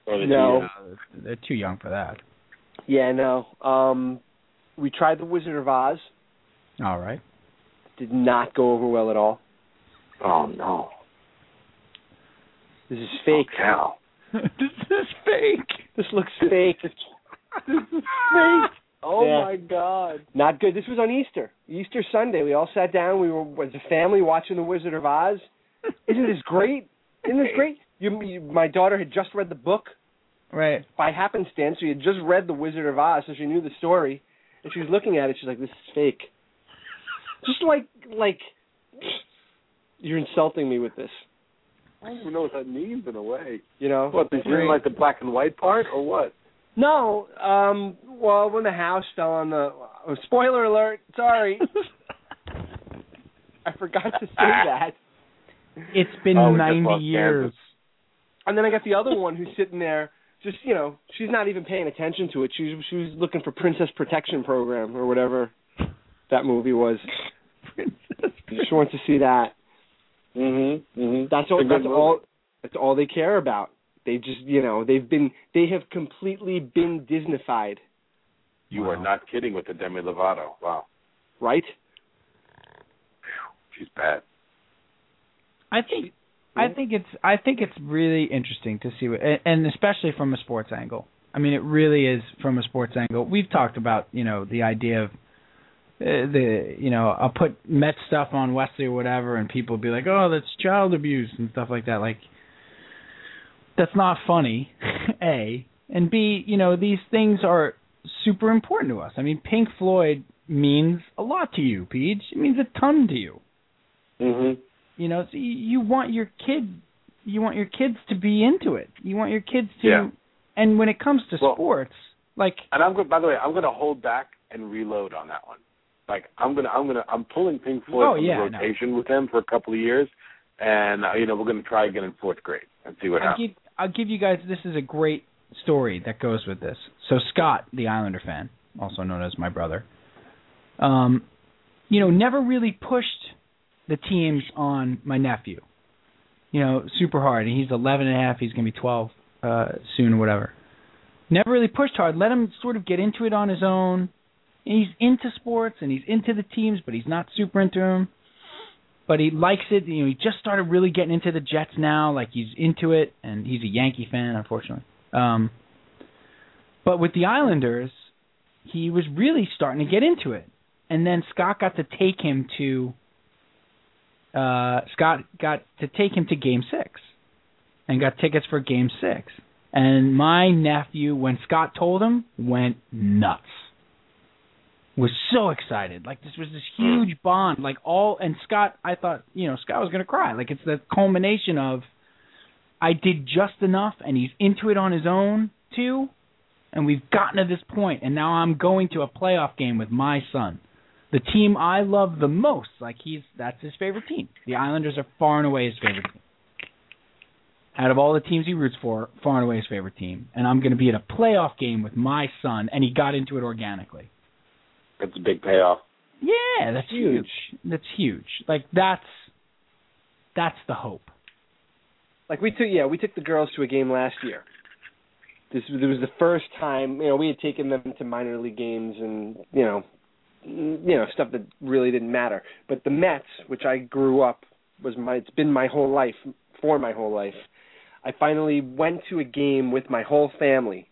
Or No. TV? Uh, they're too young for that. Yeah, no. Um we tried the Wizard of Oz. All right. Did not go over well at all. Oh no, This is fake. Oh, Cal. this is fake. This looks fake. this is fake. Oh Yeah. my God. Not good. This was on Easter, Easter Sunday. We all sat down. We were as a family watching The Wizard of Oz. Isn't this great? Isn't this great? You, you, my daughter had just read the book Right. by happenstance. She had just read The Wizard of Oz, so she knew the story. And she's looking at it. She's like, "This is fake." Just like, like, you're insulting me with this. I don't even know what that means in a way. You know? What? Did you didn't like the black and white part, or what? No. Um. Well, when the house fell on the. Oh, spoiler alert. Sorry. I forgot to say that. It's been Oh, 90 years. Kansas. And then I got the other one who's sitting there, just you know, she's not even paying attention to it. She was she was looking for Princess Protection Program or whatever that movie was. She wants to see that. Mhm. Mhm. That's all. It's a good That's movie. all. That's all they care about. They just you know they've been they have completely been Disneyfied, You Wow. are not kidding with the Demi Lovato. Wow, right? she's bad. I think I think it's I think it's really interesting to see what and- especially from a sports angle. I mean, it really is from a sports angle. We've talked about you know the idea of uh, the you know I'll put Met stuff on Wesley or whatever, and people will be like, oh, that's child abuse and stuff like that. Like that's not funny. a and B, you know these things are super important to us. I mean, Pink Floyd means a lot to you, Peach. It means a ton to you. Mhm. You know, so you, you want your kid, you want your kids to be into it. You want your kids to, Yeah. and when it comes to Well- sports, like And I'm going. By the way, I'm going to hold back and reload on that one. Like I'm gonna, I'm gonna, I'm pulling Pink Floyd Oh, from yeah, the no. rotation with them for a couple of years, and uh, you know we're going to try again in fourth grade and see what I'll happens. give, I'll give you guys. This is a great story that goes with this. So Scott, the Islander fan, also known as my brother, um, you know, never really pushed the teams on my nephew. You know, super hard. And he's 11 and a half. He's going to be 12 uh, soon or whatever. Never really pushed hard. Let him sort of get into it on his own. And he's into sports and he's into the teams, but he's not super into them. but he likes it. You know, he just started really getting into the Jets now. Like he's into it, and he's a Yankee fan, unfortunately. Um, but with the Islanders, he was really starting to get into it, and then Scott got to take him to. Uh, Scott got to take him to Game Six, and got tickets for Game Six. And my nephew, when Scott told him, went nuts was so excited. Like this was this huge bond. Like all and Scott, I thought you know Scott was gonna cry. Like it's the culmination of I did just enough, and he's into it on his own too, and we've gotten to this point, and now I'm going to a playoff game with my son, the team I love the most. Like he's that's his favorite team. The Islanders are far and away his favorite team. Out of all the teams he roots for, far and away his favorite team. And I'm going to be at a playoff game with my son, and he got into it organically. That's a big payoff. Yeah, that's huge. huge. That's huge. Like that's that's the hope. Like we took yeah, we took the girls to a game last year. This it was the first time, you know, we had taken them to minor league games and, you know, you know, stuff that really didn't matter. But the Mets, which I grew up was my it's been my whole life for my whole life. I finally went to a game with my whole family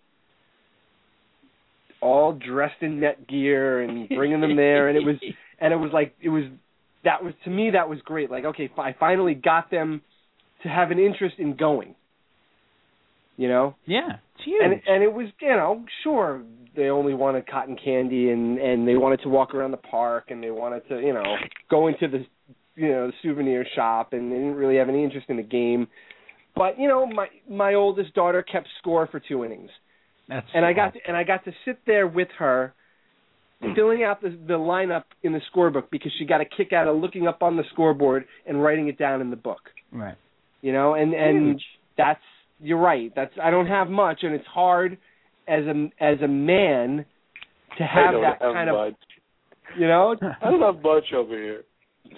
all dressed in Met gear and bringing them there, and it was and it was like it was that was to me that was great. Like okay, I finally got them to have an interest in going. You know? Yeah, it's huge. And and it was you know sure they only wanted cotton candy and and they wanted to walk around the park and they wanted to you know go into the you know the souvenir shop and they didn't really have any interest in the game. But you know my my oldest daughter kept score for two innings that's and I got to, and I got to sit there with her, filling out the the lineup in the scorebook because she got a kick out of looking up on the scoreboard and writing it down in the book. Right. You know, and and Huge. that's you're right. That's I don't have much, and it's hard as a as a man to have that have kind much. of you know I don't have much over here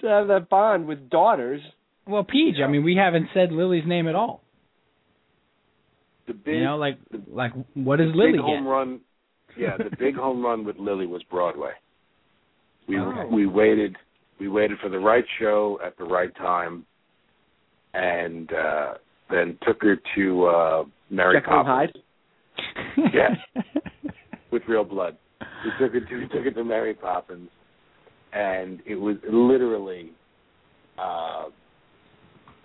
to have that bond with daughters. Well, Peach, I mean, we haven't said Lily's name at all. The big, you know, like the, like what is does Lily big get? home run? Yeah, the big home run with Lily was Broadway. We Oh. we waited we waited for the right show at the right time, and uh then took her to uh Mary Jekyll and Poppins Hyde. Yeah. with real blood. We took her to we took her to Mary Poppins, and it was literally uh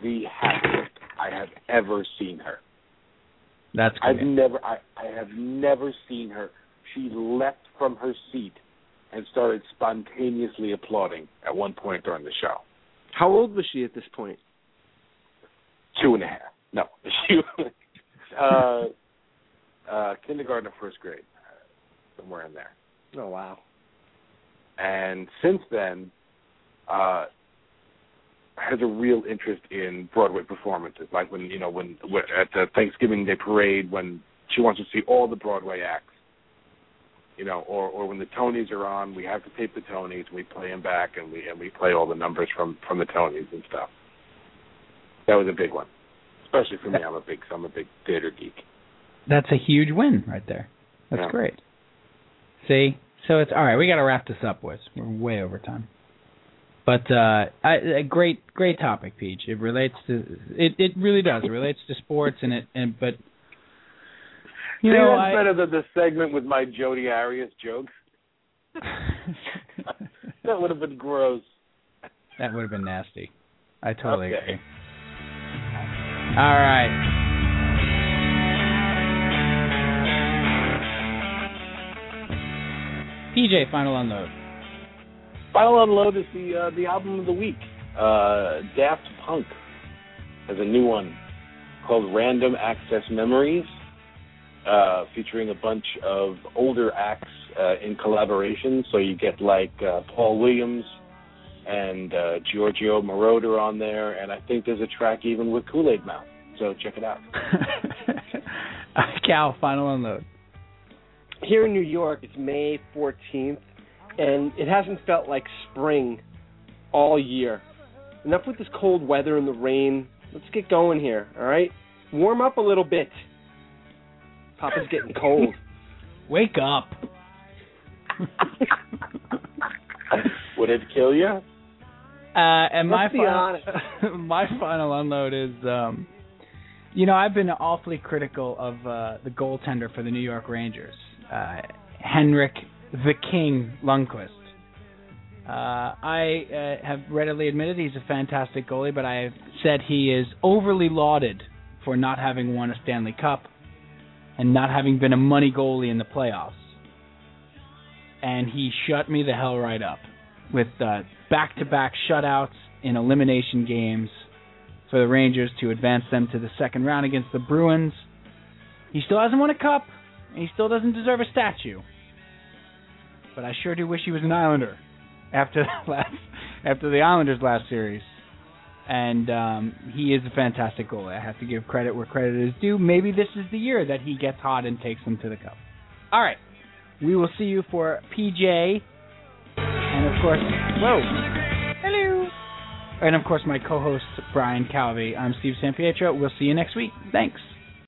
the happiest I have ever seen her. That's I've never I, I have never seen her. She leapt from her seat and started spontaneously applauding at one point during the show. How old was she at this point? Two and a half. No. She uh uh kindergarten or first grade. Somewhere in there. Oh wow. And since then, uh has a real interest in Broadway performances. Like when you know when, when at the Thanksgiving Day parade when she wants to see all the Broadway acts. You know, or or when the Tonys are on, we have to tape the Tonys. And we play them back, and we and we play all the numbers from from the Tonys and stuff. That was a big one, especially for me. I'm a big I'm a big theater geek. That's a huge win right there. That's Yeah. great. See, so it's all right. We got to wrap this up, boys. We're way over time. But uh, I, a great, great topic, Peach. It relates to it. It really does. It relates to sports, and it and but you See, know that's I, better than the segment with my Jodi Arias jokes. That would have been gross. that would have been nasty. I totally Okay. agree. All right. PJ, final unload. Final Unload is the uh, the album of the week. Uh, Daft Punk has a new one called Random Access Memories, uh, featuring a bunch of older acts uh, in collaboration. So you get like uh, Paul Williams and uh, Giorgio Moroder on there, and I think there's a track even with Kool Aid Mouth. So check it out. Cal, final unload. Here in New York, it's May 14th, and it hasn't felt like spring all year. Enough with this cold weather and the rain. Let's get going here, all right? Warm up a little bit. Papa's getting cold. Wake up. Would it kill you? Uh, and my Let's final, my final unload is, um, you know, I've been awfully critical of uh, the goaltender for the New York Rangers, uh, Henrik the King Lundqvist. Uh, I uh, have readily admitted he's a fantastic goalie, but I have said he is overly lauded for not having won a Stanley Cup and not having been a money goalie in the playoffs. And he shut me the hell right up with uh, back-to-back shutouts in elimination games for the Rangers to advance them to the second round against the Bruins. He still hasn't won a cup, and he still doesn't deserve a statue. But I sure do wish he was an Islander after last after the Islanders' last series. And um, he is a fantastic goalie. I have to give credit where credit is due. Maybe this is the year that he gets hot and takes them to the cup. All right, we will see you for PJ, and of course, whoa, hello, and of course my co-host Brian Calvi. I'm Steve San Pietro. We'll see you next week. Thanks.